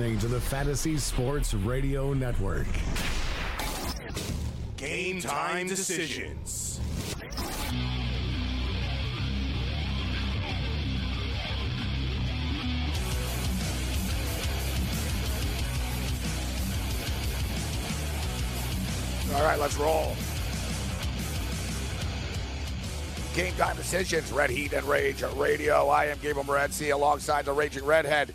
You're listening to the Fantasy Sports Radio Network. Game time decisions. All right, let's roll. Game time decisions, Red Heat and Rage Radio. I am Gabriel Morency alongside the Raging Redhead,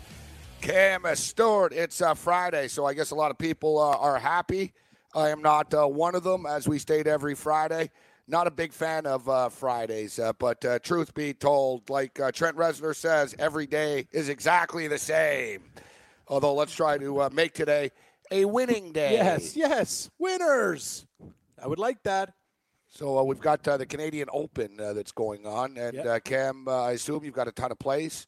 Cam Stewart. It's uh, Friday, so I guess a lot of people uh, are happy. I am not uh, one of them, as we state every Friday. Not a big fan of uh, Fridays, uh, but uh, truth be told, like uh, Trent Reznor says, every day is exactly the same. Although, let's try to uh, make today a winning day. Yes, yes, winners. I would like that. So uh, we've got uh, the Canadian Open uh, that's going on, and Yep. uh, Cam, uh, I assume you've got a ton of plays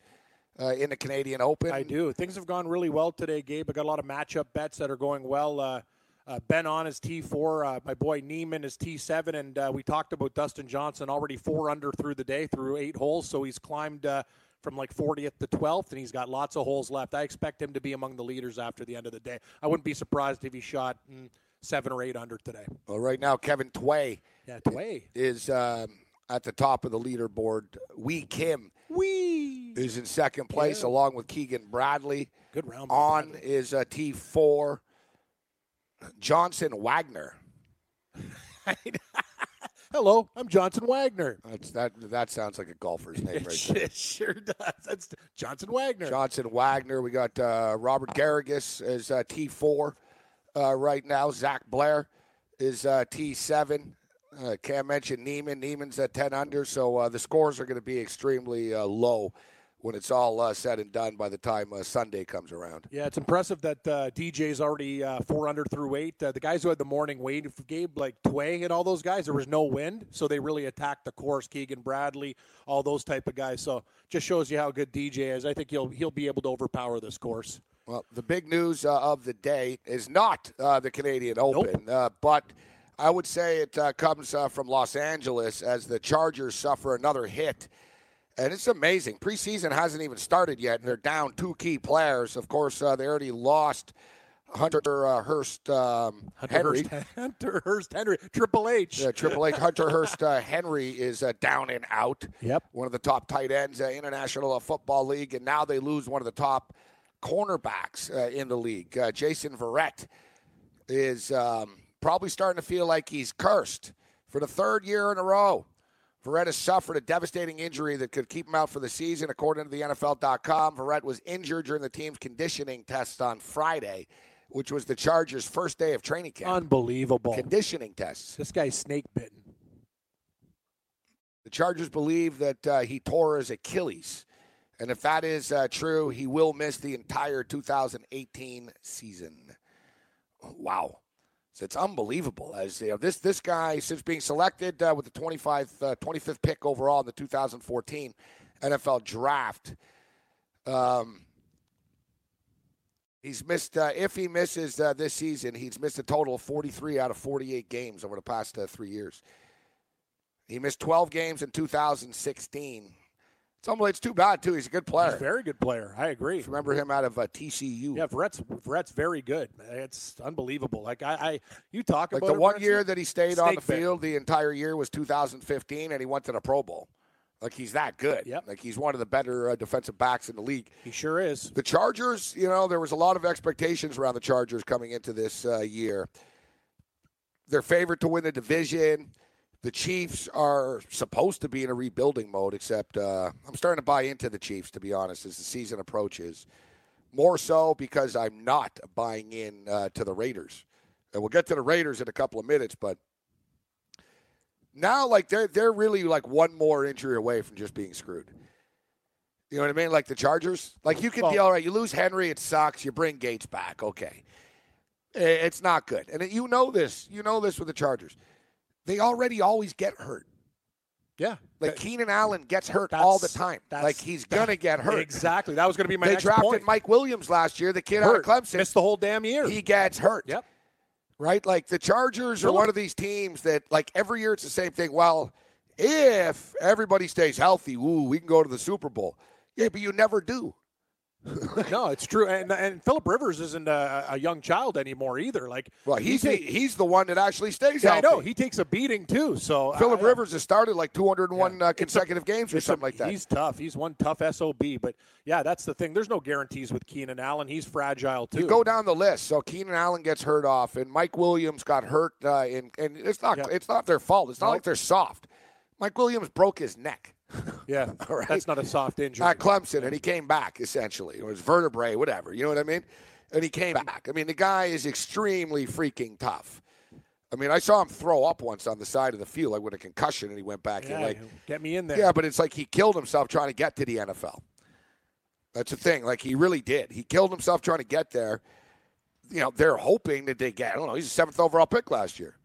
uh, in the Canadian Open. I do. Things have gone really well today, Gabe. I got a lot of matchup bets that are going well. Uh, uh, Ben An is T4. Uh, my boy Niemann is T7. And uh, we talked about Dustin Johnson already four under through the day through eight holes. So he's climbed uh, from like 40th to 12th, and he's got lots of holes left. I expect him to be among the leaders after the end of the day. I wouldn't be surprised if he shot mm, seven or eight under today. Well, right now, Kevin Tway Yeah, Tway. is um, at the top of the leaderboard. Whee Kim Whee. is in second place, Yeah. along with Keegan Bradley. Good round. On Bradley. is uh, T4. Johnson Wagner. Hello, I'm Johnson Wagner. That's, that that sounds like a golfer's name right It sure does. That's Johnson Wagner. Johnson Wagner. We got uh, Robert Garrigus is uh, T4 uh, right now. Zach Blair is uh, T7. Uh, Cam mentioned Niemann. Niemann's at 10 under, so uh, the scores are going to be extremely uh, low when it's all uh, said and done by the time uh, Sunday comes around. Yeah, it's impressive that uh, DJ's already uh, four under through eight. Uh, the guys who had the morning wave, Gabe, like Tway and all those guys, there was no wind, so they really attacked the course. Keegan Bradley, all those type of guys. So just shows you how good DJ is. I think he'll he'll be able to overpower this course. Well, the big news uh, of the day is not uh, the Canadian Open, uh, but I would say it uh, comes uh, from Los Angeles as the Chargers suffer another hit. And it's amazing. Preseason hasn't even started yet, and they're down two key players. Of course, uh, they already lost Hunter uh, Hurst um, Hunter Henry. Hurst, Hunter Hurst Henry, Triple H. Yeah, Triple H Hunter Hurst uh, Henry is uh, down and out. Yep. One of the top tight ends, uh, International Football League, and now they lose one of the top cornerbacks uh, in the league. Uh, Jason Verrett is um, probably starting to feel like he's cursed for the third year in a row. Verrett has suffered a devastating injury that could keep him out for the season, according to the NFL.com. Verrett was injured during the team's conditioning test on Friday, which was the Chargers' first day of training camp. Unbelievable. Conditioning tests. This guy's snake bitten. The Chargers believe that uh, he tore his Achilles. And if that is uh, true, he will miss the entire 2018 season. Wow. It's unbelievable. As you know, this this guy, since being selected uh, with the 25, uh, 25th pick overall in the 2014 NFL draft, um, he's missed. Uh, if he misses uh, this season, he's missed a total of 43 out of 48 games over the past uh, three years. He missed 12 games in 2016. It's almost it's too bad too. He's a good player. He's a very good player. I agree. Remember him out of uh, TCU. Yeah, Verrett's Verrett's very good. It's unbelievable. Like I, I you talk Like about the one Brent, year that he stayed on the bit. field, the entire year was 2015, and he went to the Pro Bowl. Like he's that good. Yep. Like he's one of the better uh, defensive backs in the league. He sure is. The Chargers, you know, there was a lot of expectations around the Chargers coming into this uh, year. They're favored to win the division. The Chiefs are supposed to be in a rebuilding mode, except uh, I'm starting to buy into the Chiefs, to be honest, as the season approaches. More so because I'm not buying in uh, to the Raiders. And we'll get to the Raiders in a couple of minutes, but now like they're they're really like one more injury away from just being screwed. You know what I mean? Like the Chargers. Like you can Well- be all right. You lose Henry, it sucks. You bring Gates back, okay. It's not good, and you know this. You know this with the Chargers. They already always get hurt. Yeah. Like Keenan Allen gets hurt all the time. that's- Like he's gonna get hurt. Exactly. That was going to be my they drafted point. Mike Williams last year, the kid out of Clemson. Missed the whole damn year. He gets hurt. Yep. Right? Like the Chargers are one of these teams that, like, every year it's the same thing. Well, if everybody stays healthy, ooh, we can go to the Super Bowl. Yeah, but you never do. no, it's true. And and Philip Rivers isn't a, a young child anymore either. Like, Well, he he's take- he's the one that actually stays yeah, I know he takes a beating too. So Philip Rivers has started like 201 Yeah. uh, It's a- consecutive games or it's a- something like that. He's tough. He's one tough sob. But yeah, that's the thing. There's no guarantees with Keenan Allen. He's fragile too. You go down the list. So Keenan Allen gets hurt off, and Mike Williams got hurt. Uh, in, and it's not Yeah. it's not their fault. It's not Nope. like they're soft. Mike Williams broke his neck yeah, All right. that's not a soft injury. at Clemson, and he came back essentially. It was vertebrae, whatever. You know what I mean? And he came back. I mean, the guy is extremely freaking tough. I mean, I saw him throw up once on the side of the field, like with a concussion, and he went back. yeah, and like, get me in there. Yeah, but it's like he killed himself trying to get to the NFL. That's the thing. Like he really did. He killed himself trying to get there. You know, they're hoping that they get. I don't know. He's a seventh overall pick last year.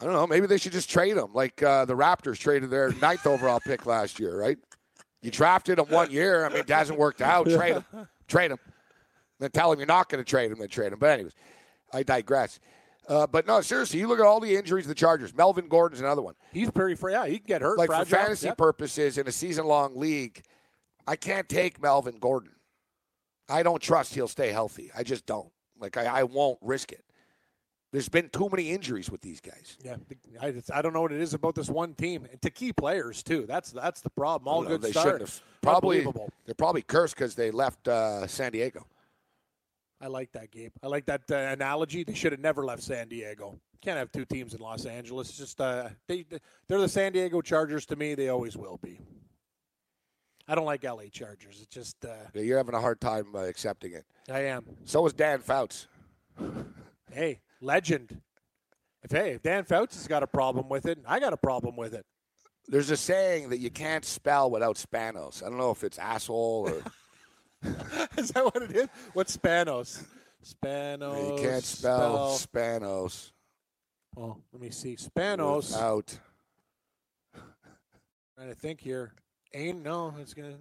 I don't know. Maybe they should just trade him, like uh, the Raptors traded their ninth overall pick last year, right? You drafted him one year. I mean, it hasn't worked out. Trade him. Trade him. Then tell him you're not going to trade him. Then trade him. But anyways, I digress. Uh, but no, seriously, you look at all the injuries of the Chargers. Melvin Gordon's another one he's pretty fra- Yeah, he can get hurt. like fragile. for fantasy Yep. purposes in a season-long league, I can't take Melvin Gordon. I don't trust he'll stay healthy. I just don't. Like I, I won't risk it. There's been too many injuries with these guys. Yeah, I, I don't know what it is about this one team and to key players too. That's that's the problem. All know, good they start. shouldn't have. Probably they're probably cursed because they left uh, San Diego. I like that, Gabe. I like that uh, analogy. They should have never left San Diego. Can't have two teams in Los Angeles. It's just uh, they they're the San Diego Chargers to me. They always will be. I don't like LA Chargers. It's just uh, You're having a hard time uh, accepting it. I am. So is Dan Fouts. Hey, legend. If hey, if Dan Fouts has got a problem with it, I got a problem with it. There's a saying that you can't spell without Spanos. I don't know if it's asshole or is that what it is? What's Spanos? Spanos. you can't spell Spanos Oh, let me see. Spanos. Out. trying to think here. Ain't no. It's gonna.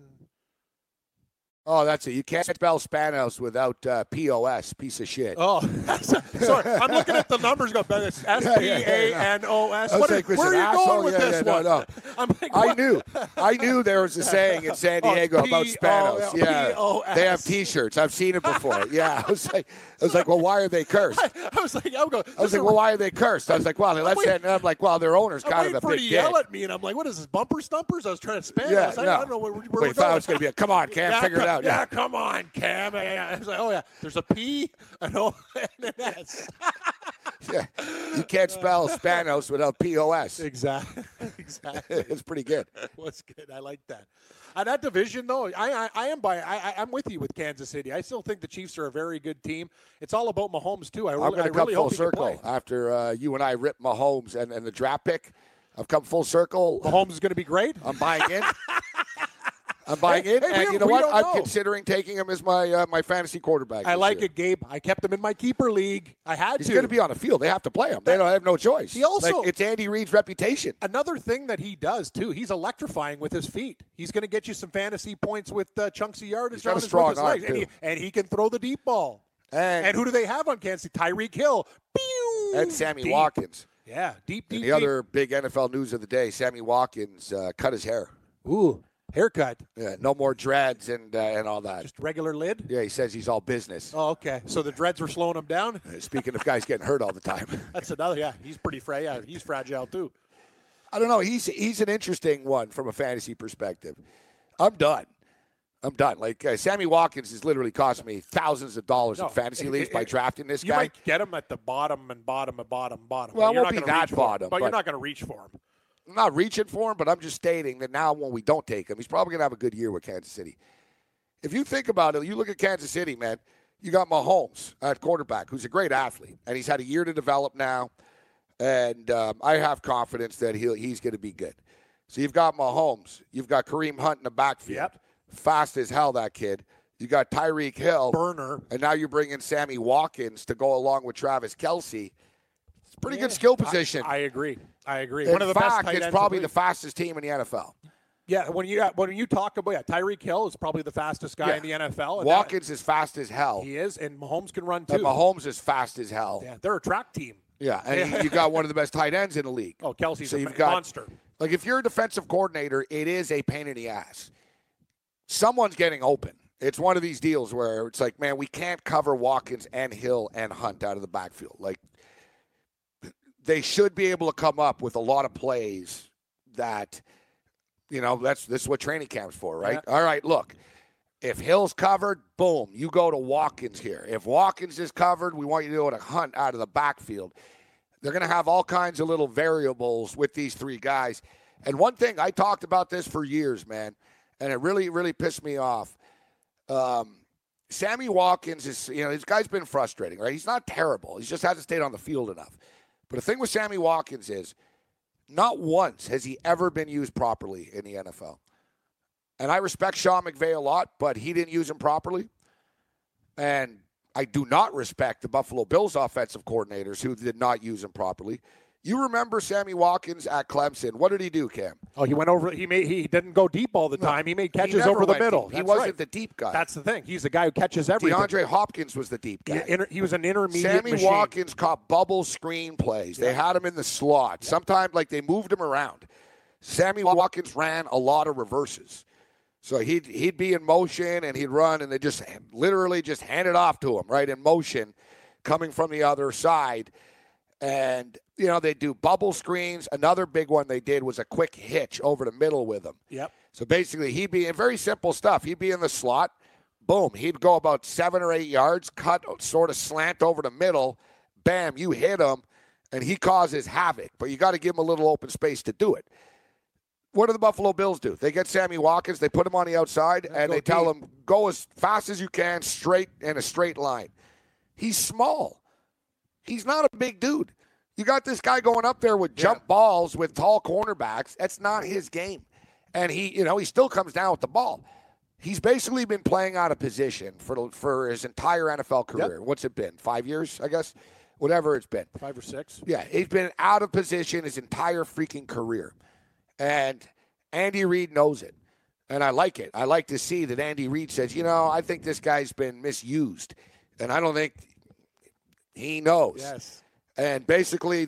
Oh, that's it. You can't spell Spanos without uh, POS, piece of shit. Oh, sorry. I'm looking at the numbers. Go, but it's S P A N O S. I was What is- like, was Where are you asshole? going with Yeah, this yeah, one? no. I'm like, I knew. I knew there was a saying in San Oh, Diego about Spanos. oh, yeah, P-O-S. they have T-shirts. I've seen it before. Yeah, I was like, I was like, well, why are they cursed? I was like, I'm going. I was like, well, why are they cursed? I was like, well, they left wait- that. And I'm like, well, their owner's kind of a big yell at me, and I'm like, "What is this? Bumper stumpers?" I was trying to spam. Yeah, I, no. I don't know where, where Wait, we're going. was going to be a come on, yeah, figure it come- out. Yeah, Yeah. come on, Cam. Yeah, I was like, oh yeah, there's a P, an O, and an S. yeah. You can't spell Spanos without POS. exactly, exactly. it's pretty good. What's good? I like that. Uh, that division, though, I, I, I am by. I, I'm with you with Kansas City. I still think the Chiefs are a very good team. It's all about Mahomes too. I I'm going to come really full hope he can circle after uh, you and I ripped Mahomes and, and the draft pick. I've come full circle. Mahomes is going to be great. I'm buying in. I'm buying Hey, in, hey, and you know what? I'm know. considering taking him as my uh, my fantasy quarterback. I like year. it, Gabe. I kept him in my keeper league. I had He's to. going to be on the field. They have to play him. They don't have no choice. He also- like, it's Andy Reid's reputation. Another thing that he does too, he's electrifying with his feet. He's going to get you some fantasy points with uh, chunks of yardage He's got a strong arm, and he, and he can throw the deep ball. And, And who do they have on Kansas? City? Tyreek Hill. Pew! and Sammy Deep. Watkins. Yeah, deep, deep. And the other big NFL news of the day: Sammy Watkins uh, cut his hair. ooh haircut, Yeah, no more dreads and uh, and all that. just regular lid. yeah, he says he's all business. Oh, okay. So the dreads were slowing him down. Uh, Speaking of guys getting hurt all the time, That's another. Yeah, he's pretty fra- Yeah, he's fragile too. I don't know. He's he's an interesting one from a fantasy perspective. I'm done. I'm done. Like uh, Sammy Watkins has literally cost me thousands of dollars No, in fantasy it- leagues it- by drafting this You guy. might get him at the bottom and bottom and bottom, bottom. Well, but it you're won't not be that for bottom, but, you're not going to reach for him. I'm not reaching for him, but I'm just stating that now when we don't take him, he's probably going to have a good year with Kansas City. If you think about it, you look at Kansas City, man. You got Mahomes at quarterback, who's a great athlete, and he's had a year to develop now. And um, I have confidence that he'll, he's going to be good. So you've got Mahomes, you've got Kareem Hunt in the backfield. Yep. fast as hell. That kid. You got Tyreek Hill, Burner. and now you bring in Sammy Watkins to go along with Travis Kelce. It's a pretty Yeah. good skill position. I, I agree. I agree. in One of the fact, best it's probably the fastest team in the NFL. yeah. When you when you talk about yeah, Tyreek Hill is probably the fastest guy Yeah. in the NFL. and Watkins is fast as hell. he is, and Mahomes can run too. And Mahomes is fast as hell. Yeah, they're a track team. Yeah, and you- got one of the best tight ends in the league. Oh, Kelce's So a you've got- monster. Like if you're a defensive coordinator, it is a pain in the ass. Someone's getting open. It's one of these deals where it's like, man, we can't cover Watkins and Hill and Hunt out of the backfield. Like they should be able to come up with a lot of plays that, you know, that's this is what training camp's for, right? All right, look. If Hill's covered, boom, you go to Watkins here. If Watkins is covered, we want you to go to Hunt out of the backfield. They're going to have all kinds of little variables with these three guys. And one thing, I talked about this for years, man, and it really, really pissed me off. Um, Sammy Watkins is, you know, this guy's been frustrating, right? He's not terrible. He just hasn't stayed on the field enough. But the thing with Sammy Watkins is, not once has he ever been used properly in the NFL. And I respect Sean McVay a lot, but he didn't use him properly. And I do not respect the Buffalo Bills offensive coordinators who did not use him properly. You remember Sammy Watkins at Clemson? What did he do, Cam? Oh, he went over. He made. He didn't go deep all the time. He made catches never over the middle. He wasn't right. the deep guy. That's the thing. He's the guy who catches everything. DeAndre Hopkins was the deep guy. He, inter- he was an intermediate Sammy machine. Watkins caught bubble screen plays. They had him in the slot. Sometimes, like they moved him around. Sammy Watkins ran a lot of reverses. So he'd he'd be in motion and he'd run, and they just literally just hand it off to him right in motion, coming from the other side. And you know they do bubble screens. Another big one they did was a quick hitch over the middle with him. Yep. So basically, he'd be in very simple stuff. He'd be in the slot. Boom. He'd go about seven or eight yards, cut, sort of slant over the middle. Bam, you hit him, and he causes havoc. But you got to give him a little open space to do it. What do the Buffalo Bills do? They get Sammy Watkins, they put him on the outside, and they tell him, go as fast as you can, straight in a straight line. He's small. He's not a big dude. You got this guy going up there with jump balls with tall cornerbacks. That's not his game. And he, you know, he still comes down with the ball. He's basically been playing out of position for for his entire NFL career. What's it been? Five years, I guess. Whatever it's been. Five or six. Yeah, he's been out of position his entire freaking career. And Andy Reid knows it. And I like it. I like to see that Andy Reid says, you know, I think this guy's been misused. And I don't think he knows. Yes. And basically,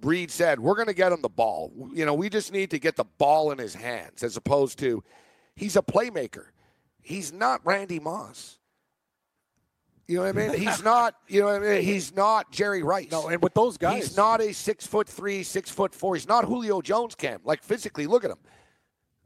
Reid said, we're going to get him the ball. You know, we just need to get the ball in his hands as opposed to he's a playmaker. He's not Randy Moss. You know what I mean? He's not, you know what I mean? He's not Jerry Rice. No, and with those guys, He's not a six foot three, six foot four. He's not Julio Jones, Cam. Like physically, look at him.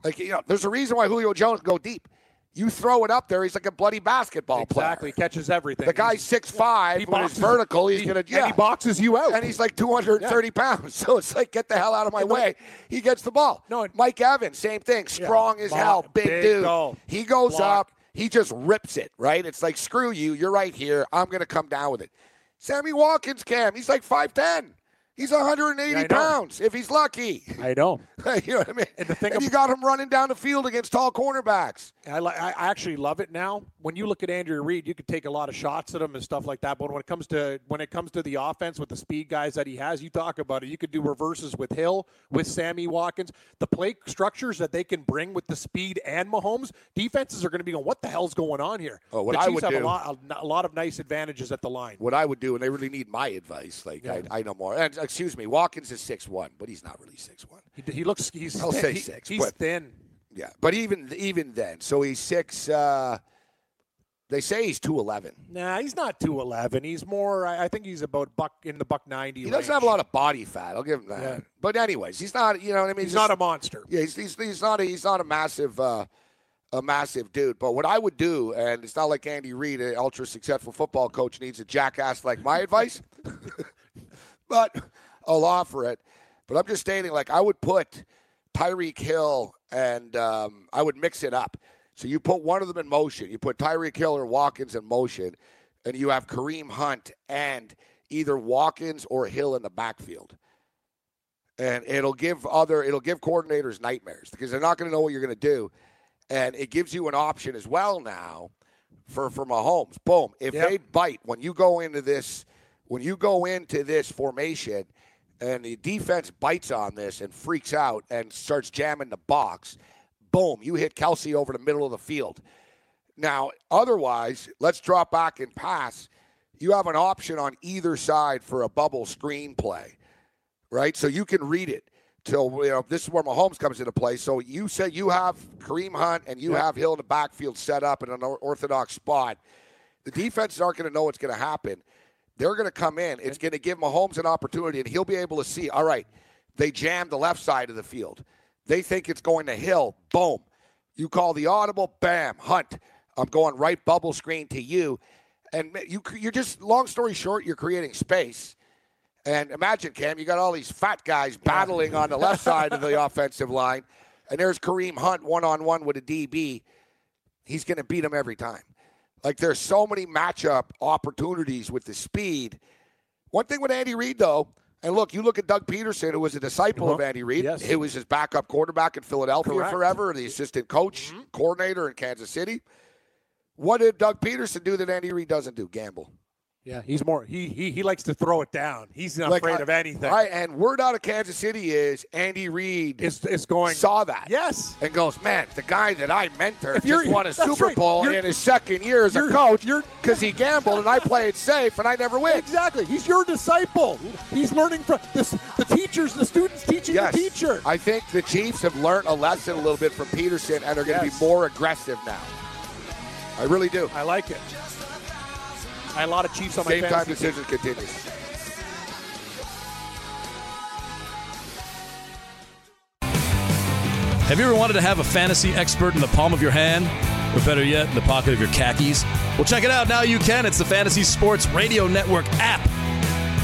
Like you know, there's a reason why Julio Jones can go deep. You throw it up there, he's like a bloody basketball exactly player. catches everything. The guy's six five. he boxes- vertical, he's he- gonna and yeah. he boxes you out. and he's like 230 pounds. So it's like, get the hell out of my And way. He gets the ball. No, and- Mike Evans, same thing. Strong as Block, hell, big, big dude. goal. He goes Block. up. He just rips it. Right? It's like, screw you. You're right here. I'm gonna come down with it. Sammy Watkins, Cam. He's like 5'10. He's 180 Yeah, pounds if he's lucky. I know. you know what I mean? And the thing and you got him running down the field against tall cornerbacks. I, li- I actually love it now. When you look at Andrew Reid, you could take a lot of shots at him and stuff like that. But when it comes to when it comes to the offense with the speed guys that he has, you talk about it. You could do reverses with Hill, with Sammy Watkins. The play structures that they can bring with the speed and Mahomes, defenses are going to be going, "What the hell's going on here?" Oh, what the I would have do- a lot, a, a lot of nice advantages at the line. What I would do, and they really need my advice. Like Yeah. I, I know more. And, uh, excuse me, Watkins is six one, but he's not really six one. He, he looks, he's I'll thin. say He- six, He's but- thin. Yeah, but even even then, so he's six. Uh, they say he's two eleven. Nah, he's not two eleven. He's more. I, I think he's about buck in the buck ninety. He doesn't have a lot of body fat. I'll give him that. Yeah. But anyways, he's not. You know what I mean? He's not a monster. Yeah, he's, he's, he's not a he's not a massive uh, a massive dude. But what I would do, and it's not like Andy Reid, an ultra successful football coach, needs a jackass like my advice. but I'll offer it. But I'm just stating, like I would put Tyreek Hill and um, I would mix it up. So you put one of them in motion. You put Tyreek Hill or Watkins in motion, and you have Kareem Hunt and either Watkins or Hill in the backfield and it'll give other it'll give coordinators nightmares because they're not going to know what you're going to do and it gives you an option as well now for for Mahomes. Boom! If Yep. they bite when you go into this, when you go into this formation, and the defense bites on this and freaks out and starts jamming the box, boom! You hit Kelce over the middle of the field. Now, otherwise, let's drop back and pass. You have an option on either side for a bubble screen play, right? So you can read it. Till you know this is where Mahomes comes into play. So you said you have Kareem Hunt and you Yeah. have Hill in the backfield set up in an orthodox spot. The defenses aren't going to know what's going to happen. They're going to come in. It's going to give Mahomes an opportunity, and he'll be able to see. All right, they jammed the left side of the field. They think it's going to Hill. Boom. You call the audible. Bam. Hunt. I'm going right bubble screen to you, and you you're just long story short, you're creating space. And imagine, Cam, you got all these fat guys battling on the left side of the offensive line, and there's Kareem Hunt one on one with a DB. He's going to beat him every time. Like there's so many matchup opportunities with the speed. One thing with Andy Reid, though, and look, you look at Doug Pederson, who was a disciple of Uh-huh. Andy Reid. Yes. He was his backup quarterback in Philadelphia Correct. forever, the assistant coach, coordinator in Kansas City. What did Doug Pederson do that Andy Reid doesn't do? Gamble. Yeah, he's more. He he he likes to throw it down. He's not Like, afraid I- of anything. Right, and word out of Kansas City is Andy Reid is, it's going. saw that. Yes. And goes, man, the guy that I mentored just won a Super right. Bowl in his second year as a you're- coach because he gambled and I played safe and I never win. Exactly. He's your disciple. He's learning from this. The teachers, the students teaching Yes. the teacher. I think the Chiefs have learned a lesson a little bit from Pederson and are going to Yes. be more aggressive now. I really do. I like it. I had a lot of Chiefs on my Game time fantasy team. decision continues. Have you ever wanted to have a fantasy expert in the palm of your hand? Or better yet, in the pocket of your khakis? Well, check it out. Now you can. It's the Fantasy Sports Radio Network app.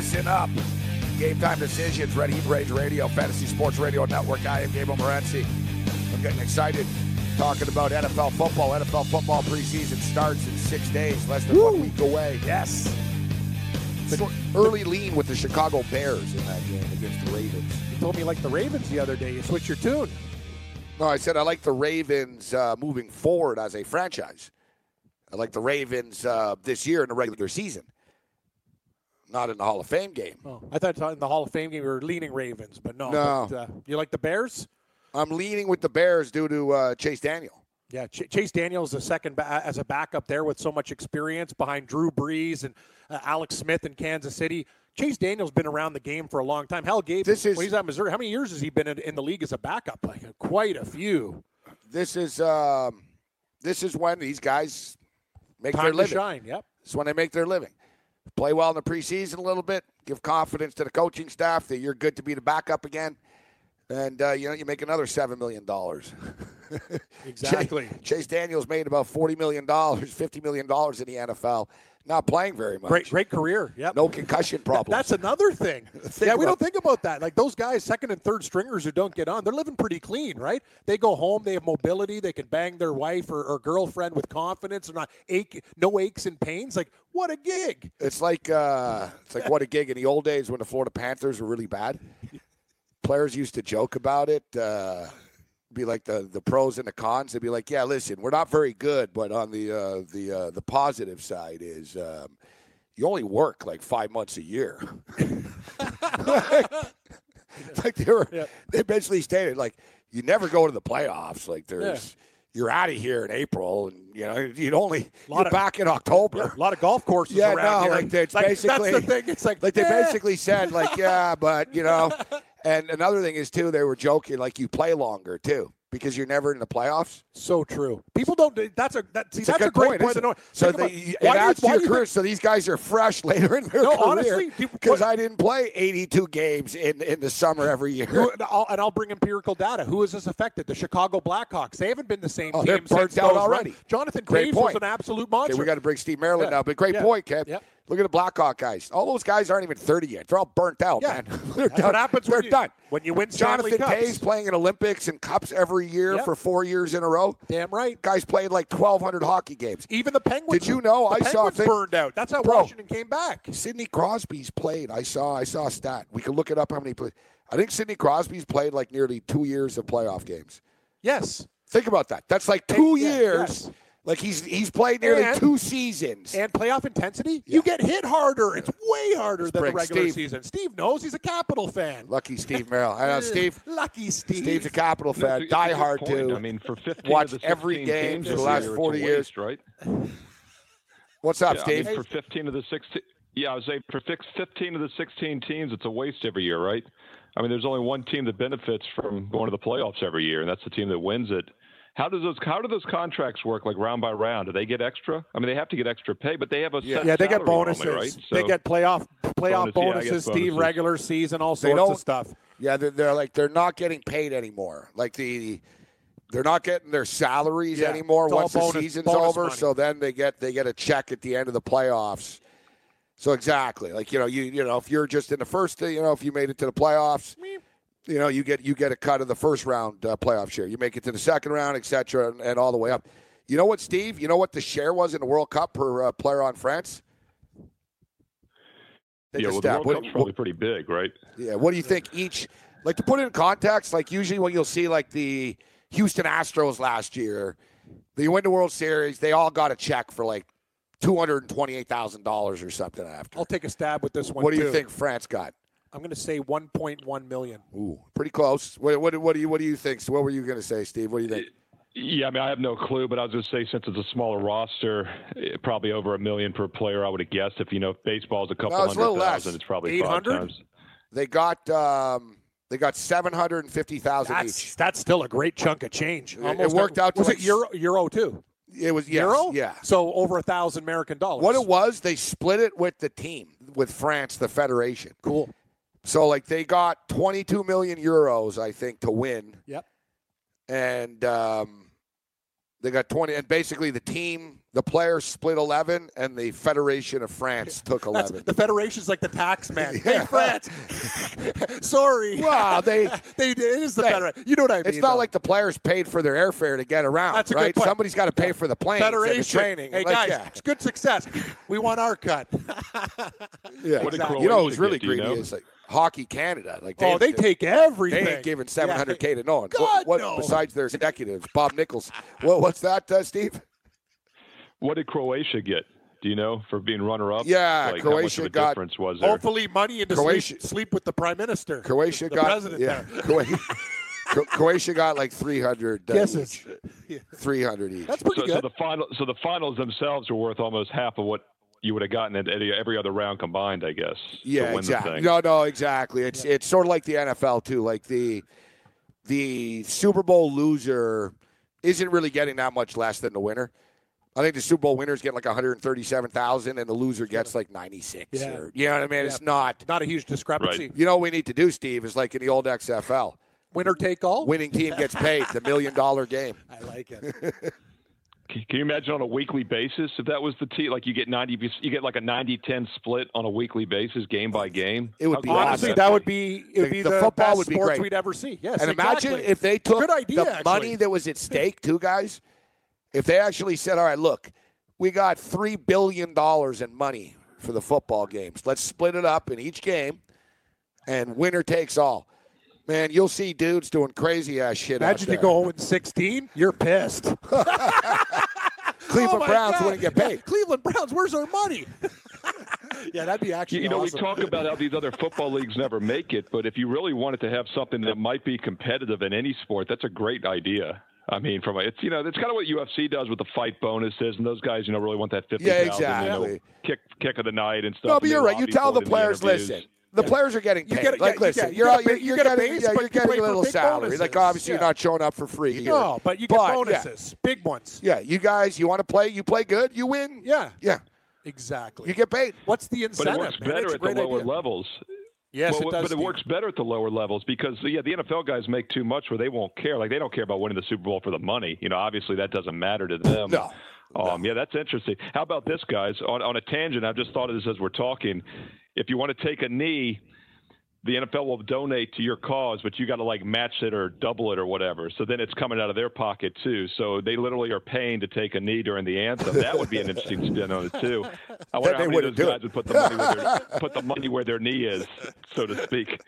Listen up. Game time decisions, Red Heat Rage Radio, Fantasy Sports Radio Network. I am Gabriel Morency. I'm getting excited talking about NFL football. NFL football preseason starts in six days, less than one week away. Yes. Short- early lean with the Chicago Bears in that game against the Ravens. You told me like the Ravens the other day. You switched your tune. No, I said I like the Ravens uh, moving forward as a franchise. I like the Ravens uh, this year in the regular season, not in the Hall of Fame game. Oh, I thought in the Hall of Fame game we were leaning Ravens, but no. No. But, uh, you like the Bears? I'm leaning with the Bears due to uh, Chase Daniel. Yeah, Ch- Chase Daniels the second ba- as a backup there with so much experience behind Drew Brees and uh, Alex Smith in Kansas City. Chase Daniels been around the game for a long time. Hell, Gabe, This is- when he's at Missouri, how many years has he been in, in the league as a backup? Like quite a few. This is um, this is when these guys make their Time to living. shine. Yep. It's when they make their living. Play well in the preseason a little bit. Give confidence to the coaching staff that you're good to be the backup again. And uh, you know you make another seven million dollars. Exactly. Chase Daniels made about forty million dollars, fifty million dollars in the NFL. Not playing very much. Great, great career. Yeah, No concussion problems. That's another thing. Yeah, we don't think about that. Like those guys, second and third stringers who don't get on, they're living pretty clean, right? They go home, they have mobility, they can bang their wife or, or girlfriend with confidence. They're not ache, no aches and pains. Like what a gig! It's like uh, it's like what a gig in the old days when the Florida Panthers were really bad. Players used to joke about it. Uh, be like the the pros and the cons. They'd be like, "Yeah, listen, we're not very good, but on the uh, the uh, the positive side is um, you only work like five months a year." like they were, Yeah. they basically stated like you never go to the playoffs. Like there's. You're out of here in April, and you know you'd only Lot you're of- back in October. A lot of golf courses Yeah, around no, here. like it's basically- that's the thing. It's like Like they eh. basically said, like, yeah, but you know. And another thing is too, they were joking, like you play longer too. Because you're never in the playoffs? So true. People don't. That's a that, see, It's a that's a, great point, point. to know. So they, it do you- to your career. think- So these guys are fresh later in their No, career honestly, because I didn't play 82 games in, in the summer every year. Who, and, I'll, and I'll bring empirical data. Who has this affected? The Chicago Blackhawks. They haven't been the same Oh, team since out already. runs. Jonathan Great Toews was an absolute monster. Okay, we got to bring Steve Maryland Yeah. now, but great Yeah. point, Kev. Yep. Look at the Blackhawk guys. All those guys aren't even 30 yet. They're all burnt out, Yeah. man. They're That's done. what happens They're when you- done. when you win Stanley Jonathan Cups. Toews playing in Olympics and Cups every year Yep. for four years in a row. Damn right. Guys played like 1,200 hockey games. Even the Penguins. Did you know I saw a Penguins thing- burned out? That's how Bro. Washington came back. Sidney Crosby's played. I saw. I saw a stat. We can look it up. How many played? I think Sidney Crosby's played like nearly two years of playoff games. Yes. Think about that. That's like two Yeah, years. yes. Like he's he's played nearly And- two seasons. And playoff intensity, you get hit harder. It's way harder than the regular Steve. season. Steve knows he's a Capital fan. Lucky Steve Merrill. I know Steve. Lucky Steve. Steve's a Capital fan. it's Die good hard too. I mean, for 15 Watch of the every game for the last year, 40 a years. right? What's up, yeah, Steve? I mean, for 15 of the 16, yeah, I was saying for 15 of the 16 teams, it's a waste every year, right? I mean, there's only one team that benefits from going to the playoffs every year, and that's the team that wins it. How does those how do those contracts work, like round by round? Do they get extra? I mean, they have to get extra pay, but they have a set Yeah, they get bonuses. normally, right? They get playoff playoff Bonus, bonuses, guess Steve, bonuses. regular season, all sorts of stuff. Yeah, they're, they're like they're not getting paid anymore. Like the they're not getting their salaries Yeah, anymore once bonus- the season's over. money. So then they get they get a check at the end of the playoffs. So exactly, like you know, you you know, if you're just in the first, you know, if you made it to the playoffs, you know, you get you get a cut of the first round uh, playoff share. You make it to the second round, et cetera, and, and all the way up. You know what, Steve? You know what the share was in the World Cup per uh, player on France? Take yeah, well, the. World What- Cup's what- probably pretty big, right? yeah. What do you think each? Like to put it in context, like usually when you'll see like the Houston Astros last year, they win the World Series, they all got a check for like two hundred and twenty-eight thousand dollars or something after. I'll take a stab with this one. What do you think France got? I'm going to say 1.1 million. Ooh, pretty close. What, what, what do you what do you think? So what were you going to say, Steve? What do you think? Yeah, I mean, I have no clue, but I was going to say since it's a smaller roster, eh, probably over a million per player. I would have guessed if you know if baseball's a couple No, it's a hundred less. it's probably five 800? times. They got um, they got seven hundred and fifty thousand That's each. that's still a great chunk of change. it Almost worked out to Was like it euro euro too? It was yes, euro? yeah. So over a thousand American dollars. What it was, they split it with the team, with France, the federation. Cool. So like they got 22 million euros, I think, to win, Yep. and um, they got 20. And basically, the team, the players split 11, and the Federation of France took That's, 11. the federation's like the tax man. Yeah. Hey, France. Sorry. Wow, they- they it is the Hey, federation. You know what I mean? It's not though. like the players paid for their airfare to get around, That's a good right? point. Somebody's got to pay for the planes and the federation. training. Hey Like, guys, yeah. it's good success. We want our cut. Yeah. What did You know who's Croatia really get, you greedy know? is like Hockey Canada. Like oh, they take everything. They ain't giving 700k to no one. God, what, what no. besides their executives, Bob Nichols? What, what's that, uh, Steve? What did Croatia get? Do you know for being runner-up? Yeah, like, how much Croatia of a got- difference was there? Hopefully, money into Croatia- sleep, sleep with the prime minister. Croatia the got president yeah. there. Croatia, Croatia got like 300 uh, Guesses. each. 300 each. That's pretty so, good. so the final, so the finals themselves are worth almost half of what you would have gotten it every other round combined, I guess. Yeah, exactly. No, no, exactly. It's it's sort of like the NFL too. Like the the Super Bowl loser isn't really getting that much less than the winner. I think the Super Bowl winner's getting like 137,000 and the loser gets like 96 Yeah. or you know what I mean? It's not Not a huge discrepancy. Right. You know what we need to do, Steve, is like in the old XFL. Winner take all. Winning team gets paid the million dollar game. I like it. Can can you imagine on a weekly basis if that was the team? Like you get ninety, you get like a 90-10 split on a weekly basis, game by game. It would How be cool is Honestly, awesome. that would be it would The- be the the, football best would be sports great. we'd ever see. Yes, And imagine if they took Good idea, the actually. money that was at stake, too, guys. If they actually said, "All right, look, we got three billion dollars in money for the football games. Let's split it up in each game, and winner takes all." Man, you'll see dudes doing crazy ass shit. out Imagine you there. go 0 16, you're pissed. Cleveland Oh Browns God. wouldn't get Yeah, paid. Cleveland Browns, where's our money? yeah, that'd be actually You know, awesome. we talk about how these other football leagues never make it, but if you really wanted to have something that might be competitive in any sport, that's a great idea. I mean, from a, it's you know, it's kind of what UFC does with the fight bonuses, and those guys, you know, really want that fifty Yeah, thousand, you know, exactly. kick kick of the night and stuff. No, but you're right. You tell the players, interviews. listen, the players are getting You paid. get like, yeah, listen, get- you you're, get a you're, you you're get a getting, base, yeah, you're getting a little big salary. Like obviously, Yeah. you're not showing up for free. Here. No, but you get yeah. bonuses, big ones. Yeah, you guys, you want to play? You play good, you win. Yeah, Yeah, exactly. you get paid. What's the incentive? But incentive? it works man? better at the lower idea. levels. Yes, well, it does. but it Steve. works better at the lower levels because yeah, the NFL guys make too much where they won't care. Like they don't care about winning the Super Bowl for the money. You know, obviously that doesn't matter to them. No. Um, yeah, that's interesting. How about this, guys? On, on a tangent, I've just thought of this as we're talking. If you want to take a knee, the NFL will donate to your cause, but you got to like match it or double it or whatever. So then it's coming out of their pocket too. So they literally are paying to take a knee during the anthem. That would be an interesting spin on it too. I wonder they how many of those guys it. would put the money where their, put the money where their knee is, so to speak.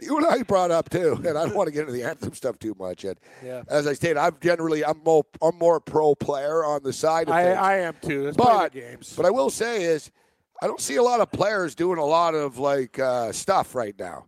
You and I brought up too, and I don't want to get into the anthem stuff too much. And Yeah. as I stated, I'm generally I'm more I'm more pro player on the side of I, things. I am too. Let's but games. but I will say is I don't see a lot of players doing a lot of like uh, stuff right now.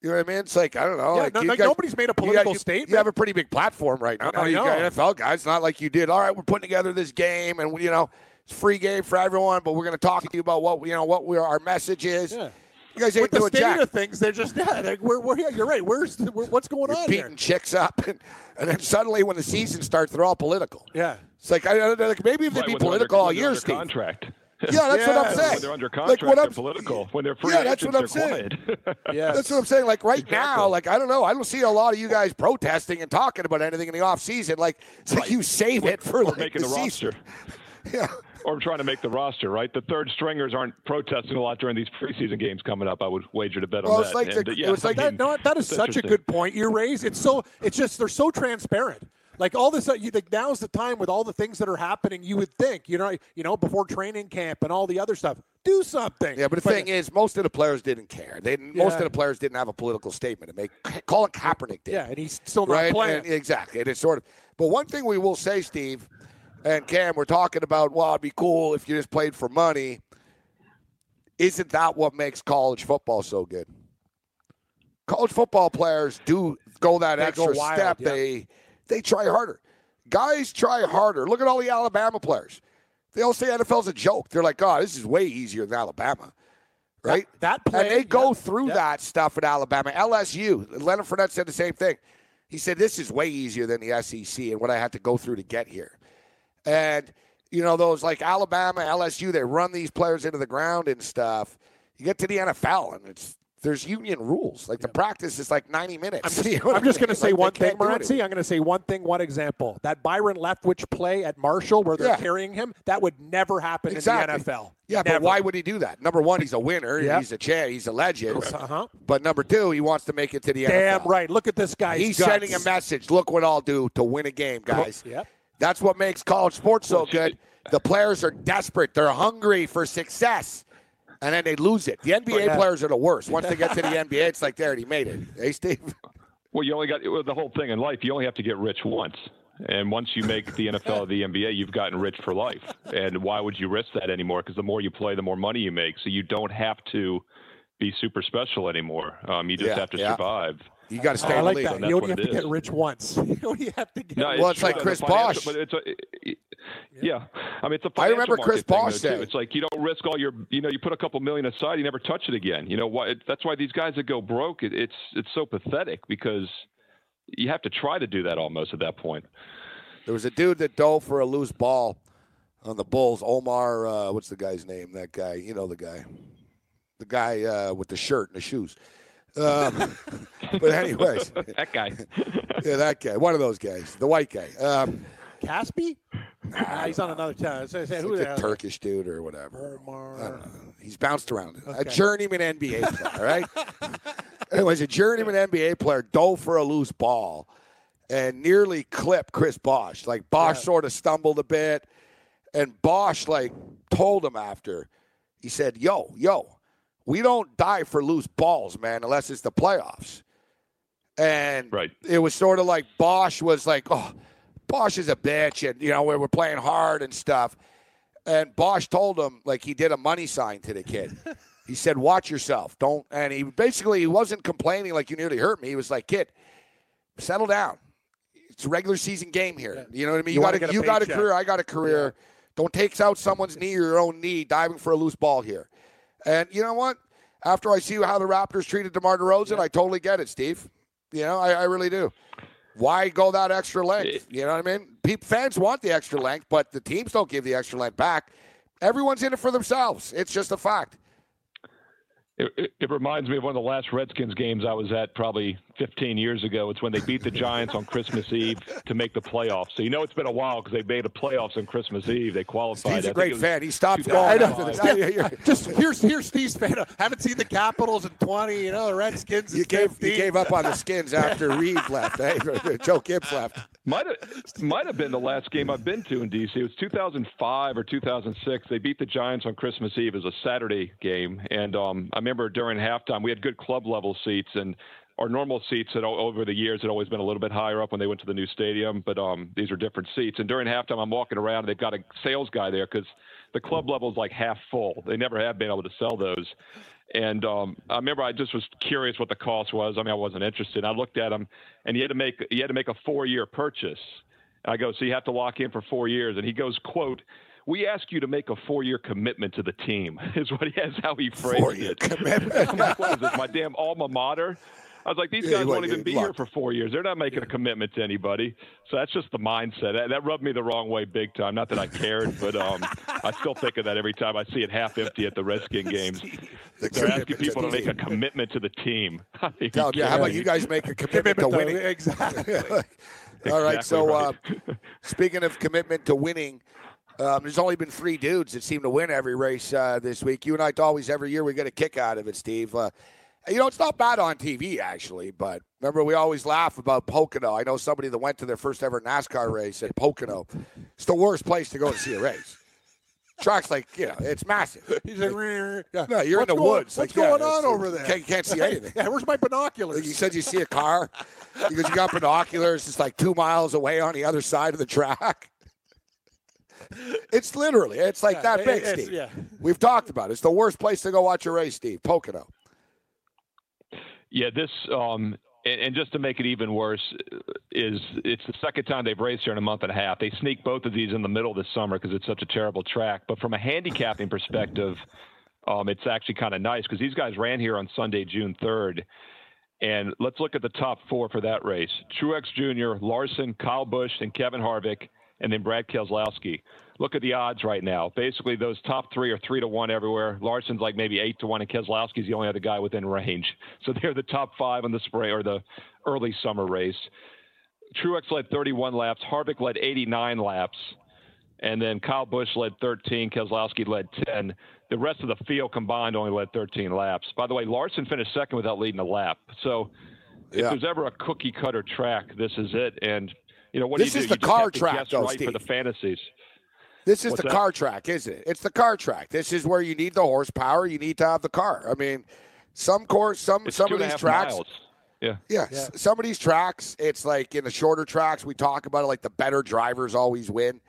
You know what I mean? It's like I don't know. Yeah, like no- you like, guys- nobody's made a political you, statement. You have a pretty big platform right now. I you got. NFL guys. Not like you did. All right, we're putting together this game, and you know it's free game for everyone. But we're going to talk to you about what you know what we our message is. Yeah. You guys ain't With the doing state jack. of things, they're just yeah. They're, we're, we're yeah, you're right. Where's the, where, what's going You're on beating here? chicks up, and, and then suddenly when the season starts, they're all political. Yeah. It's like, I, I- like maybe if they'd Right, be political all year, under Steve. contract. Yeah, that's what I'm saying. When they're under Like, contract, what they're political. When they're free Yeah, that's agents, what I'm they're saying. Yeah. That's what I'm saying. Like right now, like I don't know, I don't see a lot of you guys protesting and talking about anything in the off season. Like it's like you save it for or like making the, season. roster. Yeah. Or trying to make the roster, right? The third stringers aren't protesting a lot during these preseason games coming up. I would wager to bet Well, on it's that. like the- And, uh, yeah, it was like I That, no, that is such a good point you raise. It's so it's just they're so transparent. Like all this, uh, you think now's the time with all the things that are happening. You would think, you know, you know, before training camp and all the other stuff, do something. Yeah, but the thing is, most of the players didn't care. They most Yeah. of the players didn't have a political statement to make. Colin Kaepernick did. yeah, and he's still not right? playing. And exactly. And it's sort of. But one thing we will say, Steve, and Cam, we're talking about. Well, it'd be cool if you just played for money. Isn't that what makes college football so good? College football players do go that They go extra wild, step. yeah. They they try harder. Guys try harder. Look at all the Alabama players. They all say NFL's a joke. They're like, "God, this is way easier than Alabama." Right? that play, and they go through yeah. that stuff at Alabama. LSU, Leonard Fournette said the same thing. He said, This is way easier than the SEC and what I had to go through to get here. And, you know, those like Alabama, LSU, they run these players into the ground and stuff. You get to the NFL and it's there's union rules. Like the practice is like 90 minutes. I'm just, You know I'm just going to say Like, one thing, can't Morency. I'm going to say one thing, one example. That Byron Leftwich play at Marshall, where they're Yeah. carrying him, that would never happen Exactly. in the NFL. Yeah, Never. but why would he do that? Number one, he's a winner. Yeah. He's a champ. He's a legend. Uh-huh. But number two, he wants to make it to the Damn NFL. right. Look at this guy. He's guts. sending a message. Look what I'll do to win a game, guys. Yep. That's what makes college sports so good. The players are desperate. They're hungry for success. And then they lose it. The NBA Yeah. players are the worst. Once they get to the NBA, it's like they already made it. Hey, Steve? Well, you only got well, the whole thing in life. You only have to get rich once, and once you make the NFL or the NBA, you've gotten rich for life. And why would you risk that anymore? Because the more you play, the more money you make. So you don't have to be super special anymore. Um, you just Yeah, have to yeah. survive. You got to stay I in like the league. that. You that's only have it to get rich once. You only have to get. No, Well, it's true like Chris financial- Bosh. But it's a, it- yeah, I mean it's a. I remember Chris market thing, Bosh though. It's like you don't risk all your, you know, you put a couple million aside, you never touch it again. You know why? It, that's why these guys that go broke, it, it's it's so pathetic because you have to try to do that almost at that point. There was a dude that dove for a loose ball on the Bulls. Omar, uh, what's the guy's name? That guy. You know the guy. The guy uh, with the shirt and the shoes. Um, but anyways, That guy. yeah, that guy. One of those guys. The white guy. Um, Casspi? Nah, he's on another town. Say, say, who like the a hell? Turkish dude or whatever. Omar. He's bounced around. A journeyman NBA player, right? it was a journeyman NBA player dove for a loose ball and nearly clipped Chris Bosh. Like Bosh Yeah. sort of stumbled a bit, and Bosh like told him after. He said, "Yo, yo, we don't die for loose balls, man, unless it's the playoffs." And Right. it was sort of like Bosh was like, "Oh, Bosh is a bitch," and you know we we're playing hard and stuff. And Bosh told him like he did a money sign to the kid. he said, "Watch yourself, don't." And he basically he wasn't complaining like you nearly hurt me. He was like, "Kid, settle down. It's a regular season game here. You know what I mean? You You, got a, a you got a career. I got a career. Don't take out someone's knee or your own knee diving for a loose ball here." And you know what? After I see how the Raptors treated DeMar DeRozan, yeah. I totally get it, Steve. You know, I, I really do. Why go that extra length? You know what I mean? People, fans want the extra length, but the teams don't give the extra length back. Everyone's in it for themselves. It's just a fact. It, it, it, reminds me of one of the last Redskins games I was at probably 15 years ago. It's when they beat the Giants on Christmas Eve to make the playoffs. So you know it's been a while because they made the playoffs on Christmas Eve. They qualified. He's a great fan. He stopped going after this. Just here's here's Steve's fan. haven't seen the Capitals in 20. You know the Redskins. You gave you gave up on the Skins after Reed left. Hey, Joe Gibbs left. Might have might have been the last game I've been to in DC. It was 2005 or 2006. They beat the Giants on Christmas Eve as a Saturday game, and um, I remember during halftime we had good club level seats, and our normal seats had over the years had always been a little bit higher up when they went to the new stadium, but um, these are different seats. And during halftime, I'm walking around, and they've got a sales guy there because the club level is like half full. They never have been able to sell those. And um, I remember I just was curious what the cost was. I mean, I wasn't interested. I looked at him, and he had to make he had to make a four year purchase. And I go, so you have to lock in for four years. And he goes, quote. We ask you to make a four-year commitment to the team. Is what he has how he phrased four-year it. Commitment. Like, what is this? My damn alma mater. I was like, these guys yeah, won't even be here for four years. They're not making a commitment to anybody. So that's just the mindset. That, that rubbed me the wrong way big time. Not that I cared, but um, I still think of that every time I see it half empty at the Redskin games. They're asking people to make a commitment to the team. Tell yeah, how about you guys make a commitment to winning? Exactly. All right. So, uh, speaking of commitment to winning, um, there's only been three dudes that seem to win every race uh, this week. You and I always every year we get a kick out of it, Steve. Uh, you know, it's not bad on TV actually, but remember we always laugh about Pocono. I know somebody that went to their first ever NASCAR race at Pocono. It's the worst place to go to see a race. Track's like, you know, it's massive. He's like, yeah. no, you're what's in the going, woods. What's like, going yeah, on over there? Can't, can't see anything. yeah, where's my binoculars? You said you see a car because you got binoculars. It's like two miles away on the other side of the track. It's literally, it's like yeah, that big, Steve. Yeah. We've talked about it. It's the worst place to go watch a race, Steve. Pocono. Yeah, this um, and, and, just to make it even worse is it's the second time they've raced here in a month and a half. They sneak both of these in the middle this summer because it's such a terrible track. But from a handicapping perspective, um, it's actually kind of nice because these guys ran here on Sunday, June third. And let's look at the top four for that race: Truex Jr., Larson, Kyle Busch, and Kevin Harvick, and then Brad Keselowski look at the odds right now. Basically, those top three are three to one everywhere. Larson's like maybe eight to one, and Keselowski's the only other guy within range. So they're the top five on the spray or the early summer race. Truex led 31 laps. Harvick led 89 laps. And then Kyle Busch led 13. Keselowski led 10. The rest of the field combined only led 13 laps. By the way, Larson finished second without leading a lap. So if yeah. there's ever a cookie cutter track, this is it. And you know what this do you do? is the car track, though, right Steve. for the fantasies. This is What's the that? car track, isn't it? It's the car track. This is where you need the horsepower. You need to have the car. I mean, some course, some it's some of these tracks. Miles. Yeah. yeah. yeah. Some of these tracks, it's like in the shorter tracks, we talk about it like the better drivers always win.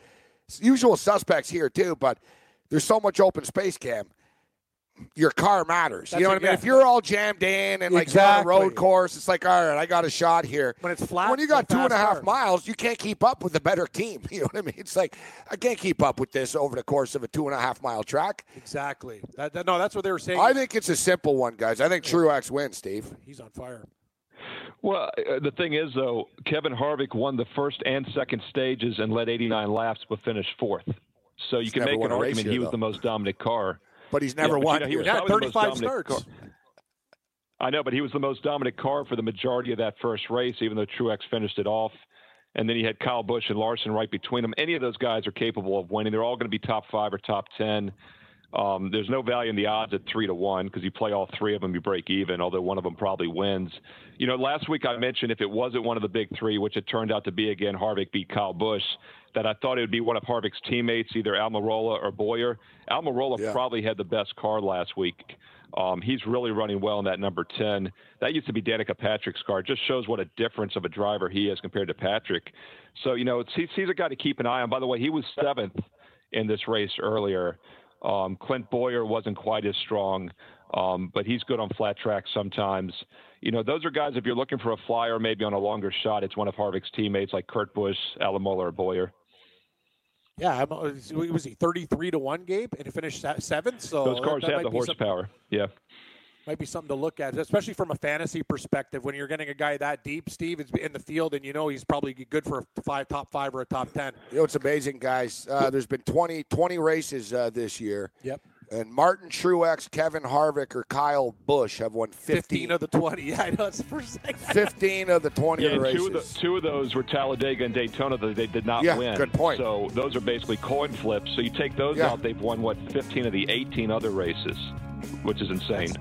It's usual suspects here too, but there's so much open space, Cam your car matters. That's you know what I mean? If you're all jammed in and like exactly. on a road course, it's like, all right, I got a shot here. When it's flat, when you got two and a half miles, you can't keep up with the better team. You know what I mean? It's like I can't keep up with this over the course of a two and a half mile track. Exactly. That, that, no, that's what they were saying. I think it's a simple one, guys. I think Truex wins, Steve. He's on fire. Well, uh, the thing is, though, Kevin Harvick won the first and second stages and led 89 laps, but finished fourth. So you He's can make an argument here, he was though. the most dominant car but he's never yeah, won. You know, he was yeah, 35 starts. Car. I know, but he was the most dominant car for the majority of that first race, even though Truex finished it off. And then he had Kyle Busch and Larson right between them. Any of those guys are capable of winning. They're all going to be top five or top ten. Um, there's no value in the odds at three to one because you play all three of them, you break even. Although one of them probably wins. You know, last week I mentioned if it wasn't one of the big three, which it turned out to be again, Harvick beat Kyle Busch, that I thought it would be one of Harvick's teammates, either Almirola or Bowyer. Almirola yeah. probably had the best car last week. Um, he's really running well in that number 10. That used to be Danica Patrick's car. It just shows what a difference of a driver he is compared to Patrick. So, you know, he's, he's a guy to keep an eye on. By the way, he was seventh in this race earlier. Um, Clint Bowyer wasn't quite as strong, um, but he's good on flat tracks sometimes. You know, those are guys, if you're looking for a flyer, maybe on a longer shot, it's one of Harvick's teammates like Kurt Busch, Almirola, or Bowyer. Yeah, I'm, uh, was he 33 to one, Gabe, and he finished seventh. So those cars have the horsepower. Yeah, might be something to look at, especially from a fantasy perspective. When you're getting a guy that deep, Steve, is in the field, and you know he's probably good for a five, top five, or a top ten. You know, it's amazing, guys. Uh, there's been 20, 20 races uh, this year. Yep. And Martin Truex, Kevin Harvick, or Kyle Busch have won 15. 15 of the 20. Yeah, I know. It's the first thing. 15 of the 20 yeah, races. Two of, the, two of those were Talladega and Daytona that they did not yeah, win. good point. So those are basically coin flips. So you take those Yeah. out, they've won, what, 15 of the 18 other races, which is insane.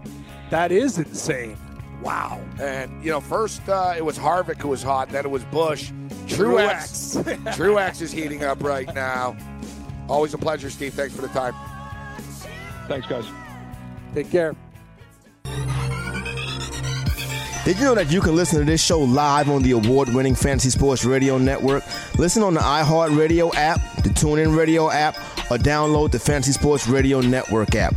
That is insane. Wow. And, you know, first uh, it was Harvick who was hot, then it was Busch. Truex. Truex is heating up right now. Always a pleasure, Steve. Thanks for the time. Thanks, guys. Take care. Did you know that you can listen to this show live on the award winning Fantasy Sports Radio Network? Listen on the iHeartRadio app, the TuneIn Radio app, or download the Fantasy Sports Radio Network app.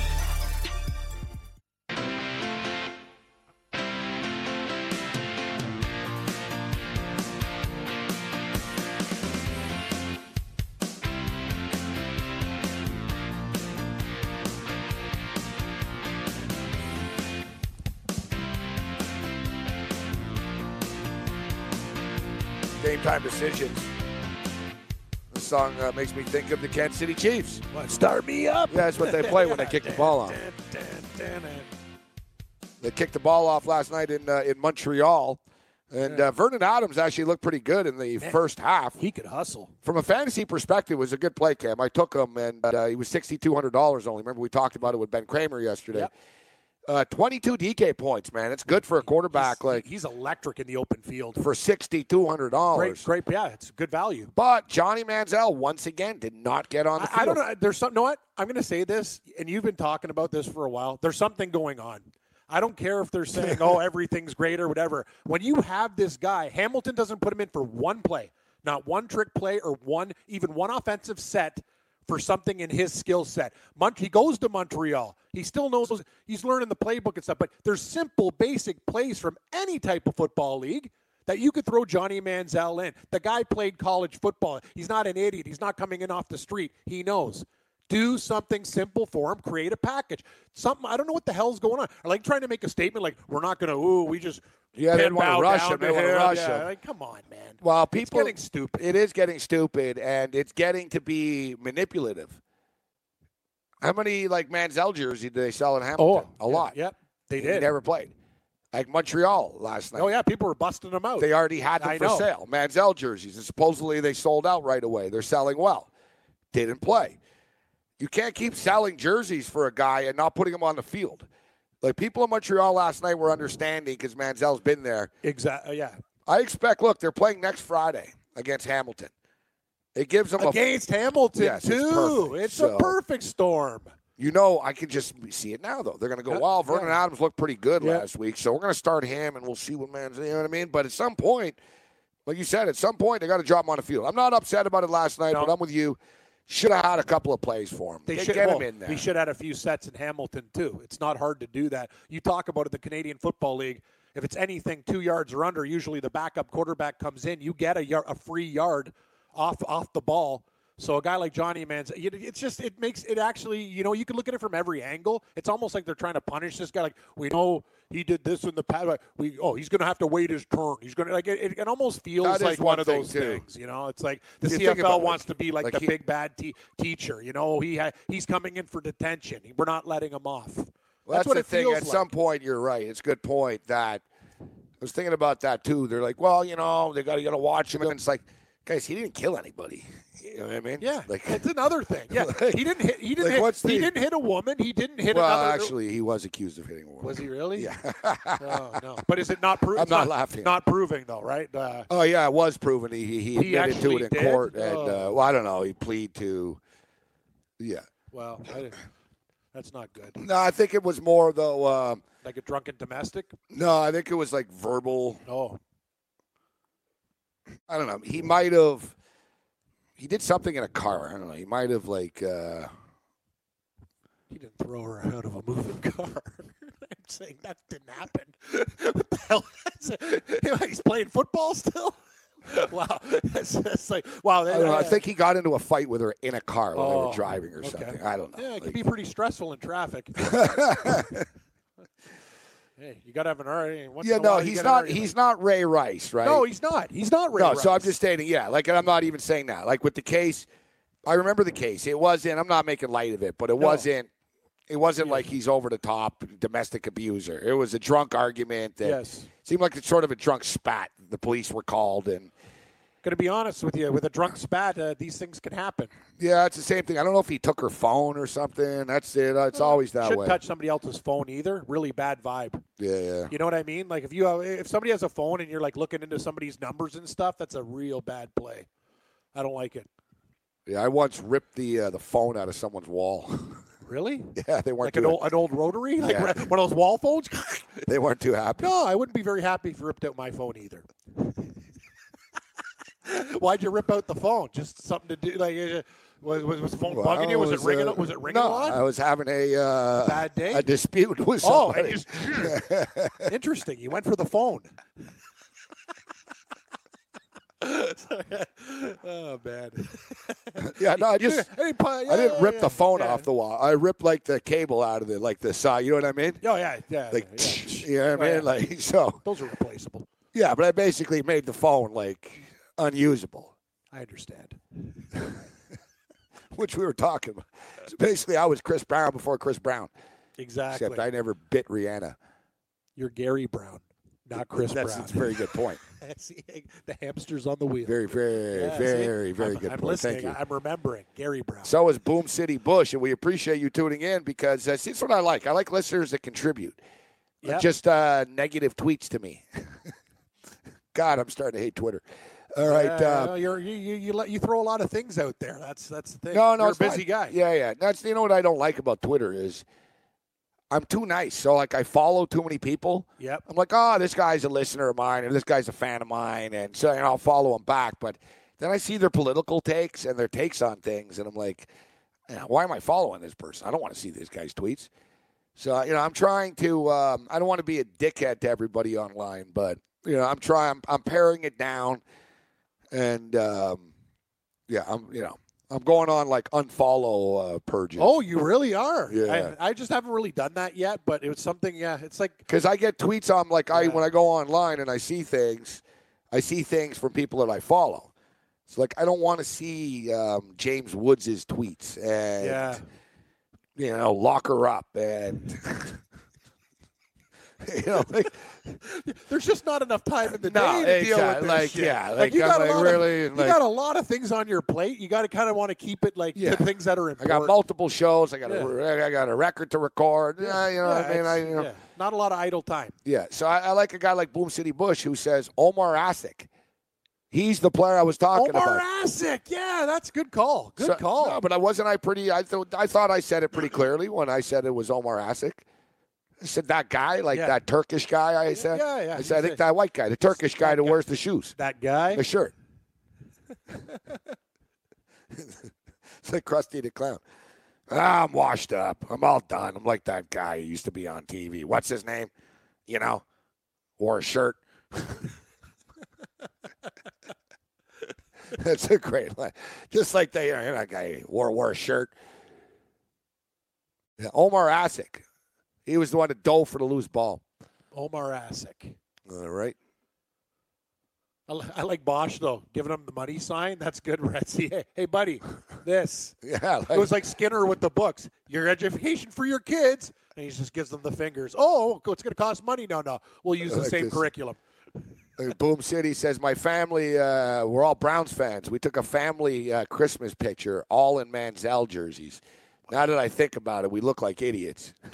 Song uh, makes me think of the Kansas City Chiefs. What, start me up. Yeah, that's what they play when they kick the ball off. They kicked the ball off last night in uh, in Montreal, and uh, Vernon Adams actually looked pretty good in the first half. He could hustle. From a fantasy perspective, it was a good play, Cam. I took him, and uh, he was sixty two hundred dollars only. Remember we talked about it with Ben Kramer yesterday. Yep. Uh, Twenty two DK points, man. It's good for a quarterback. He's, like he's electric in the open field. for sixty two hundred dollars. Great, great. Yeah, it's good value. But Johnny Manziel once again did not get on the field. I, I don't know. There's some. Know what? I'm going to say this, and you've been talking about this for a while. There's something going on. I don't care if they're saying, "Oh, everything's great" or whatever. When you have this guy, Hamilton doesn't put him in for one play, not one trick play or one even one offensive set for something in his skill set. Mont- he goes to Montreal. He still knows he's learning the playbook and stuff. But there's simple, basic plays from any type of football league that you could throw Johnny Manziel in. The guy played college football. He's not an idiot. He's not coming in off the street. He knows. Do something simple for him. Create a package. Something I don't know what the hell's going on. Are like trying to make a statement like we're not going to. Ooh, we just Yeah, they pin wanna rush him. They to wanna rush Yeah, him. Like, come on, man. Well, It's people getting stupid. It is getting stupid, and it's getting to be manipulative. How many like Manziel jerseys did they sell in Hamilton? Oh, a Oh, yeah, lot. Yep, they He did. never played. Like Montreal last night. Oh yeah, people were busting them out. They already had them I for know. sale. Manziel jerseys, and supposedly they sold out right away. They're selling well. Didn't play. You can't keep selling jerseys for a guy and not putting him on the field. Like people in Montreal last night were understanding because Manziel's been there. Exactly. Oh, yeah. I expect. Look, they're playing next Friday against Hamilton. It gives them a Against Hamilton Yes, too. perfect. It's, So- a perfect storm. You know, I can just see it now, though. They're going to go, Yeah, wow, Vernon. Adams looked pretty good last week, so we're going to start him, and we'll see what man's, you know what I mean? But at some point, like you said, at some point, they got to drop him on the field. I'm not upset about it last night, No. but I'm with you. Should have had a couple of plays for him. They should get well, him in there. He should have had a few sets in Hamilton too. It's not hard to do that. You talk about it, the Canadian Football League. If it's anything two yards or under, usually the backup quarterback comes in. You get a, yard, a free yard off off the ball. So a guy like Johnny Manziel, it's just it makes it actually you know you can look at it from every angle. It's almost like they're trying to punish this guy. Like we know he did this in the past. but We oh he's going to have to wait his turn. He's going to like it, it almost feels That like one one of thing, those too. things. You know, it's like the You CFL it. wants to be like, Like the he- big bad te- teacher. You know, he ha- he's coming in for detention. We're not letting him off. Well, that's, what the it thing. At like. some point, you're right. It's a good point that I was thinking about that too. They're like, well, you know, they got to got to watch him, and it's like, Guys, he didn't kill anybody. You know what I mean? Yeah, Like, it's another thing. Yeah, Like- he didn't hit. He didn't like, hit. what's he didn't hit a woman. He didn't hit well, another. actually, he was accused of hitting a woman. was he really? Yeah. oh no. But is it not proving? I'm not laughing. Not proving though, right? Uh, Oh yeah, it was proven. He he, he admitted to it in did? court, and uh, Oh. well, I don't know. He plead to. Yeah. well, I didn't, that's not good. No, I think it was more though. Um, Like a drunken domestic. no, I think it was like verbal. Oh, I don't know. He might have. He did something in a car. I don't know. He might have like. Uh, he didn't throw her out of a moving car. I'm saying that didn't happen. what the hell? He's playing football still. wow, that's, that's like wow. I, don't know, I think he got into a fight with her in a car while they Oh, were driving or okay. something. I don't know. Yeah, it can Like- be pretty stressful in traffic. Hey, you got to have an R. Once yeah, no, while, you not. He's not Ray Rice, right? No, he's not. He's not Ray Rice. no, so I'm just stating, yeah, like I'm not even saying that. Like with the case, I remember the case. It wasn't. I'm not making light of it, but it No. wasn't. It wasn't like he's over the top domestic abuser. It was a drunk argument that Yes. seemed like it's sort of a drunk spat. The police were called, and Going to be honest with you, with a drunk spat, uh, these things can happen. yeah, it's the same thing. I don't know if he took her phone or something. That's it. It's always that Shouldn't way. touch somebody else's phone either. Really bad vibe. Yeah, yeah. You know what I mean? Like if you have, if somebody has a phone and you're like looking into somebody's numbers and stuff, that's a real bad play. I don't like it. Yeah, I once ripped the uh, the phone out of someone's wall. Really? yeah, they weren't Like an old, an old rotary, like Yeah. one of those wall phones. they weren't too happy. no, I wouldn't be very happy if you ripped out my phone either. Why'd you rip out the phone? Just something to do? Like, uh, was, was, was the phone Well, bugging you? Was, it ringing? uh, was it ringing no, a lot? I was having a uh, Bad day? a dispute with Oh, somebody. just interesting. You went for the phone. oh man! yeah, no, I just Hey, pa- I didn't rip yeah, the phone yeah. off the wall. I ripped like the cable out of it, like the side. You know what I mean? Oh yeah, yeah. Like, yeah. you know what I Oh, mean? yeah. Like so. those are replaceable. Yeah, but I basically made the phone like unusable, I understand. which we were talking about. So basically, I was Chris Brown before Chris Brown, Exactly. except I never bit Rihanna. You're Gary Brown, not Chris That's, Brown. that's a very good point. The hamster's on the wheel. Very, very, Yeah, see? very, very I'm, good I'm point. listening. Thank you. I'm remembering Gary Brown. So is Boom City Bush, and we appreciate you tuning in because uh, see, that's what I like. I like listeners that contribute, Not Yep. just uh, negative tweets to me. God, I'm starting to hate Twitter. All right. Uh, uh, you're, you you you, let, you throw a lot of things out there. That's that's the thing. no, no, you're a busy fine. guy. Yeah, yeah. That's you know what I don't like about Twitter is I'm too nice. So like I follow too many people. Yep. I'm like, oh, this guy's a listener of mine, or this guy's a fan of mine, and so you know, I'll follow him back. But then I see their political takes and their takes on things, and I'm like, why am I following this person? I don't want to see this guy's tweets. So you know, I'm trying to. Um, I don't want to be a dickhead to everybody online, but you know, I'm trying. I'm, I'm paring it down, and um, yeah, I'm. You know, I'm going on like unfollow uh, purges. Oh, you really are. Yeah. I, I just haven't really done that yet, but it was something. Yeah, it's like because I get tweets on like I when I go online and I see things, I see things from people that I follow. It's like I don't want to see um, James Woods's tweets and yeah. you know lock her up and you know like, There's just not enough time in the No, day to deal with this Like, shit. yeah, like, you I'm got a lot really, of, like- you got a lot of things on your plate. You got to kind of want to keep it like Yeah. to things that are important. I got multiple shows. I got Yeah. a, I got a record to record. Yeah, you know what I mean. I, you know, yeah, not a lot of idle time. Yeah, so I, I like a guy like Boom City Bush who says Omar Asik. He's the player I was talking Omar about. Omar Asik, yeah, that's a good call. Good So- call. No, but I wasn't I pretty. I thought I thought I said it pretty clearly when I said it was Omar Asik. I said that guy, like Yeah. that Turkish guy. I said. yeah, yeah, I said I think a- that white guy, the Turkish guy that wears the shoes, that guy. the shirt. it's like Krusty the Clown. Ah, I'm washed up. I'm all done. I'm like that guy who used to be on TV. What's his name? You know, wore a shirt. That's a great line. Just like they, you know, that guy wore wore a shirt. Omar Asik. He was the one that dove for the loose ball. Omar Asik. All right. I, like Bosh though, giving him the money sign. That's good, Retzi. Hey, hey, buddy, this. Yeah. It was like Skinner with the books. Your education for your kids, and he just gives them the fingers. Oh, it's going to cost money. No, no, we'll use the Like same this. curriculum. Boom City says, My family, uh, we're all Browns fans. We took a family uh, Christmas picture, all in Manziel jerseys. Now that I think about it, we look like idiots.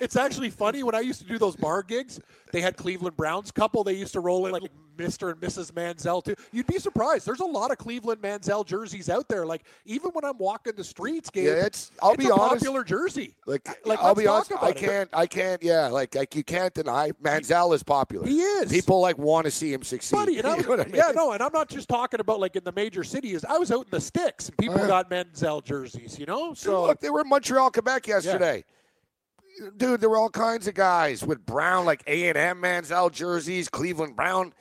it's actually funny when I used to do those bar gigs. They had Cleveland Browns couple. They used to roll in like Mr. and Mrs. Manziel too. You'd be surprised. There's a lot of Cleveland Manziel jerseys out there. Like even when I'm walking the streets, Gabe, Yeah, it's- I'll it's be a honest. popular jersey. Like, Like, I'll be honest, I can't, I can't, yeah, like, like you can't deny Manziel is popular. He is. People like want to see him succeed. Buddy, and I was, know what I mean? yeah, no, and I'm not just talking about like in the major cities. I was out in the sticks, and people yeah. got Manziel jerseys. You know, so Look, they were in Montreal, Quebec yesterday. Dude, there were all kinds of guys with brown, like A and M Manziel jerseys, Cleveland Brown.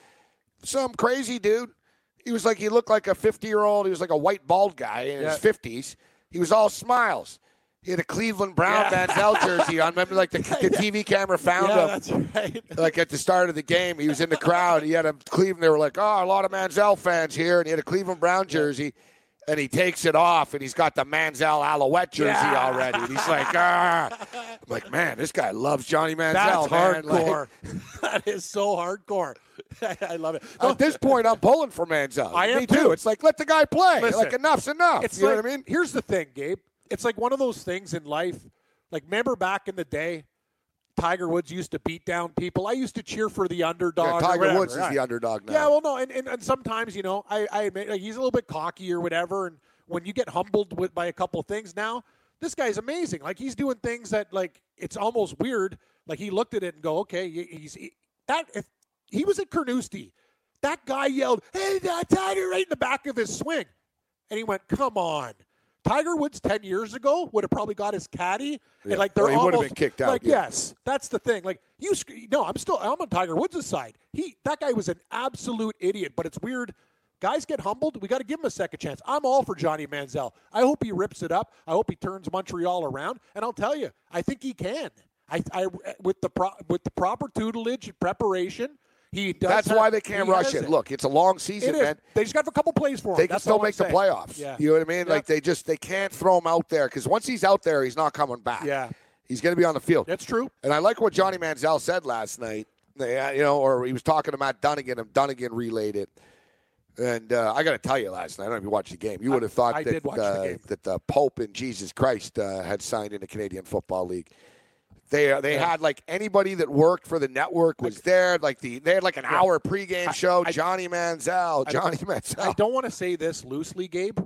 Some crazy dude. He was like he looked like a fifty-year-old. He was like a white bald guy in Yeah. his fifties. He was all smiles. He had a Cleveland Brown Yeah. Manziel jersey on. Remember, like the, the TV camera found yeah, him. that's right. like at the start of the game, he was in the crowd. He had a Cleveland. They were like, "Oh, a lot of Manziel fans here," and he had a Cleveland Brown jersey. And he takes it off, and he's got the Manziel Alouette jersey Yeah. already. And he's like, "Ah!" I'm like, man, this guy loves Johnny Manziel. That's man. Like, hardcore. that is so hardcore. I love it. at this point, I'm pulling for Manziel. I am Me too. It's like let the guy play. Listen, like enough's enough. It's you like, know what I mean? Here's the thing, Gabe. It's like one of those things in life. Like, remember back in the day, Tiger Woods used to beat down people. I used to cheer for the underdog. Yeah, Tiger Woods is right. the underdog now. Yeah, well, no, and, and, and sometimes you know, I, I admit like, he's a little bit cocky or whatever, and when you get humbled with by a couple of things now, this guy's amazing. Like he's doing things that like it's almost weird. Like he looked at it and go, okay, he's he, that. If he was at Carnoustie, that guy yelled, "Hey, that Tiger!" right in the back of his swing, and he went, "Come on." Tiger Woods ten years ago would have probably got his caddy, Yeah. and like they're Or he would have almost been kicked out, Like yeah. yes, that's the thing. Like you, no, I'm still I'm on Tiger Woods' side. He that guy was an absolute idiot. But it's weird. Guys get humbled. We got to give him a second chance. I'm all for Johnny Manziel. I hope he rips it up. I hope he turns Montreal around. And I'll tell you, I think he can. I, I with the pro, with the proper tutelage and preparation, he does. That's have- why they can't rush has it. Look, it's a long season, it is. man. They just got a couple plays for him. They can That's still I'm make the saying. playoffs. Yeah. You know what I mean? Yeah. Like they just they can't throw him out there because once he's out there, he's not coming back. Yeah. he's going to be on the field. That's true. And I like what Johnny Manziel said last night. Uh, you know, or he was talking to Matt Dunnigan, and Dunnigan relayed it. And uh, I got to tell you, last night, I don't know if you watched the game. You would have thought I that the uh, game. that the Pope and Jesus Christ uh, had signed in the Canadian Football League. They uh, they had like anybody that worked for the network was there. Like the they had like an hour pregame show. I- Johnny Manziel, I- Johnny Manziel. I don't want to say this loosely, Gabe.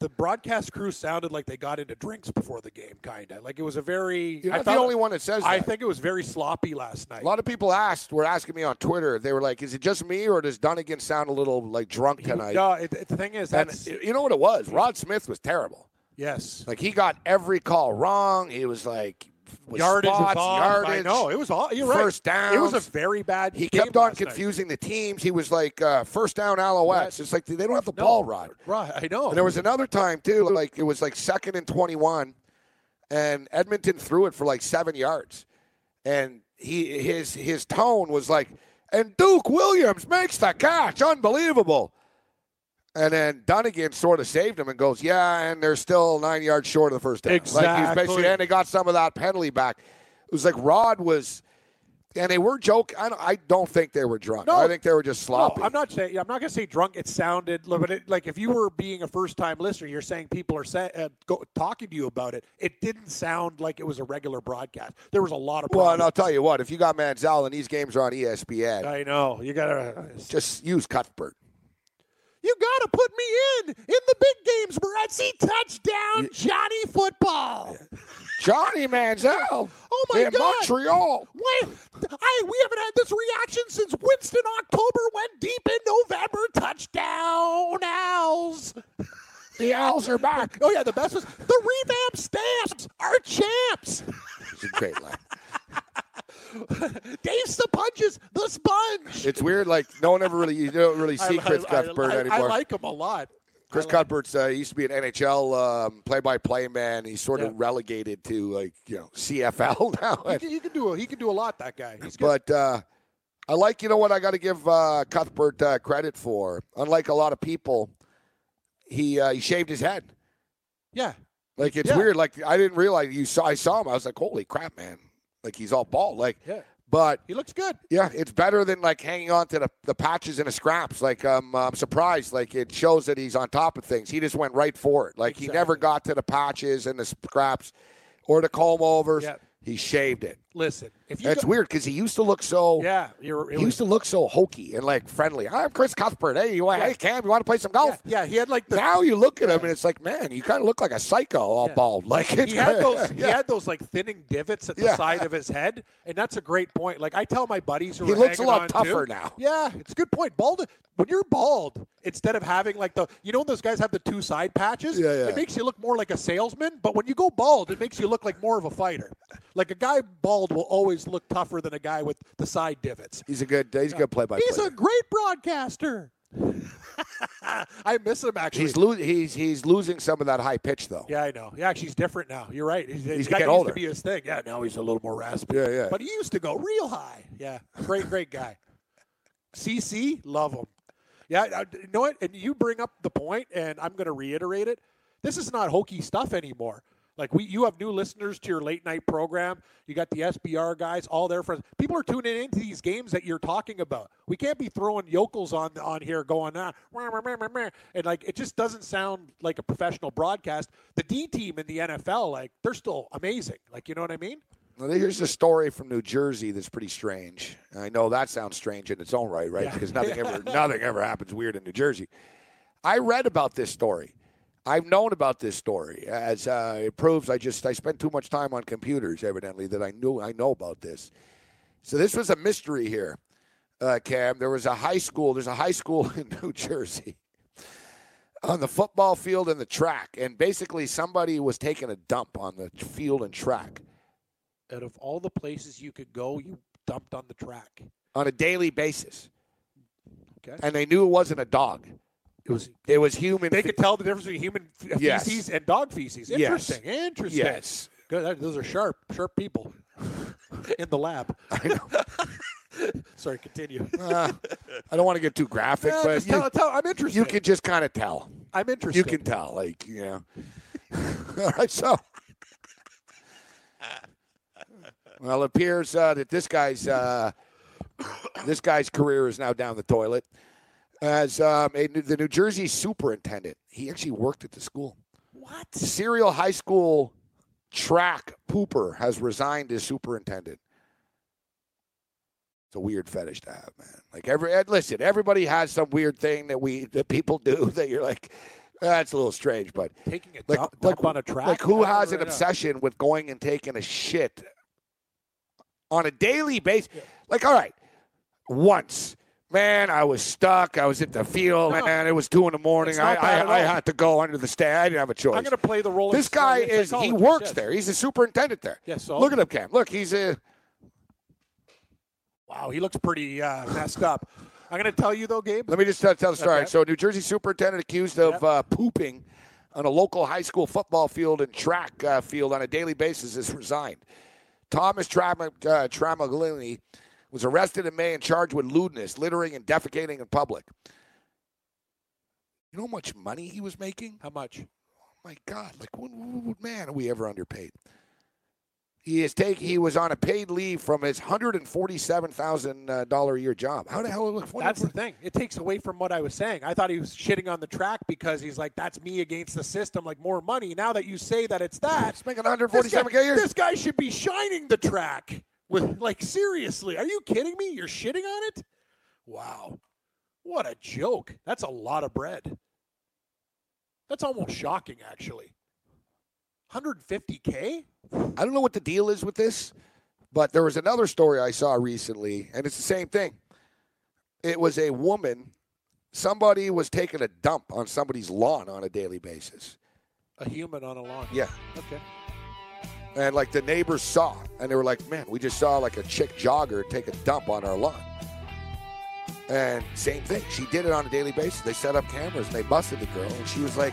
The broadcast crew sounded like they got into drinks before the game, kind of. Like it was a very. You're I not the only one that says I that. think it was very sloppy last night. A lot of people asked, were asking me on Twitter. They were like, "Is it just me, or does Dunnigan sound a little like drunk tonight?" No, it, it- the thing is, and that's you know what it was? Rod Smith was terrible. yes. Like he got every call wrong. He was like Yardage spots, off. Yardage. know it was all. You're right. first It was a very bad. He kept on last night. confusing the teams. He was like uh, first down Alouettes. Right. It's like they don't have the No. ball, Rod. Right, I know. And there was another time too, like it was like second and twenty-one, and Edmonton threw it for like seven yards, and he his his tone was like, and Duke Williams makes the catch, unbelievable. And then Dunnigan sort of saved him and goes, yeah, and they're still nine yards short of the first down. Like Exactly. basically, and they got some of that penalty back. It was like Rod was, and they were joking. I don't, I don't think they were drunk. No. I think they were just sloppy. No, I'm not saying. I'm not going to say drunk. It sounded, but it, like if you were being a first time listener, you're saying people are say, uh, go, talking to you about it. It didn't sound like it was a regular broadcast. There was a lot of. Problems. well, and I'll tell you what, if you got Manziel and these games are on ESPN, I know you gotta. just use Cuthbert. You gotta put me in in the big games, Moretzi. Touchdown, Johnny Football. Johnny Manziel. Oh my in God. Montreal. Wait, I we haven't had this reaction since Winston October went deep in November. Touchdown, Owls. The Owls are back. Oh yeah, the best was the revamp stamps are champs. It's a great line. Dave Sapunjis, the sponge. It's weird. Like no one ever really you don't really see I- Chris I- Cuthbert I, anymore. I like him a lot. Chris Cuthbert's uh, he used to be an NHL um, play-by-play man. He's sort of relegated to like you know CFL now. He can, he can do a, he can do a lot. That guy. But uh, I like, you know what, I got to give uh, Cuthbert uh, credit for. Unlike a lot of people, he uh, he shaved his head. yeah, Like it's Yeah. weird. Like I didn't realize you saw. I saw him. I was like, holy crap, man! Like he's all bald. Like, Yeah. but He looks good. yeah, it's better than like hanging on to the, the patches and the scraps. Like um, I'm surprised. Like it shows that he's on top of things. He just went right for it. Like he never got to the patches and the scraps or the comb overs. Yeah. He shaved it. Listen, That's go- weird because he used to look so. Yeah, you're. He was, used to look so hokey and like friendly. I'm Chris Cuthbert. Hey, you want? Yeah. Hey, Cam, you want to play some golf? yeah, he had like the. Now you look at him and it's like, man, you kind of look like a psycho, all Yeah. bald. Like it's he had those. He had those like thinning divots at the Yeah. side of his head, and that's a great point. Like I tell my buddies who He looks a lot tougher too, now. Yeah, it's a good point. Bald. When you're bald, instead of having like the, you know, those guys have the two side patches. Yeah, yeah. It makes you look more like a salesman. But when you go bald, it makes you look like more of a fighter. Like a guy bald will always look tougher than a guy with the side divots. He's a good. He's a good play by. He's a great broadcaster. I miss him actually. He's lo- he's he's losing some of that high pitch though. Yeah, I know. Yeah, actually, he's different now. You're right. He's, He's getting used older. to be his thing. Yeah, now he's a little more raspy. Yeah, yeah. But he used to go real high. Yeah, great, great guy. CC, love him. Yeah, I- you know what? And you bring up the point, and I'm going to reiterate it. This is not hokey stuff anymore. Like we, you have new listeners to your late night program. You got the SBR guys, all their friends. People are tuning into these games that you're talking about. We can't be throwing yokels on on here going ah, "Wah, wah, wah, wah, wah," and like it just doesn't sound like a professional broadcast. The D team in the NFL, like they're still amazing. Like you know what I mean? Well, here's a story from New Jersey that's pretty strange. I know that sounds strange in its own right, right? Yeah. Because nothing ever nothing ever happens weird in New Jersey. I read about this story. I've known about this story as uh, it proves I just I spent too much time on computers evidently that I knew I know about this. So this was a mystery here, uh, Cam. There was a high school. There's a high school in New Jersey on the football field and the track, and basically somebody was taking a dump on the field and track Out of all the places you could go, you dumped on the track. on a daily basis. Okay. and they knew it wasn't a dog. It was. It was human. They could tell the difference between human f- Yes. feces and dog feces. Yes. Interesting. Interesting. Yes. Good. Those are sharp, sharp people in the lab. I know. Sorry, continue. Uh, I don't want to get too graphic, Yeah, but you, tell, tell, I'm interested. you can just kind of tell. I'm interested. You can tell, like you know. All right, so. Well, it appears uh, that this guy's uh, this guy's career is now down the toilet. As um, a, the New Jersey superintendent, he actually worked at the school. What? Serial high school track pooper has resigned as superintendent. It's a weird fetish to have, man. Like every Ed, listen, everybody has some weird thing that we that people do that you're like, that's a little strange, but Taking a like, dump, like, dump on a track. like who has an know. obsession with going and taking a shit on a daily basis? Like, all right, once. Man, I was stuck. I was at the field, No. man. It was two in the morning. I, not bad at I, I had to go under the stand. I didn't have a choice. I'm going to play the role. This guy is he works yes. there. He's a superintendent there. Yes. so Look at him, Cam. Look, he's a Wow, he looks pretty uh, messed up. I'm going to tell you though, Gabe. Let me just tell, tell the story. Okay. So, New Jersey superintendent accused of Yep. uh, pooping on a local high school football field and track uh, field on a daily basis has resigned. Thomas Tram- uh, Tramaglini was arrested in May and charged with lewdness, littering, and defecating in public. You know how much money he was making? How much? Oh my God, like, what, what, man, are we ever underpaid? He is take. He was on a paid leave from his hundred and forty-seven thousand uh, dollar a year job. How the hell? That's the thing. It takes away from what I was saying. I thought he was shitting on the track because he's like, "That's me against the system." Like more money. Now that you say that it's that, He's making one hundred forty-seven k a year. this guy should be shining the track with like seriously. Are you kidding me? You're shitting on it? Wow, what a joke. That's a lot of bread. That's almost shocking, actually. 150k? I don't know what the deal is with this, but there was another story I saw recently, and it's the same thing. It was a woman. Somebody was taking a dump on somebody's lawn on a daily basis. A human on a lawn. Yeah. Okay. And like the neighbors saw, and they were like, "Man, we just saw like a chick jogger take a dump on our lawn." And same thing, she did it on a daily basis. They set up cameras and they busted the girl, and she was like,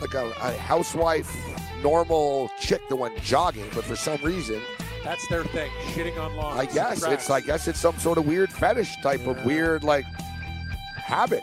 like a, a housewife, normal chick that went jogging, but for some reason, That's their thing. Shitting on lawns. I guess it's I guess it's some sort of weird fetish type of weird like habit.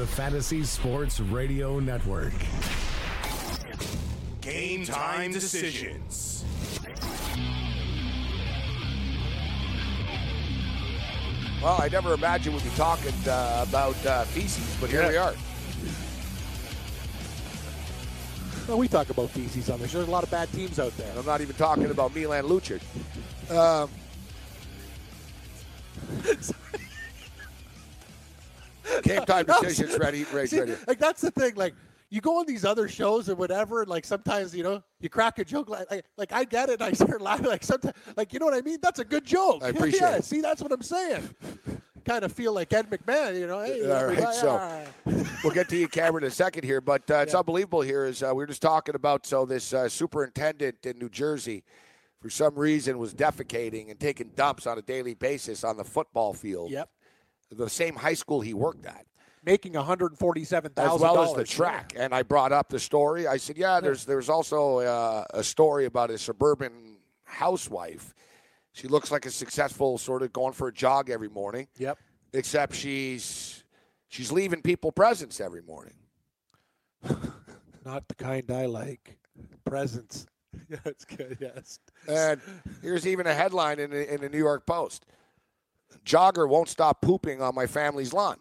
You're listening to the Fantasy Sports Radio Network. Game time decisions. Well, I never imagined we'd be talking uh, about uh, feces, but here we are. Well, we talk about feces on this. There's a lot of bad teams out there. I'm not even talking about Milan Lucic. Um, game time decisions ready, ready, See, ready. like that's the thing. Like you go on these other shows or whatever, and like sometimes you know you crack a joke like like, like I get it, and I start laughing. Like sometimes, like you know what I mean? That's a good joke. I appreciate yeah, it. See, that's what I'm saying. kind of feel like Ed McMahon, you know? Hey, All right, so we'll get to you, Cameron, in a second here. But uh, it's Yeah. unbelievable here is uh, we were just talking about so this uh, superintendent in New Jersey, for some reason, was defecating and taking dumps on a daily basis on the football field. Yep. The same high school he worked at. making one hundred forty-seven thousand as well as the track. And I brought up the story. I said, yeah, there's there's also uh, a story about a suburban housewife. She looks like a successful sort of going for a jog every morning, Yep. except she's she's leaving people presents every morning. Not the kind I like. Presents. Yeah, it's good. Yes. And here's even a headline in the, in the New York Post: Jogger won't stop pooping on my family's lawn.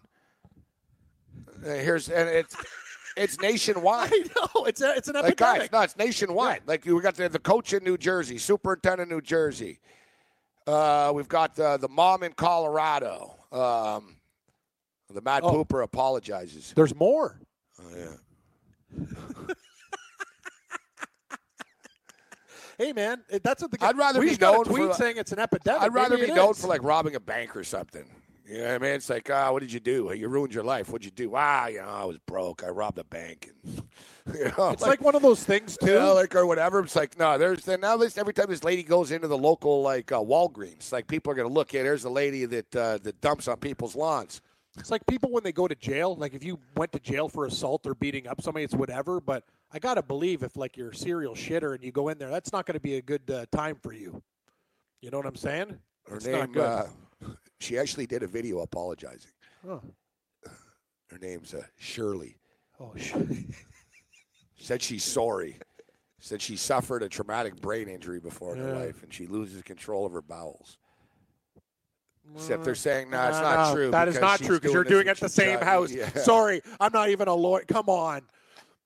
Uh, here's and it's it's nationwide. I know it's a, it's an Like guys, no, it's nationwide. Like we got the, the coach in New Jersey, superintendent in New Jersey. Uh, we've got uh, the mom in Colorado. Um, the Mad Oh. Pooper apologizes. There's more. Oh, yeah. Hey man, that's what the. I'd rather we be known a for, tweet like- saying it's an epidemic. I'd rather Maybe be known is. for like robbing a bank or something. You know what I mean? It's like, ah, what did you do? You ruined your life. What'd you do? Ah, you know, I was broke. I robbed a bank. And, you know, It's like, one of those things too. you know, like or whatever. It's like no, there's then now this every time this lady goes into the local like uh, Walgreens, like people are gonna look at. There's the lady that uh, that dumps on people's lawns. It's like people when they go to jail. Like if you went to jail for assault or beating up somebody, it's whatever. But I gotta believe if like you're a serial shitter and you go in there, that's not going to be a good uh, time for you. You know what I'm saying? Her It's not name, good. uh, she actually did a video apologizing. Oh. Her name's uh, Shirley. Oh shit. Said she's sorry. Said she suffered a traumatic brain injury before in her life and she loses control of her bowels. Except they're saying, no, No, it's not no, true. That is not true because you're doing it at the same house. Yeah. Sorry, I'm not even a lawyer. Come on.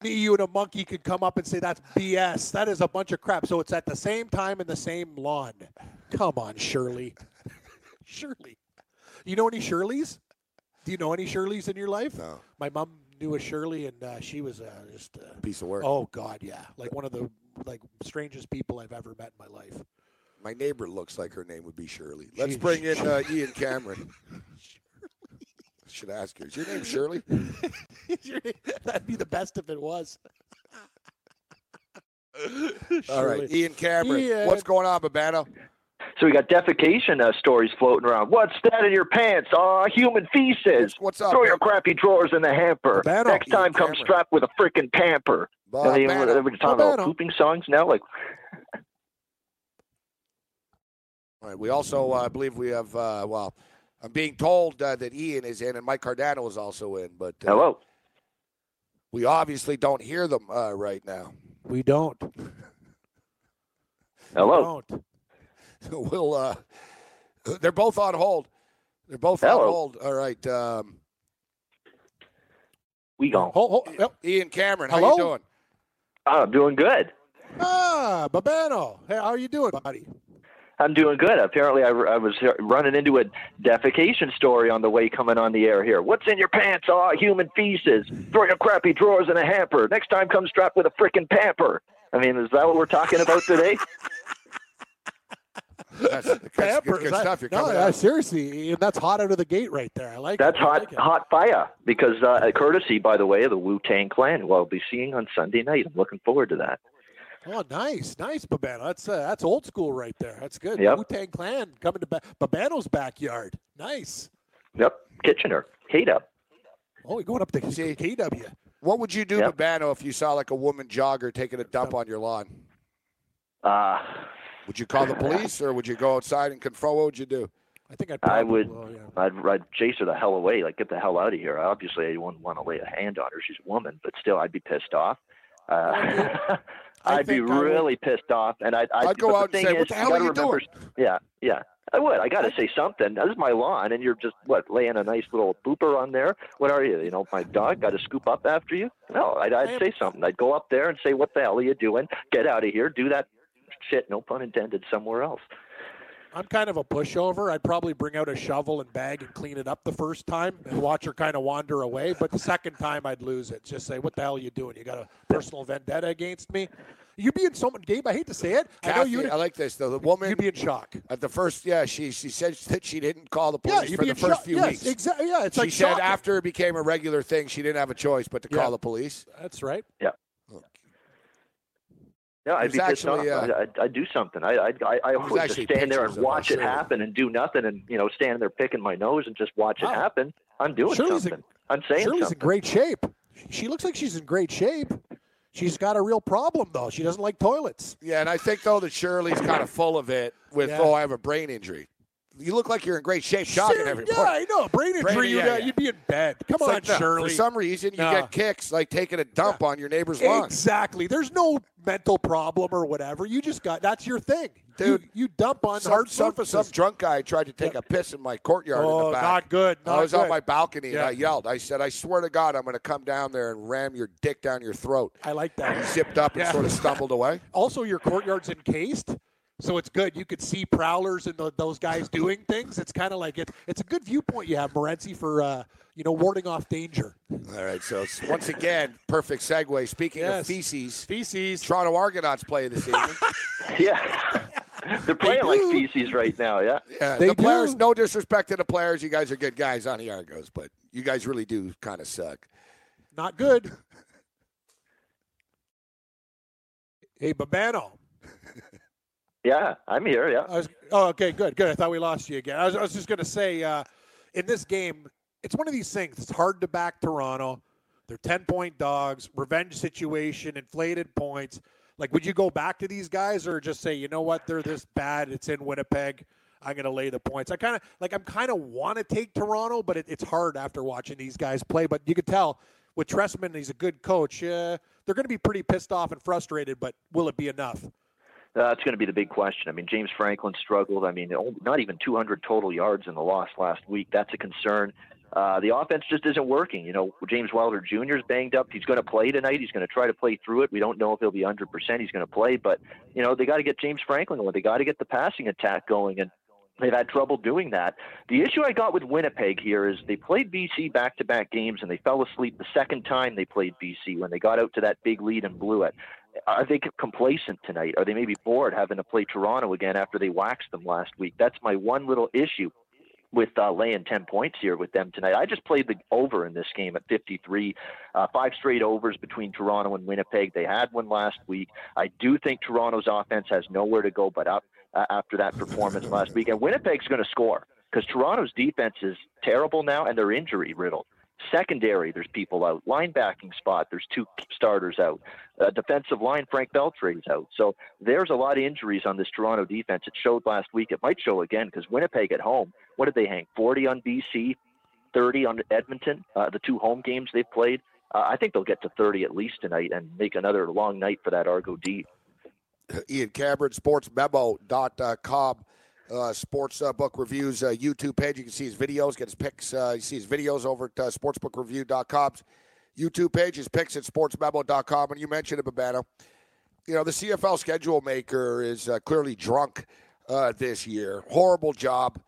Me, you, and a monkey could come up and say that's BS. That is a bunch of crap. So it's at the same time in the same lawn. Come on, Shirley. Shirley. You know any Shirleys? Do you know any Shirleys in your life? No. My mom knew a Shirley, and uh, she was uh, just. Uh, Piece of work. oh God, yeah, like one of the like strangest people I've ever met in my life. My neighbor looks like her name would be Shirley. Let's She- bring in uh, Ian Cameron. Should ask you. Is your name Shirley? That'd be the best if it was. All right, Ian Cameron. Ian. What's going on, Babano? So we got defecation uh, stories floating around. What's that in your pants? Oh, human feces. What's, what's up? Throw man? your crappy drawers in the hamper. Babano. Next time, Ian come Cameron. strapped with a freaking pamper. Bob And then Banner. we're talking about pooping songs now. Like, All right. We also, uh, I believe, we have. Uh, well, I'm being told uh, that Ian is in and Mike Cardano is also in, but uh, hello. we obviously don't hear them uh, right now. We don't. Hello. We Don't. we'll. Uh, they're both on hold. They're both on Hello. hold. All right. Um, We gone. Hold, hold, yep. Ian Cameron, how Hello? you doing? I'm doing good. Ah, Babano. Hey, how are you doing, buddy? I'm doing good. Apparently, I, I was running into a defecation story on the way coming on the air here. What's in your pants? Oh, human feces. Throw your crappy drawers in a hamper. Next time, come strapped with a freaking pamper. I mean, is that what we're talking about today? That's, that's Pampers. good, good I- stuff. You're no, coming yeah, seriously, that's hot out of the gate right there. I like That's it. Hot, like it. hot fire because uh, courtesy, by the way, of the Wu Tang Clan, who I'll be seeing on Sunday night. I'm looking forward to that. Oh, nice, nice, Babano. That's uh, that's old school right there. That's good. Yep. Wu Tang Clan coming to ba- Babano's backyard. Nice. Yep, Kitchener, Kate up. Oh, you're going up to See- KW. What would you do, Yep. Babano, if you saw like a woman jogger taking a dump on your lawn? Uh, Would you call the police or would you go outside and confront? What would you do? I think I'd I would- will, yeah. I'd, I'd chase her the hell away, like get the hell out of here. Obviously, I wouldn't want to lay a hand on her. She's a woman, but still, I'd be pissed off. Uh, I I'd be would- really pissed off, and I'd, I'd, I'd go out and say, "What is, the hell are you remember, Yeah, yeah, I would. I got to say something. This is my lawn, and you're just what laying a nice little booper on there. What are you? You know, my dog got to scoop up after you. No, I'd, I'd say something. I'd go up there and say, "What the hell are you doing? Get out of here! Do that shit." No pun intended. Somewhere else. I'm kind of a pushover. I'd probably bring out a shovel and bag and clean it up the first time and watch her kind of wander away. But the second time, I'd lose it. Just say, "What the hell are you doing? You got a personal vendetta against me?" You'd be in so much, Gabe. I hate to say it. I know you'd, I like this though. The woman you'd be in shock. at the first, yeah, she she said that she didn't call the police you'd for the first shock. few yes, weeks. exactly. Yeah, it's she like said shocking. after it became a regular thing, she didn't have a choice but to Yeah. call the police. That's right. Yeah, I'd be pissed actually, off. uh, I'd, I'd, I'd do something. I, I'd, I, I was would just stand there and watch it sure. happen and do nothing, and you know, stand there picking my nose and just watch it Wow. happen. I'm doing Shirley's something. I'm saying Shirley's something. in great shape. She looks like she's in great shape. She's got a real problem though. She doesn't like toilets. Yeah, and I think though that Shirley's kind of full of it with Yeah. oh I have a brain injury. You look like you're in great shape jogging Ser- every yeah, morning. I know. Brain injury. Brain- you'd, yeah, uh, yeah. you'd be in bed. Come It's on, like, no, Shirley. For some reason, you No. get kicks like taking a dump on your neighbor's lawn. Exactly. There's no mental problem or whatever. You just got that's your thing, Dude, You, you dump on Some, hard some, surfaces. some drunk guy tried to take a piss in my courtyard in oh, the back. not good. Not I was good. on my balcony and I yelled. I said, "I swear to God, I'm going to come down there and ram your dick down your throat." I like He that. zipped up and Yeah. sort of stumbled away. Also, your courtyard's encased, so it's good. You could see prowlers and the, those guys doing things. It's kind of like it. It's a good viewpoint you have, Morency, for uh, you know warding off danger. All right, so it's, once again, perfect segue. Speaking of Yes. feces, Feces. Toronto Argonauts play this evening. Yeah, they're playing like feces right now. Yeah. Yeah, They the players. do. No disrespect to the players. You guys are good guys on the Argos, but you guys really do kind of suck. Not good. Hey, Babano. Yeah, I'm here. Yeah. Was, oh, okay, good, good. I thought we lost you again. I was, I was just going to say, uh, in this game, it's one of these things. It's hard to back Toronto. They're ten point dogs, revenge situation, inflated points. Like, would you go back to these guys or just say, you know what, they're this bad. It's in Winnipeg. I'm going to lay the points. I kind of like. I'm kind of want to take Toronto, but it, it's hard after watching these guys play. But you can tell with Trestman, he's a good coach. Uh, they're going to be pretty pissed off and frustrated. But will it be enough? That's going to be the big question. I mean, James Franklin struggled. I mean, not even 200 total yards in the loss last week. That's a concern. Uh, the offense just isn't working. You know, James Wilder Jr. is banged up. He's going to play tonight. He's going to try to play through it. We don't know if he'll be 100%. He's going to play, but you know, they got to get James Franklin going. They got to get the passing attack going, and they've had trouble doing that. The issue I got with Winnipeg here is they played BC back-to-back games, and they fell asleep the second time they played BC when they got out to that big lead and blew it. Are they complacent tonight? Are they maybe bored having to play Toronto again after they waxed them last week? That's my one little issue with uh, laying 10 points here with them tonight. I just played the over in this game at 53. Uh, five straight overs between Toronto and Winnipeg. They had one last week. I do think Toronto's offense has nowhere to go but up uh, after that performance last week. And Winnipeg's going to score because Toronto's defense is terrible now and they're injury riddled. Secondary, there's people out. Linebacking spot, there's two starters out. Uh, defensive line, Frank Beltre is out. So there's a lot of injuries on this Toronto defense. It showed last week. It might show again because Winnipeg at home, what did they hang? 40 on BC, 30 on Edmonton, uh, the two home games they've played. Uh, I think they'll get to 30 at least tonight and make another long night for that Argo D. Ian Cameron, sportsmemo.com. Uh, sports uh, book reviews uh, YouTube page. You can see his videos, get his picks. Uh, you see his videos over at uh, sportsbookreview.com's YouTube page, his picks at sportsmemo.com. And you mentioned it, Babano. You know, the CFL schedule maker is clearly drunk this year. Horrible job.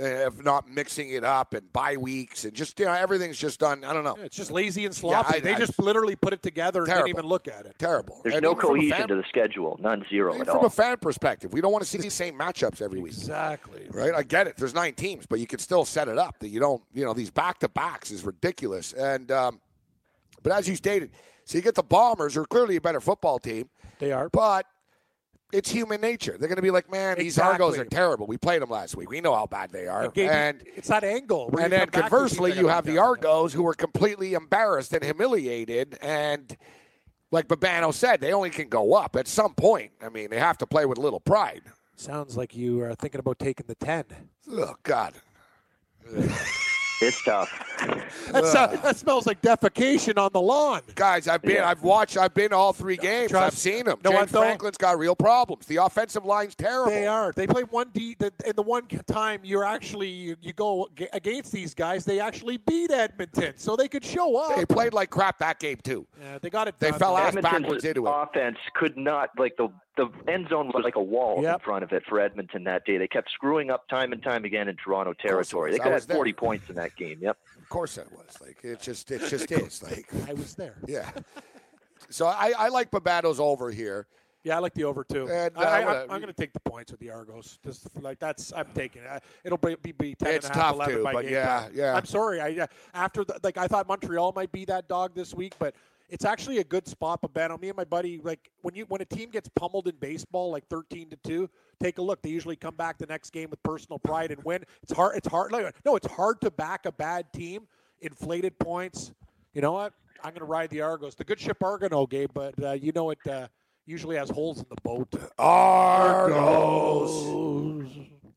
If not mixing it up and bye weeks and just you know everything's just done. I don't know. It's just lazy and sloppy. I- they I- just literally put it together and Terrible. didn't even look at it. Terrible. There's And no even from a cohesion fan- to the schedule. None, zero at from all. From a fan perspective, we don't want to see the same matchups every week. Exactly. Right? I get it. There's nine teams, but you can still set it up that you don't, you know, these back to backs is ridiculous. And, um, but as you stated, so you get the Bombers, who are clearly a better football team, They are. but it's human nature. They're going to be like, man, these Argos are terrible. We played them last week. We know how bad they are. It gave you- And it's that angle. and then come back to conversely, you have the. Argos who are completely embarrassed and humiliated. And like Babano said, they only can go up at some point. I mean, they have to play with a little pride. Sounds like you are thinking about taking the 10. Oh, God. It's tough. That, so- that smells like defecation on the lawn. Guys, I've been, Yeah. I've watched, I've been all three games. Trust- I've seen them. No, I James. Franklin's got real problems. The offensive line's terrible. They are. They play one D. The, and the one time you're actually you, you go against these guys, they actually beat Edmonton, so they could show up. They played like crap that game too. Yeah, they got it. They done. fell ass Edmonton's backwards into it. offense could not like the the end zone was like a wall Yep. in front of it for Edmonton that day. They kept screwing up time and time again in Toronto territory. They I could was have there. 40 points in that game. Yep. Of course, that was like it. Just, it just is like, I was there. yeah. So I, I like Babato's over here. Yeah, I like the over too. And, uh, I, I, I'm I'm, gonna- I'm going to take the points with the Argos. Just like that's, I'm taking it. It'll be be, be 10 It's and a half, tough 11 to, by but yeah, time. yeah. I'm sorry. I uh, after the, like I thought Montreal might be that dog this week, but it's actually a good spot. But Ben, me and my buddy, like when you when a team gets pummeled in baseball, like 13 to two, take a look. They usually come back the next game with personal pride and win. It's hard. It's hard. Like, no, it's hard to back a bad team. Inflated points. You know what? I'm going to ride the Argos. The good ship Argonaut, Gabe, but uh, you know it uh, usually has holes in the boat. Argos.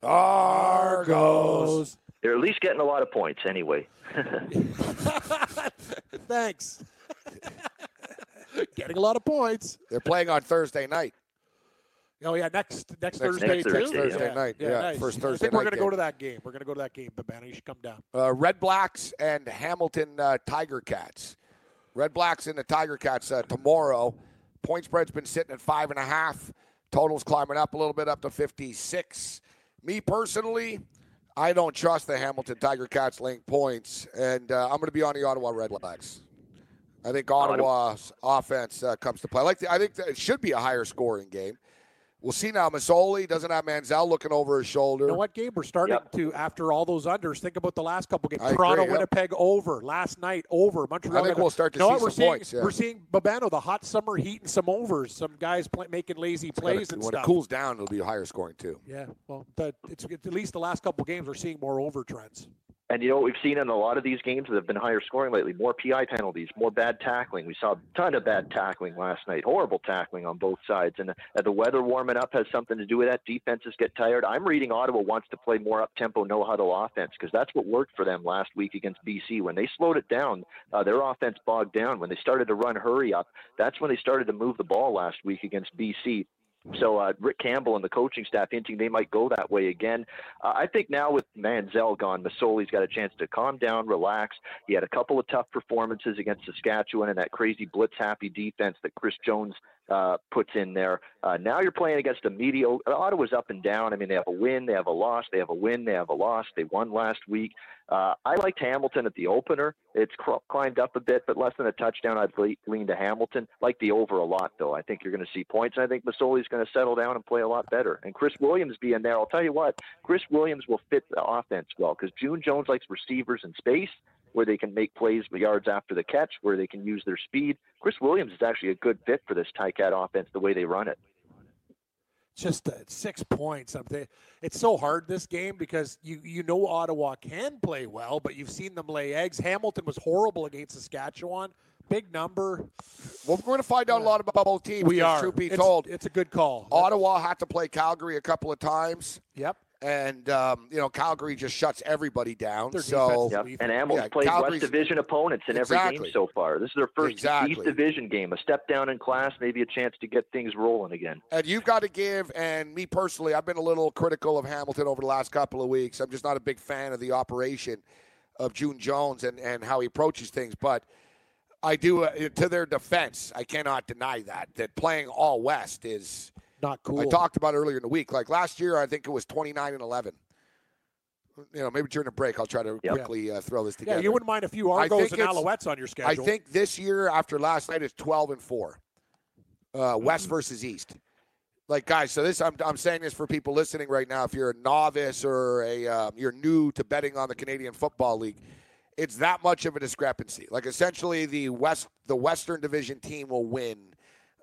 Argos. They're at least getting a lot of points anyway. Thanks. Getting a lot of points. They're playing on Thursday night. Oh yeah, next next, Next- Thursday next too. Thursday, Thursday yeah. night, yeah, nice. first I Thursday think we're gonna go to that game. We're gonna go to that game, Babano. You should come down. Uh, Red Blacks and Hamilton uh, Tiger Cats. Red Blacks and the Tiger Cats uh, tomorrow. Point spread's been sitting at five and a half. Totals climbing up a little bit, up to 56. Me personally, I don't trust the Hamilton Tiger Cats laying points, and uh, I'm going to be on the Ottawa Red Blacks. I think Ottawa's offense uh, comes to play. I like. The, I think that it should be a higher scoring game. We'll see now. Masoli doesn't have Manziel looking over his shoulder. You know what, Gabe? We're starting Yep. to after all those unders. Think about the last couple games. I agree, Toronto, yep. Winnipeg over last night over Montreal. I think we'll start to you know see what? We're some seeing, points, yeah. We're seeing Babano, the hot summer heat, and some overs. Some guys play, making lazy plays and when stuff. When it cools down, it'll be higher scoring too. Yeah, well, the, it's, it's at least the last couple games we're seeing more over trends. And you know what we've seen in a lot of these games that have been higher scoring lately? More PI penalties, more bad tackling. We saw a ton of bad tackling last night, horrible tackling on both sides. And uh, the weather warming up has something to do with that. Defenses get tired. I'm reading Ottawa wants to play more up tempo, no huddle offense because that's what worked for them last week against BC. When they slowed it down, uh, their offense bogged down. When they started to run hurry up, that's when they started to move the ball last week against BC. So uh, Rick Campbell and the coaching staff hinting they might go that way again. Uh, I think now with Manziel gone, Masoli's got a chance to calm down, relax. He had a couple of tough performances against Saskatchewan and that crazy blitz-happy defense that Chris Jones uh, puts in there. Uh, now you're playing against a mediocre. Ottawa's up and down. I mean, they have a win, they have a loss, they have a win, they have a loss. They won last week. Uh, I liked Hamilton at the opener. It's cr- climbed up a bit, but less than a touchdown. I'd le- lean to Hamilton. Like the over a lot, though. I think you're going to see points. I think Masoli's going to settle down and play a lot better. And Chris Williams being there, I'll tell you what, Chris Williams will fit the offense well because June Jones likes receivers in space where they can make plays yards after the catch, where they can use their speed. Chris Williams is actually a good fit for this Ticat offense the way they run it. just uh, six points. I'm it's so hard this game because you you know Ottawa can play well, but you've seen them lay eggs. Hamilton was horrible against Saskatchewan. Big number. Well, we're going to find out a lot about both teams. We are. Truth be it's, told, it's a good call. Ottawa had to play Calgary a couple of times, Yep. And um, you know Calgary just shuts everybody down. Their so defense Yep. And Hamilton's Yeah, played Calgary's- West Division opponents in every game so far. This is their first Exactly. East Division game. A step down in class, maybe a chance to get things rolling again. And you've got to give, and me personally, I've been a little critical of Hamilton over the last couple of weeks. I'm just not a big fan of the operation of June Jones and, and how he approaches things. But I do, uh, to their defense, I cannot deny that, that playing all West is, Not cool. I talked about it earlier in the week. Like last year, I think it was 29 and 11. You know, maybe during a break, I'll try to Yep. quickly uh, throw this together. Yeah, you wouldn't mind a few I Argos and Alouettes on your I think this year after last night is 12 and 4. Uh, Mm. West versus East. Like guys, so this I'm, I'm saying this for people listening right now. If you're a novice or a um, you're new to betting on the Canadian Football League, it's that much of a discrepancy. Like essentially, the West the Western Division team will win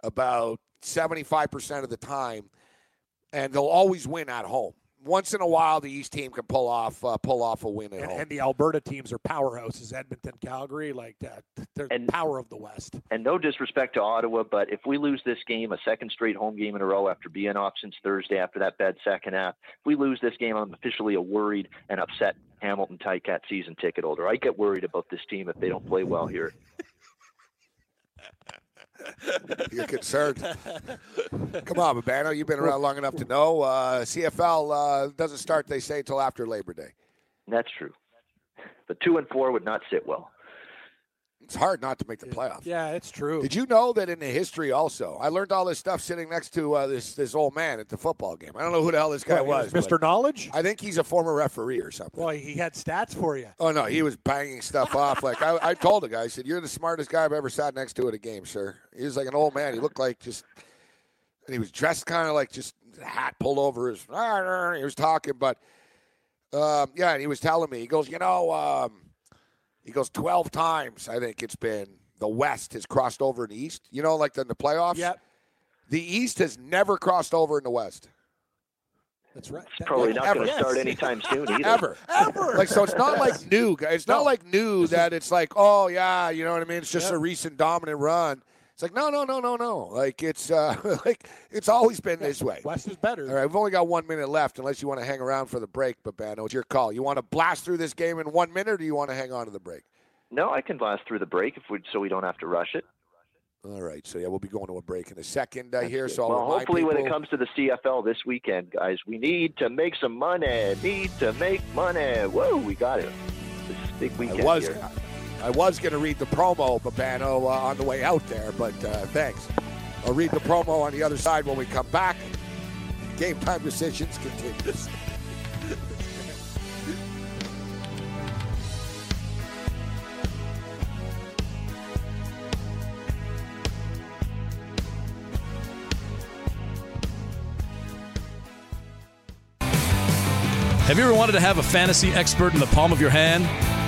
about 75 percent of the time, and they'll always win at home. Once in a while, the East team can pull off uh, pull off a win at and, home. and the Alberta teams are powerhouses. Edmonton, Calgary, like that. They're the And- power of the West. And no disrespect to Ottawa, but if we lose this game, a second straight home game in a row after being off since Thursday after that bad second half, if we lose this game, I'm officially a worried and upset Hamilton Ticat season ticket holder. I get worried about this team if they don't play well here. You're concerned. Come on, Babano. You've been around long enough to know uh, CFL uh, doesn't start, they say, until after Labor Day. That's true. But two and four would not sit well. It's hard not to make the playoffs. Yeah, it's true. Did you know that in the history also? I learned all this stuff sitting next to uh, this this old man at the football game. I don't know who the hell this guy was. was Mr. Knowledge? I think he's a former referee or something. Well, he had stats for you. Oh no, he was banging stuff off. Like I, I told the guy, I said, "You're the smartest guy I've ever sat next to at a game, sir." He was like an old man. He looked like just, and he was dressed kind of like just hat pulled over his. He was talking, but um, yeah, and he was telling me, he goes, you know, um, he goes twelve times. I think it's been the West has crossed over in the East. You know, like in the playoffs. Yep. The East has never crossed over in the West. That's right. It's probably not going to start anytime soon either. Ever. Ever. Like so, it's not like new. guys. It's not like new that it's like, oh yeah, you know what I mean. It's just Yep. a recent dominant run. It's like no, no, no, no, no. Like it's uh, like it's always been this way. West is better. All right, we've only got one minute left, unless you want to hang around for the break. Babano, it's your call. You want to blast through this game in one minute, or do you want to hang on to the break? No, I can blast through the break if we so we don't have to rush it. All right, so yeah, we'll be going to a break in a second uh, here. So I'll well, remind hopefully, when it comes to the CFL this weekend, guys, we need to make some money. Need to make money. Whoa, we got it. This is a big weekend I was here. I was going to read the promo, Babano, uh, on the way out there, but uh, thanks. I'll read the promo on the other side when we come back. Game time decisions continues. Have you ever wanted to have a fantasy expert in the palm of your hand?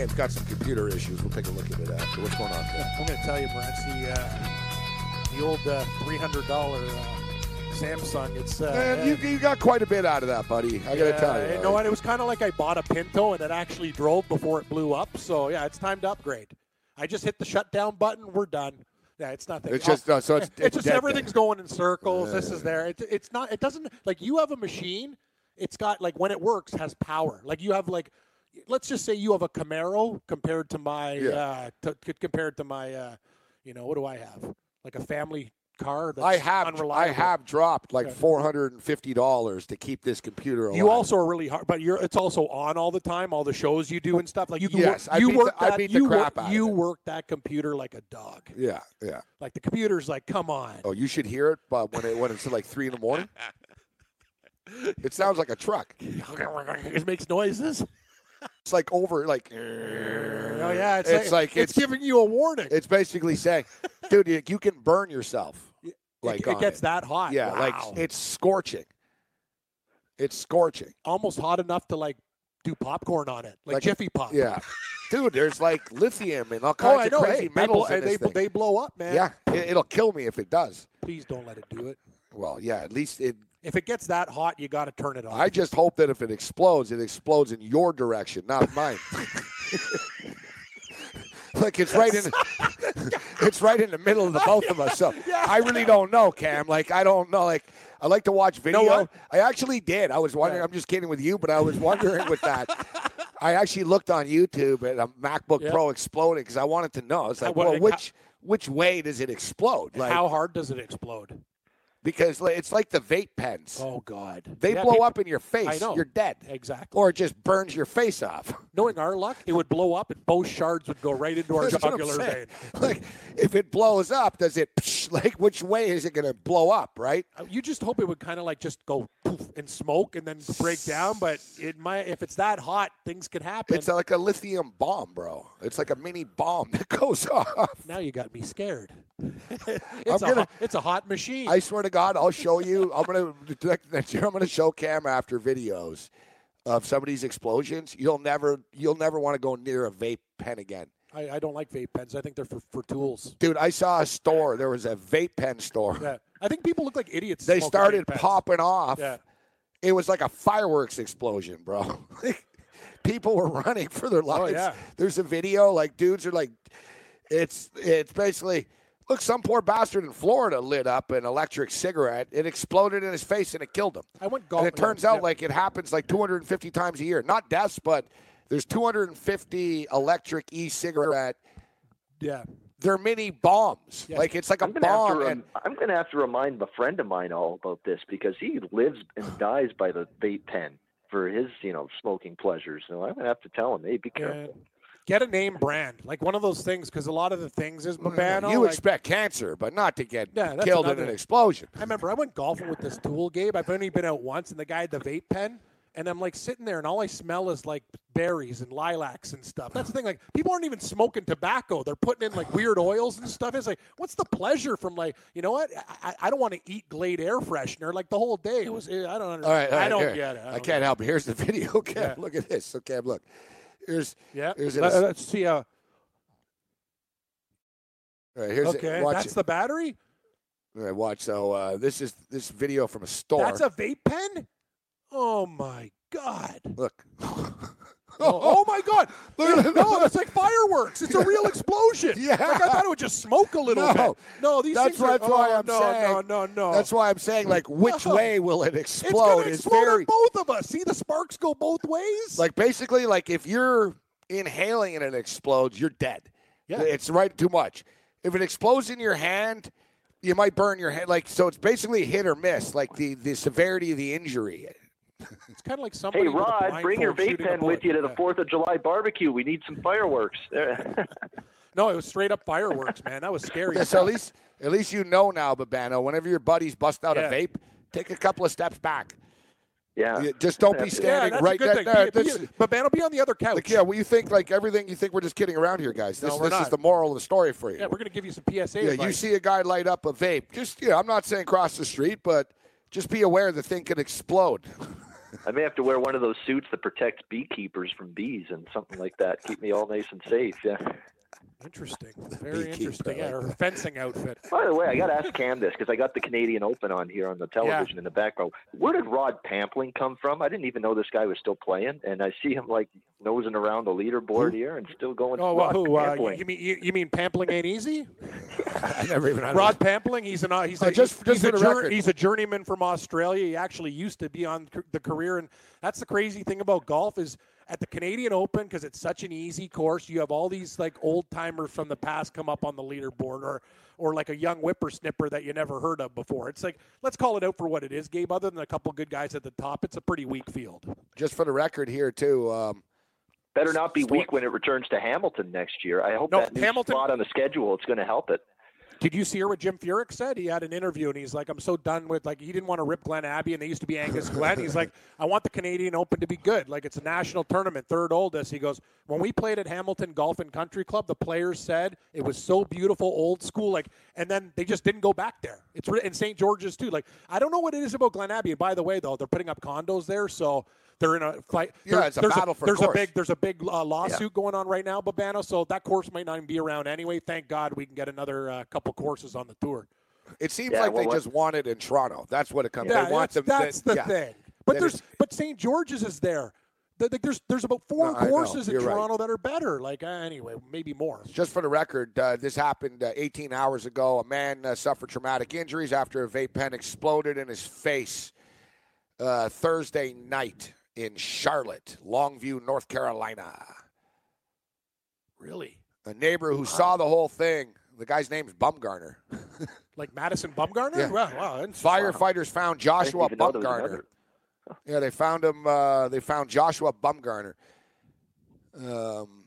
Cam's got some computer issues. We'll take a look at it after. What's going on? I'm going to tell you, Brent, the, uh, the old uh, $300 uh, Samsung, it's. Uh, Man, you, you got quite a bit out of that, buddy. I got to tell you. You know what? It was kind of like I bought a Pinto and it actually drove before it blew up. So, yeah, it's time to upgrade. I just hit the shutdown button. We're done. Yeah, it's nothing. It's just, uh, so it's- it's just dead everything's going in circles. This is there. It's it's not. It doesn't like you have a machine. It's got like when it works has power. Like you have like, let's just say you have a Camaro compared to my Yeah. uh, to, compared to my uh, you know what do I have? Like a family car. I have I have dropped like four hundred and fifty dollars to keep this computer alive. You also are really hard, but you're it's also on all the time. All the shows you do and stuff. Like you, Yes, work, I you beat work the- I that. beat the you crap work, out of you work that computer like a dog. Yeah, yeah. Like the computer's like, come on. Oh, you should hear it, but when it when it's like three in the morning, it sounds like a truck. it makes noises. It's like over like. Oh yeah, it's, It's like it's, it's- giving you a warning. It's basically saying, dude, you, you can burn yourself. Like it, it gets that hot. Yeah, Wow. like it's scorching. It's scorching. almost hot enough to like do popcorn on it, like, Like- Jiffy Pop. Yeah, dude. There's like lithium and all Oh, kinds I of know. crazy Hey, they, metals in and this they, thing. they blow up, man. yeah, it, it'll kill me if it does. Please don't let it do it. Well, yeah. At least it. If it gets that hot, you got to turn it off. I just hope that if it explodes, it explodes in your direction, not mine. like it's right in, it's right in the middle of the both of us. So I really don't know, Cam. Like I don't know. Like I like to watch video. I actually did. I was wondering. I'm just kidding with you, but I was wondering with that. I actually looked on YouTube at a MacBook Yeah. Pro exploding because I wanted to know. It's like, well, which which way does it explode? Like How hard does it explode? Because it's like the vape pens. Oh God, They Yeah, blow people- up in your face. I know. You're dead. Exactly. Or it just burns your face off. Knowing our luck, it would blow up and both shards would go right into our That's what I'm jugular vein. Like, if it blows up, does it, like, which way is it going to blow up, right? Uh, You just hope it would kind of like just go poof and smoke and then break down. But it might, if it's that hot, things could happen. It's like a lithium bomb, bro. It's like a mini bomb that goes off. now you got me scared. I'm it's, a gonna- hot, it's a hot machine. I swear to God, I'll show you. I'm gonna next year. I'm gonna show Cam after videos of some of these explosions. You'll never, you'll never want to go near a vape pen again, I, I don't like vape pens. I think they're for, for tools. dude. I saw a store. There was a vape pen store. Yeah, I think people look like idiots. They started popping off. Yeah. It was like a fireworks explosion, bro. People were running for their oh, lives. Oh, yeah. There's a video, like dudes are like, it's it's basically look, some poor bastard in Florida lit up an electric cigarette. It exploded in his face and it killed him. I went And it turns out yeah. like it happens like 250 times a year. Not deaths, but there's 250 electric e-cigarette. yeah. They're mini bombs. Yes. Like it's like a I'm gonna bomb. to. and, I'm gonna have to remind a friend of mine all about this because he lives and dies by the vape pen for his, you know, smoking pleasures. So I'm gonna have to tell him, hey, be careful. Get a name brand, like one of those things, because a lot of the things is Babano. you like- expect cancer, but not to get Yeah, killed in an explosion. I remember I went golfing with this tool, Gabe. I've only been out once, and the guy had the vape pen, and I'm like sitting there, and all I smell is like berries and lilacs and stuff. That's the thing. Like people aren't even smoking tobacco; they're putting in like weird oils and stuff. It's like, what's the pleasure from like, you know what? I, I don't want to eat Glade air freshener like the whole day. It was. I don't understand. All right, all right, I don't here. get it. I, don't can't help it. Here's the video. Cam, Yeah. look at this. So, Cam, look. Here's Yeah. Here's it. Let, us see. Uh, all right, here's okay, that's it. the battery. All right, watch. So uh, this is this video from a store. That's a vape pen. Oh my god. look. Oh, oh my God! Look at it. no, it's like fireworks. It's a real explosion. Yeah. like I thought it would just smoke a little No. bit. No, these That's things are. that's why oh, I'm no, saying. No, no, no. That's why I'm saying like which No. way will it it's explode? is explode very both of us. See the sparks go both ways. like basically like if you're inhaling and it explodes, you're dead. Yeah. It's right too much. If it explodes in your hand, you might burn your hand. Like so, it's basically hit or miss. Like the the severity of the injury. It's kind of like somebody. Hey Rod, bring your vape pen with you to the Yeah. Fourth of July barbecue. We need some fireworks. No, it was straight up fireworks, man. That was scary. Yeah, so at least at least you know now, Babano. Whenever your buddies bust out Yeah. a vape, take a couple of steps back. yeah. You- Just don't be Yeah, yeah, standing right there. thing. there. Be- be- but man, will be on the other couch. Like, yeah, well, you think like everything. You think we're just kidding around here, guys. This, No, we're this is the moral of the story for you. Yeah, we're gonna give you some PSA. Yeah, you see a guy light up a vape. Just yeah, I'm not saying cross the street, but just be aware the thing could explode. I may have to wear one of those suits that protects beekeepers from bees and something like that. Keep me all nice and safe. Yeah. Interesting. Very Beekeeper, interesting. I Yeah, like or fencing outfit. By the way, I got to ask Cam this because I got the Canadian Open on here on the television in the background. Where did Rod Pampling come from? I didn't even know this guy was still playing, and I see him like nosing around the leaderboard here and still going. Oh, Rod well, who? Uh, you mean you, you mean Pampling ain't easy? I never even had Rod Pampling, he's an uh, he's Uh, a, just- just he's, a for the jour- record. he's a journeyman from Australia. He actually used to be on the career, and that's the crazy thing about golf is at the Canadian Open because it's such an easy course. You have all these like old timers from the past come up on the leaderboard, or or like a young whippersnipper that you never heard of before. It's like let's call it out for what it is, Gabe. Other than a couple good guys at the top, it's a pretty weak field. Just for the record here too. Um, Better not be weak when it returns to Hamilton next year. I hope No, that new Hamilton- spot on the schedule it's going to help it. Did you hear what Jim Furyk said? He had an interview and he's like, I'm so done with like he didn't want to rip Glen Abbey and they used to be Angus Glen. He's like, I want the Canadian Open to be good. Like it's a national tournament, third oldest. He goes, When we played at Hamilton Golf and Country Club, the players said it was so beautiful, old school, like and then they just didn't go back there. It's in St. George's too. Like I don't know what it is about Glen Abbey. By the way, though, they're putting up condos there, so they're in a fight. Yeah, there- it's a there's battle for There's course. a big there's a big uh, lawsuit going on right now, Babano. So that course might not even be around anyway. Thank God we can get another uh, couple courses on the tour. it seems Yeah, like well, they what- just want it in Toronto. That's what it comes. Yeah, they want that's, them. that's they- the yeah. thing. But Then there's it's- but St. George's is there. th- th- there's there's about four No, courses in You're right. Toronto that are better. Like uh, anyway, maybe more. Just for the record, uh, this happened uh, 18 hours ago. A man uh, suffered traumatic injuries after a vape pen exploded in his face uh, Thursday night in Charlotte, Longview, North Carolina. Really? A neighbor who saw the whole thing, the guy's name's Bumgarner. Like Madison Bumgarner? Yeah. Wow, wow. that's- Firefighters found Joshua even know there was Bumgarner. Yeah, they found him. Uh, they found Joshua Bumgarner um,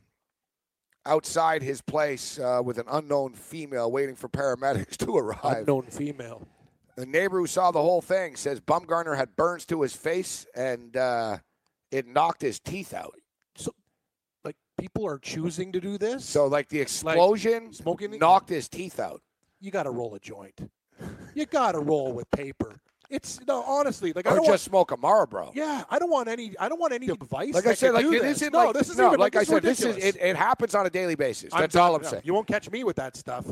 outside his place uh, with an unknown female waiting for paramedics to arrive. Unknown female. The neighbor who saw the whole thing says Bumgarner had burns to his face and uh, it knocked his teeth out. So, like people are choosing to do this. So, like the explosion smoking the- knocked his teeth out. you got to roll a joint. You got to roll with paper. It's no, honestly, like I don't just want, smoke a Marlboro. Yeah, I don't want any. I don't want any advice. Like I said, like it this. isn't No, like this is no, even like I said, this is it, it happens on a daily basis. I'm That's all. I'm No, saying. You won't catch me with that stuff.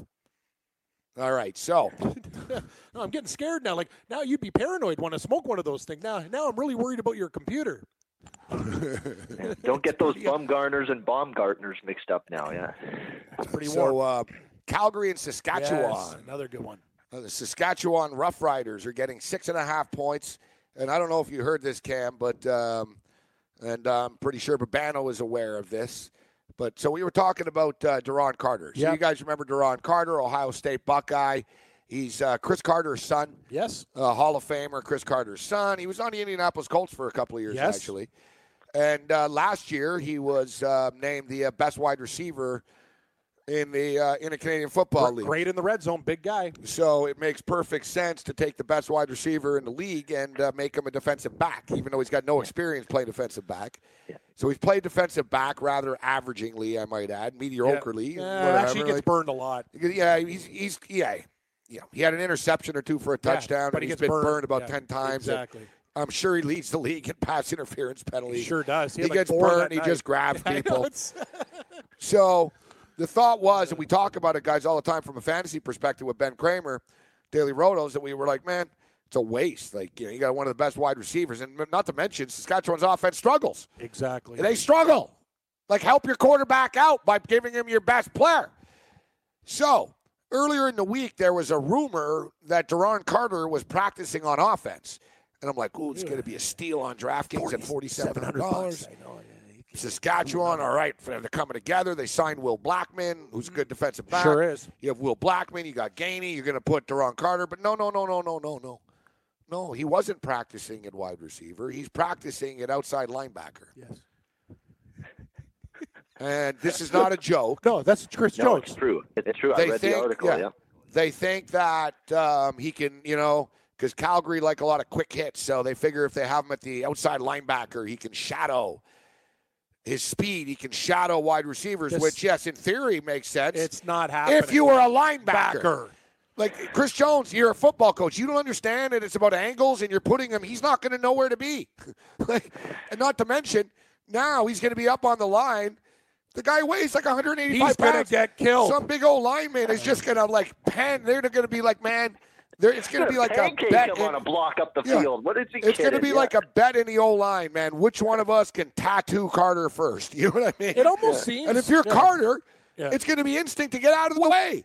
All right, so No, I'm getting scared now. Like now, you'd be paranoid want to smoke one of those things. Now, now I'm really worried about your computer. Don't get those Bumgarners and Baumgartners mixed up now. Yeah. It's pretty warm. so uh, Calgary and Saskatchewan. Yes, another good one. Uh, the Saskatchewan Roughriders are getting six and a half points, and I don't know if you heard this, Cam, but um, and I'm pretty sure Babano is aware of this. But so we were talking about uh, Duron Carter. So Yeah. you guys remember Duron Carter, Ohio State Buckeye. He's uh, Cris Carter's son, Yes. uh, Hall of Famer. Cris Carter's son. He was on the Indianapolis Colts for a couple of years, Yes. actually. And uh, last year he was uh, named the uh, best wide receiver in the uh, in the Canadian Football League. Great in the red zone, big guy. So it makes perfect sense to take the best wide receiver in the league and uh, make him a defensive back, even though he's got no experience playing defensive back. So he's played defensive back rather averagingly, I might add, mediocrely. Yeah, whatever, actually, he gets burned a lot. yeah, he's he's yeah, yeah. He had an interception or two for a Yeah, touchdown, but and he he's gets been burned. burned, about Yeah, ten times. and exactly. I'm sure he leads the league in pass interference He penalties. sure does. He, had like gets burned. He night. just grabs people. So the thought was, and we talk about it, guys, all the time from a fantasy perspective with Ben Kramer, Daily Rotos, that we were like, man, it's a waste. Like, you know, you got one of the best wide receivers, and not to mention Saskatchewan's offense struggles. exactly. They struggle. Like, help your quarterback out by giving him your best player. So earlier in the week, there was a rumor that Duron Carter was practicing on offense. And I'm like, ooh, it's going to be a steal on DraftKings at $4,700. I know. Saskatchewan, all right, they're coming together. They signed Will Blackman, who's a good defensive back. Sure is. You have Will Blackman, you got Gainey, you're going to put Duron Carter, but no, no, no, no, no, no, no. No, he wasn't practicing at wide receiver. He's practicing at outside linebacker. Yes. And this is not a joke. No, that's Chris No, Jones. it's true. It's true. I They read think- the article. yeah. Yeah. They think that um, he can, you know, because Calgary like a lot of quick hits, so they figure if they have him at the outside linebacker, he can shadow his speed. He can shadow wide receivers, This- which, yes, in theory makes sense. It's not happening. if you were a linebacker. backer, Like Chris Jones, you're a football coach. You don't understand that it's about angles, and you're putting him. He's not going to know where to be. like, and not to mention, now he's going to be up on the line. The guy weighs like 185 he's gonna get killed. Some big old lineman is just going to like pan. They're going to be like, man, there. It's going to be like a bet. him on in- a block up the Yeah. field. What is he it's going to be Yeah. like a bet in the old line, man. Which one of us can tattoo Carter first? You know what I mean? it almost seems. And if you're yeah. Carter, Yeah. it's going to be instinct to get out of the way.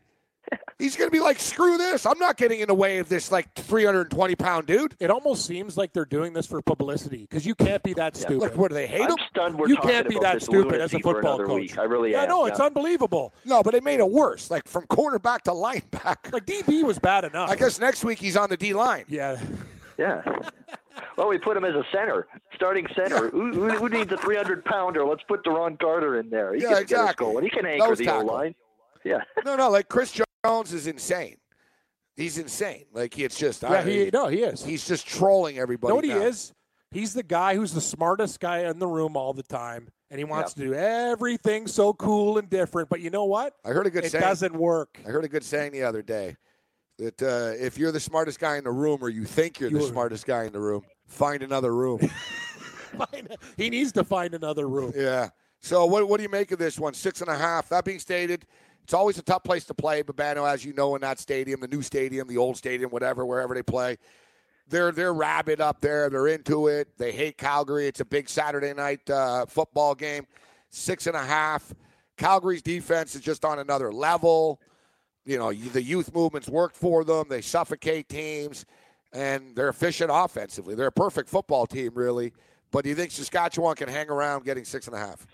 He's going to be like, screw this. I'm not getting in the way of this like 320 pound dude. It almost seems like they're doing this for publicity because you can't be that stupid. Like, what do they hate I'm him? stunned we're you can't be that stupid as a football coach. Week. I really yeah, am. no, it's unbelievable. No, but they made it worse. Like from cornerback to linebacker. Like DB was bad enough. I guess next week he's on the D line. Yeah. Yeah. Well, we put him as a center, starting center. Who, who, who needs a 300 pounder? Let's put Duron Carter in there. He Yeah, can get us exactly. going. He can anchor the tackle. O line. Yeah. No, no, like Chris Jones is insane. He's insane. Like it's just, Yeah, I, he no, he is. he's just trolling everybody. what he is? He's the guy who's the smartest guy in the room all the time, and he wants to do everything so cool and different. But you know what? I heard a good It saying. doesn't work. I heard a good saying the other day that uh, if you're the smartest guy in the room, or you think you're the You're- smartest guy in the room, find another room. He needs to find another room. yeah. So what what do you make of this one? Six and a half. That being stated, it's always a tough place to play. Babano, as you know, in that stadium, the new stadium, the old stadium, whatever, wherever they play. they're they're rabid up there. They're into it. They hate Calgary. It's a big Saturday night uh, football game. Six and a half. Calgary's defense is just on another level. You know, the youth movements work for them. They suffocate teams, and they're efficient offensively. They're a perfect football team, really. But do you think Saskatchewan can hang around getting six and a half?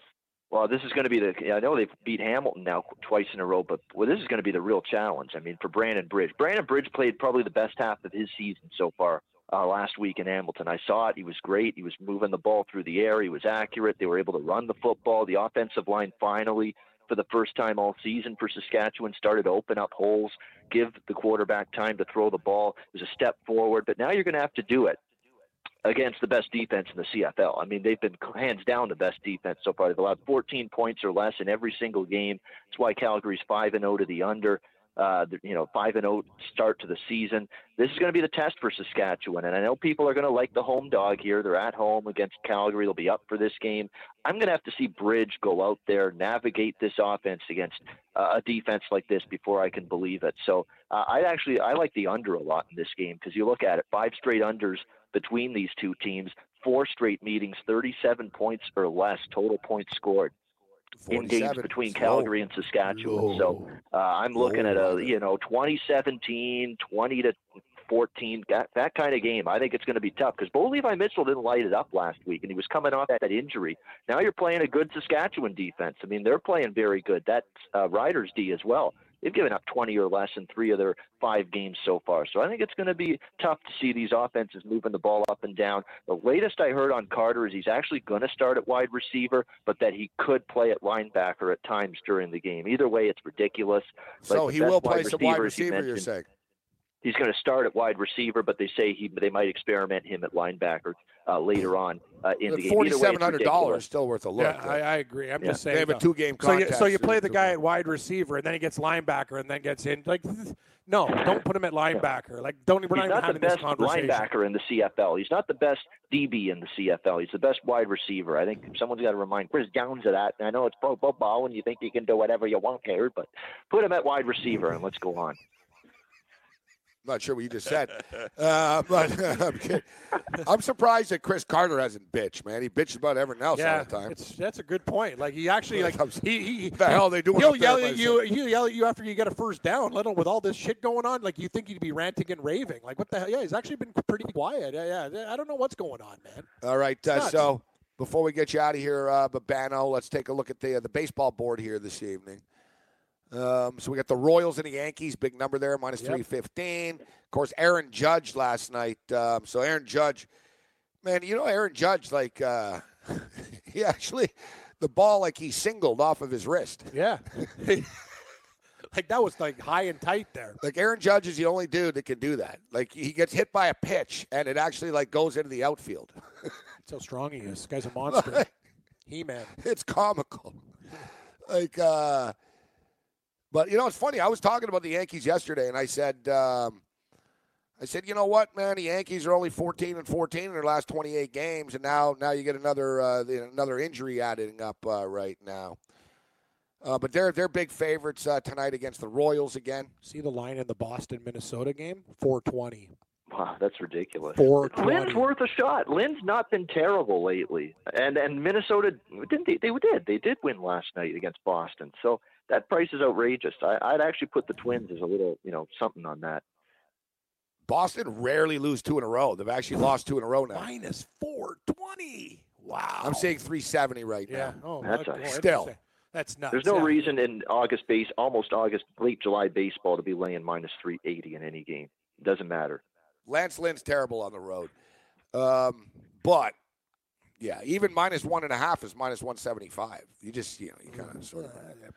Well, this is going to be the. I know they've beat Hamilton now twice in a row, but well, this is going to be the real challenge. I mean, for Brandon Bridge. Brandon Bridge played probably the best half of his season so far uh, last week in Hamilton. I saw it. He was great. He was moving the ball through the air. He was accurate. They were able to run the football. The offensive line finally, for the first time all season for Saskatchewan, started to open up holes, give the quarterback time to throw the ball. It was a step forward, but now you're going to have to do it against the best defense in the CFL. I mean, they've been hands down the best defense so far. They've allowed 14 points or less in every single game. That's why Calgary's 5 and 0 to the under. Uh, you know, 5 and 0 start to the season. This is going to be the test for Saskatchewan. And I know people are going to like the home dog here. They're at home against Calgary. They'll be up for this game. I'm going to have to see Bridge go out there, navigate this offense against uh, a defense like this before I can believe it. So uh, I actually I like the under a lot in this game because you look at it, five straight unders between these two teams, four straight meetings, 37 points or less total points scored in games between Calgary and Saskatchewan. So uh, I'm looking at a you know 2017, 20 to 14, that, that kind of game. I think it's going to be tough because Bo Levi Mitchell didn't light it up last week, and he was coming off that, that injury. Now you're playing a good Saskatchewan defense. I mean, they're playing very good. That's uh, Riders D as well. They've given up 20 or less in three of their five games so far. So I think it's going to be tough to see these offenses moving the ball up and down. The latest I heard on Carter is he's actually going to start at wide receiver, but that he could play at linebacker at times during the game. Either way, it's ridiculous. So he will play some wide receiver, you're saying? He's going to start at wide receiver, but they say he they might experiment him at linebacker uh, later on uh, in the, the game. Forty-seven hundred dollars still worth a look. Yeah, I, I, agree. I'm yeah. just saying they have a two-game. So you, so you play the guy at wide receiver, and then he gets linebacker, and then gets in. Like, no, don't put him at linebacker. Like, don't. We're He's not, not the best linebacker in the CFL. He's not the best DB in the CFL. He's the best wide receiver. I think someone's got to remind Chris Jones of that. And I know it's pro football, and you think you can do whatever you want here, but put him at wide receiver, and let's go on. I'm not sure what you just said, uh, but I'm, I'm, surprised that Cris Carter hasn't bitched, man. He bitches about everything else yeah, all the time. that's a good point. Like he actually, like he, he the hell they doing? He'll yell at you. He'll yell at you after you get a first down. Let him with all this shit going on. Like you think he'd be ranting and raving. Like what the hell? Yeah, he's actually been pretty quiet. Yeah, yeah. I don't know what's going on, man. All right, uh, so before we get you out of here, uh, Babano, let's take a look at the uh, the baseball board here this evening. Um, so we got the Royals and the Yankees, big number there, minus yep. 315. Of course, Aaron Judge last night. Um, so Aaron Judge, man, you know, Aaron Judge, like, uh, he actually, the ball, like, he singled off of his wrist. Yeah. like, that was, like, high and tight there. Like, Aaron Judge is the only dude that can do that. Like, he gets hit by a pitch, and it actually, like, goes into the outfield. That's how strong he is. This guy's a monster. he man. It's comical. Like, uh, but you know, it's funny. I was talking about the Yankees yesterday, and I said, um, I said, you know what, man? The Yankees are only 14 and 14 in their last 28 games, and now now you get another uh, another injury adding up uh, right now. Uh, but they're they're big favorites uh, tonight against the Royals again. See the line in the Boston Minnesota game, 420. Wow, that's ridiculous. Four Lynn's worth a shot. Lynn's not been terrible lately, and and Minnesota didn't they, they did they did win last night against Boston. So that price is outrageous. I, would actually put the Twins as a little, you know, something on that. Boston rarely lose two in a row. They've actually lost two in a row now. Minus four twenty. Wow. I'm saying three seventy right yeah. now. Oh, that's a, still. That's nuts. There's no yeah. reason in August base, almost August, late July baseball to be laying minus 380 in any game. It doesn't matter. Lance Lynn's terrible on the road, um, but yeah, even minus one and a half is minus one seventy five. You just you know you kind of sort of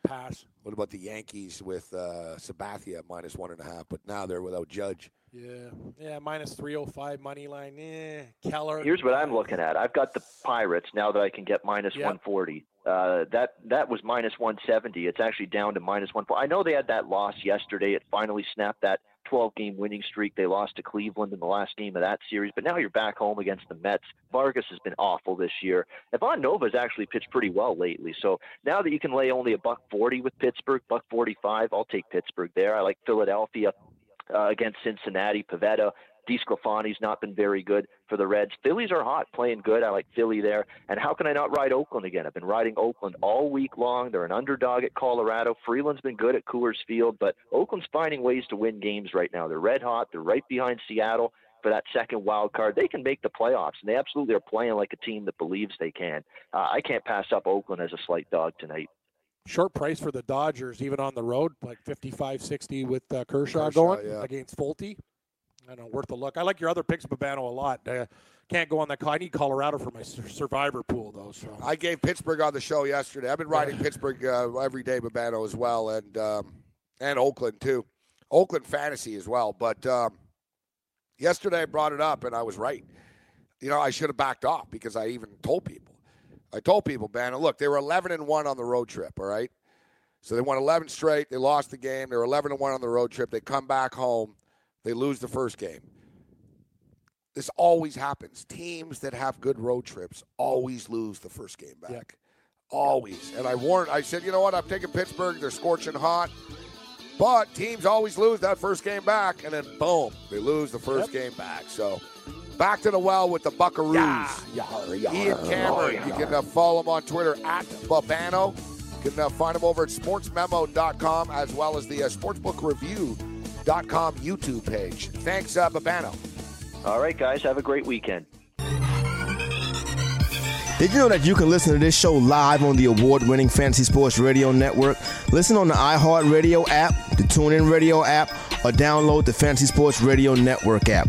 pass. What about the Yankees with uh, Sabathia minus one and a half? But now they're without Judge. Yeah, yeah, minus three hundred five money line. Eh, Keller. Here's what I'm looking at. I've got the Pirates now that I can get minus yep. one forty. Uh, that that was minus one seventy. It's actually down to minus one. I know they had that loss yesterday. It finally snapped that 12 game winning streak. They lost to Cleveland in the last game of that series, but now you're back home against the Mets. Vargas has been awful this year. Ivan Nova has actually pitched pretty well lately. So now that you can lay only a buck 40 with Pittsburgh, buck 45, I'll take Pittsburgh there. I like Philadelphia uh, against Cincinnati. Pivetta DeSclafani's not been very good for the Reds. Phillies are hot, playing good. I like Philly there. And how can I not ride Oakland again? I've been riding Oakland all week long. They're an underdog at Colorado. Freeland's been good at Coors Field, but Oakland's finding ways to win games right now. They're red hot. They're right behind Seattle for that second wild card. They can make the playoffs, and they absolutely are playing like a team that believes they can. Uh, I can't pass up Oakland as a slight dog tonight. Short price for the Dodgers, even on the road, like 55 60 with uh, Kershaw, Kershaw, going yeah. against Folty. I don't know, worth a look. I like your other picks, Babano, a lot. Uh, can't go on that. I need Colorado for my survivor pool, though. So I gave Pittsburgh on the show yesterday. I've been riding Pittsburgh uh, every day, Babano as well, and um, and Oakland too. Oakland fantasy as well. But um, yesterday I brought it up, and I was right. You know, I should have backed off because I even told people. I told people, Bannon, look, they were 11 and one on the road trip. All right, so they won 11 straight. They lost the game. They were 11 and one on the road trip. They come back home. They lose the first game. This always happens. Teams that have good road trips always lose the first game back. Always. And I warned, I said, you know what? I'm taking Pittsburgh. They're scorching hot. But teams always lose that first game back. And then, boom, they lose the first game back. So back to the well with the Buckaroos. Ian Cameron. You can uh, follow him on Twitter at Babano. You can uh, find him over at sportsmemo.com as well as the uh, sportsbookreview.com YouTube page. Thanks, uh, Babano. All right, guys, have a great weekend. Did you know that you can listen to this show live on the award winning Fantasy Sports Radio Network? Listen on the iHeartRadio app, the TuneIn Radio app, or download the Fantasy Sports Radio Network app.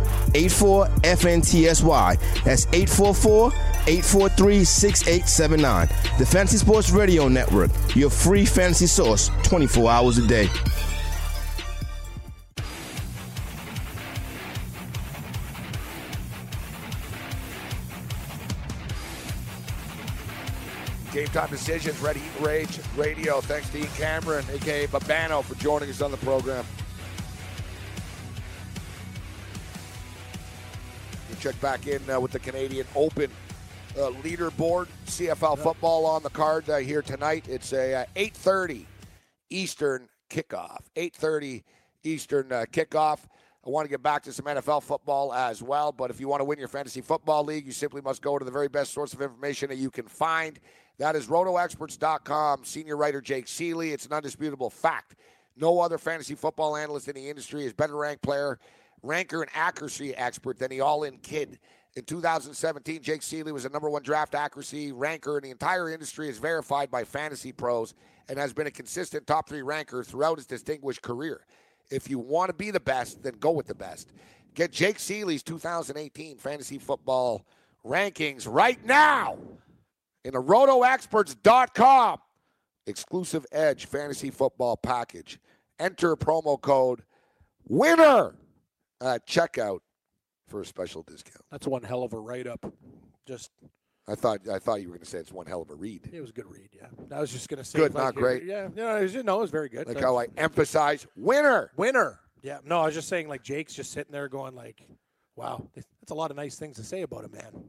84 FNTSY. That's 844 843 6879. The Fantasy Sports Radio Network, your free fantasy source 24 hours a day. Game Time Decisions, Heat Rage Radio. Thanks to Ian Cameron, aka Babano, for joining us on the program. Check back in uh, with the Canadian Open uh, leaderboard. CFL football on the card uh, here tonight. It's a uh, 8:30 Eastern kickoff. 8:30 Eastern uh, kickoff. I want to get back to some NFL football as well, but if you want to win your fantasy football league, you simply must go to the very best source of information that you can find. That is rotoexperts.com. Senior writer Jake Ciely. It's an undisputable fact. No other fantasy football analyst in the industry is better ranked player, ranker, and accuracy expert than the all in kid. In 2017, Jake Ciely was a number one draft accuracy ranker, and the entire industry is verified by fantasy pros and has been a consistent top three ranker throughout his distinguished career. If you want to be the best, then go with the best. Get Jake Ciely's 2018 fantasy football rankings right now in the rotoexperts.com exclusive edge fantasy football package. Enter promo code WINNER at checkout for a special discount. that's one hell of a write up. Just I thought I thought you were going to say it's one hell of a read. it was a good read. Yeah, I was just gonna say Good, like, not great. Yeah, yeah, it was, no, it was very good. Like Uh, how I emphasize winner. winner. Yeah, no, I was just saying like Jake's just sitting there going like, wow, that's a lot of nice things to say about him, man.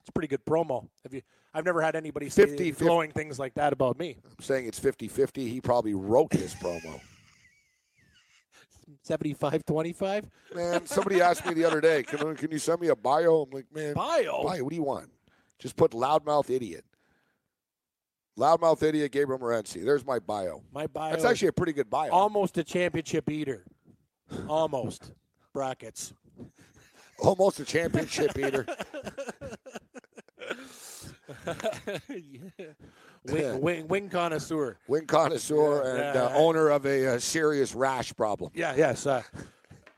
It's a pretty good promo. Have you? I've never had anybody say 50, glowing things like that about me. I'm saying it's 50-50. He probably wrote this promo. 75 25 Man, somebody asked me the other day, can, can you send me a bio? I'm like, man, bio. bio, what do you want? Just put loudmouth idiot. Loudmouth idiot, Gabriel Morency. There's my bio. My bio. That's actually a pretty good bio. almost a championship eater. Almost. Brackets. Almost a championship eater. yeah. Wing, wing, wing connoisseur. Wing connoisseur Yeah, and yeah, uh, owner of a, uh serious rash problem. Yeah, yes. Uh,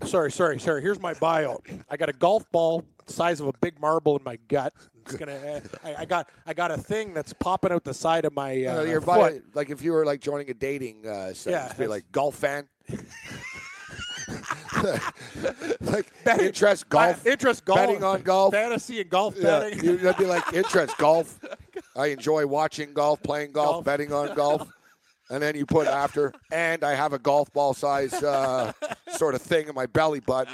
sorry, sorry, sorry. Here's my bio. I got a golf ball size of a big marble in my gut. It's gonna. Uh, I, I got. I got a thing that's popping out the side of my uh, Uh, your foot. bio, like if you were like joining a dating uh, site, Yeah, be like golf fan. like betting, interest golf. Interest golf. Betting on golf. Fantasy and golf Yeah, betting. you- that'd be like interest golf. I enjoy watching golf, playing golf, Golf. betting on golf. And then you put after, and I have a golf ball size uh, sort of thing in my belly button.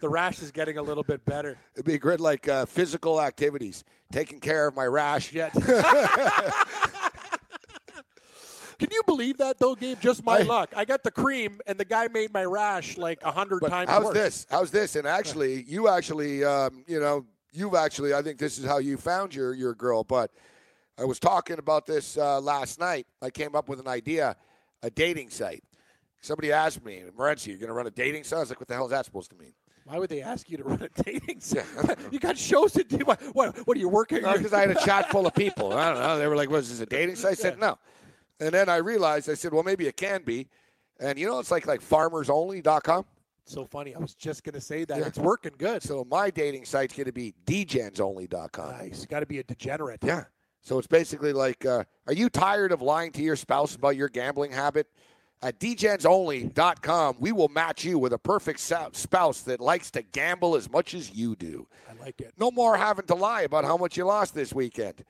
The rash is getting a little bit better. It'd be great, like uh, physical activities, taking care of my rash. Yet. Can you believe that though, Gabe? Just my I- luck. I got the cream, and the guy made my rash like a hundred times how's worse. this? How's this? And actually, you actually, um, you know, you've actually, I think this is how you found your your girl. But I was talking about this uh, last night. I came up with an idea, a dating site. Somebody asked me, Morency, you're going to run a dating site? I was like, what the hell is that supposed to mean? Why would they ask you to run a dating site? you got shows to do. What? What, what are you working? Because I had a chat full of people. I don't know. They were like, "Was this a dating site?" I said, "No." And then I realized, I said, "Well, maybe it can be." And you know, it's like like farmersonly.com. so funny. I was just gonna say that. Yeah. It's working good. So my dating site's going to be dgensonly.com. nice. Got to be a degenerate. Yeah. So it's basically like, uh, are you tired of lying to your spouse about your gambling habit? At dgensonly.com, we will match you with a perfect spouse that likes to gamble as much as you do. I like it. No more having to lie about how much you lost this weekend.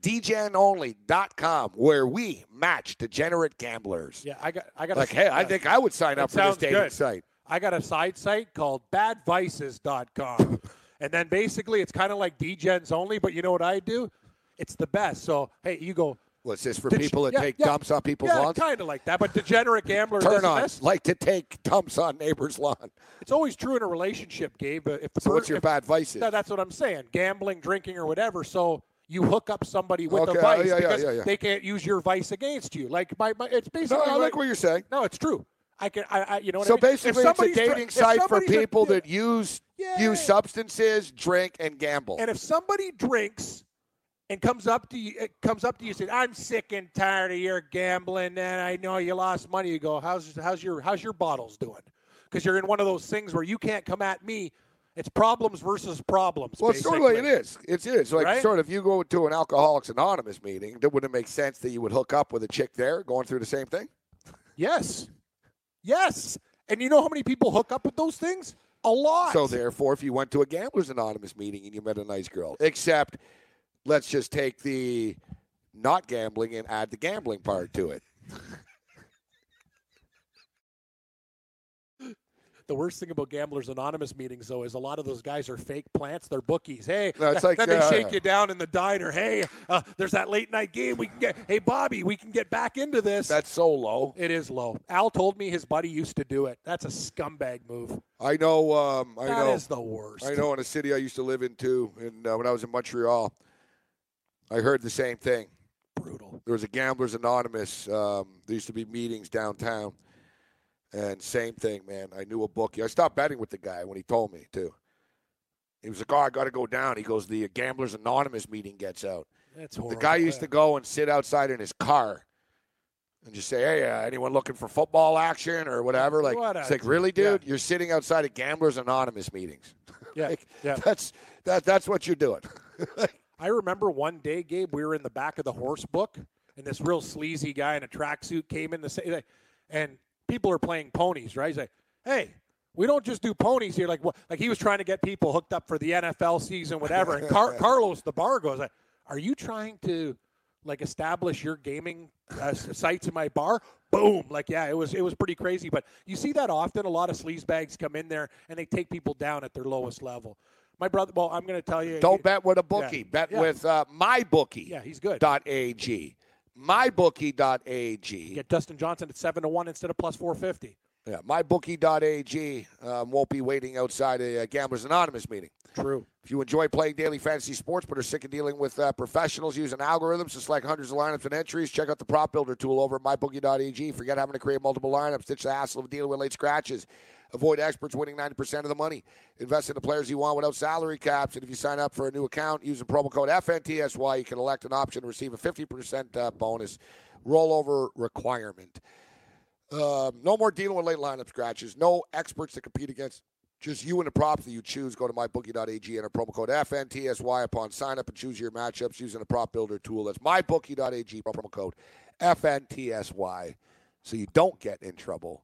DGenOnly.com, where we match degenerate gamblers. Yeah, I got. I got. Like, a, hey, I think I would sign up for this dating good. site. I got a side site called badvices.com. and then basically it's kind of like DGens only, but you know what I do? It's the best. So, hey, you go. What's this for Deg- people that yeah, take yeah. dumps on people's yeah, lawns? kind of like that, but degenerate gamblers Turn on, this. like to take dumps on neighbor's lawn. It's always true in a relationship, Gabe. but If So per- what's your if- bad vices? No, that's what I'm saying. Gambling, drinking, or whatever. So you hook up somebody with Okay, a oh, vice yeah, yeah, because yeah, yeah. they can't use your vice against you. Like my, my it's basically. No. I like what you're saying. No, it's true. I can. I, I you know what So I mean? Basically, it's a dating site for somebody's a- people that use Yeah. use substances, drink, and gamble. And if somebody drinks and comes up to you, it comes up to you, and says, "I'm sick and tired of your gambling, and I know you lost money." You go, "How's how's your how's your bottles doing?" Because you're in one of those things where you can't come at me. It's problems versus problems. well, it's sort of like basically. is. It's it is like Right? sort of if you go to an Alcoholics Anonymous meeting. That wouldn't it make sense that you would hook up with a chick there going through the same thing. Yes, yes. And you know how many people hook up with those things? A lot. So therefore, if you went to a Gamblers Anonymous meeting and you met a nice girl, except let's just take the not gambling and add the gambling part to it. The worst thing about Gamblers Anonymous meetings, though, is a lot of those guys are fake plants. They're bookies. Hey, No, it's like, then they uh, shake you down in the diner. Hey, uh, there's that late night game. We can get. Hey, Bobby, we can get back into this. That's so low. it is low. Al told me his buddy used to do it. That's a scumbag move. I know. Um, I That know. is the worst. I know in a city I used to live in too, and uh, when I was in Montreal, I heard the same thing. Brutal. There was a Gamblers Anonymous. Um, there used to be meetings downtown, and same thing, man. I knew a bookie. I stopped betting with the guy when he told me too. He was like, "Oh, I got to go down." He goes, "The Gamblers Anonymous meeting gets out." That's horrible. The guy used to go and sit outside in his car and just say, "Hey, uh, anyone looking for football action or whatever?" Like, What it's like, really, yeah. dude? You're sitting outside of Gamblers Anonymous meetings. Yeah, Like, yeah. That's that. That's what you're doing. I remember one day, Gabe, we were in the back of the horse book, and this real sleazy guy in a tracksuit came in to say, and people are playing ponies, right? He's like, "Hey, we don't just do ponies here." Like, what? Like he was trying to get people hooked up for the NFL season, whatever. And Car- Carlos, the bar, goes, like, "Are you trying to like establish your gaming uh, sites in my bar?" Boom! Like, yeah, it was it was pretty crazy. But you see that often. A lot of sleaze bags come in there and they take people down at their lowest level. My brother, well, I'm going to tell you, Don't bet with a bookie. Bet Yeah. with uh, mybookie. Yeah, he's good. Dot ag. Mybookie.ag. Get Dustin Johnson at seven to one instead of plus four fifty. Yeah, mybookie.ag um, won't be waiting outside a uh, Gamblers Anonymous meeting. True. If you enjoy playing daily fantasy sports but are sick of dealing with uh, professionals using algorithms to select hundreds of lineups and entries, check out the prop builder tool over at mybookie.ag. Forget having to create multiple lineups, ditch the hassle of dealing with late scratches. Avoid experts winning 90% of the money. Invest in the players you want without salary caps. And if you sign up for a new account using promo code FNTSY, you can elect an option to receive a 50% uh, bonus rollover requirement. Um, no more dealing with late lineup scratches. No experts to compete against. Just you and the props that you choose. Go to mybookie.ag, and enter promo code FNTSY upon sign up and choose your matchups using the prop builder tool. That's mybookie.ag, promo code FNTSY, so you don't get in trouble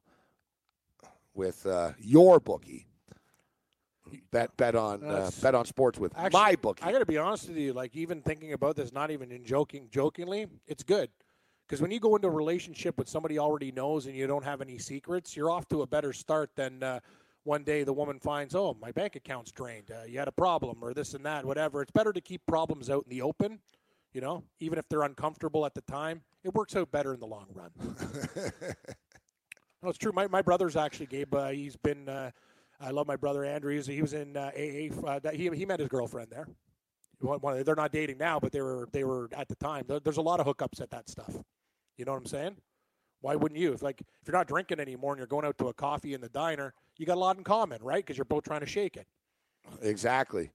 with uh, your bookie. Bet bet on uh, bet on sports with Actually, my bookie. I got to be honest with you. Like even thinking about this, not even in joking, jokingly, it's good because when you go into a relationship with somebody already knows and you don't have any secrets, you're off to a better start than uh, one day the woman finds, oh, my bank account's drained. Uh, you had a problem or this and that, whatever. It's better to keep problems out in the open. You know, even if they're uncomfortable at the time, it works out better in the long run. no, it's true. My my brother's actually Gabe. Uh, he's been. Uh, I love my brother Andrew. He was, he was in uh, AA. Uh, that- he he met his girlfriend there. One- one- They're not dating now, but they were they were at the time. There- There's a lot of hookups at that stuff. You know what I'm saying? Why wouldn't you? If like if you're not drinking anymore and you're going out to a coffee in the diner, you got a lot in common, right? Because you're both trying to shake it. Exactly.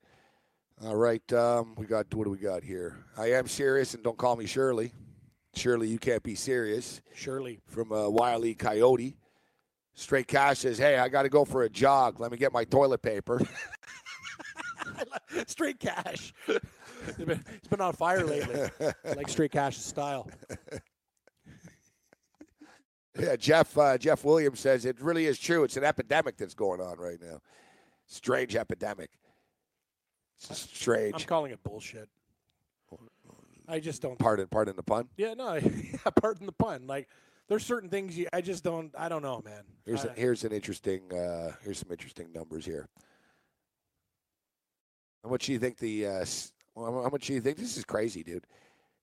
All right, um, we got what do we got here? I am serious, and don't call me Shirley. Shirley, you can't be serious. Surely. From uh, Wiley Coyote. Straight Cash says, "Hey, I got to go for a jog. Let me get my toilet paper." straight cash. he's, been, he's been on fire lately. I like straight cash's style. yeah, Jeff uh, Jeff Williams says it really is true. It's an epidemic that's going on right now. Strange epidemic. It's strange. I'm calling it bullshit. I just don't. Pardon, pardon the pun. Yeah, no, yeah, pardon the pun. Like, there's certain things you, I just don't. I don't know, man. Here's a, here's an interesting uh, here's some interesting numbers here. How much do you think the uh, how much do you think this is crazy, dude?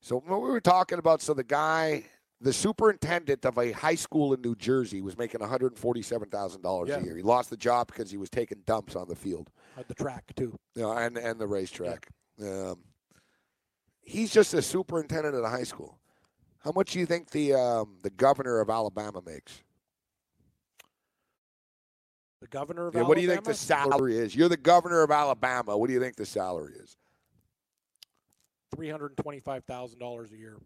So what we were talking about, so the guy, the superintendent of a high school in New Jersey, was making one hundred forty-seven thousand dollars a year. He lost the job because he was taking dumps on the field, at the track too. know, and and the racetrack. Um, he's just a superintendent at a high school. How much do you think the um, the governor of Alabama makes? The governor of Alabama what do you think the salary is? You're the governor of Alabama. What do you think the salary is? Three hundred and twenty-five thousand dollars a year.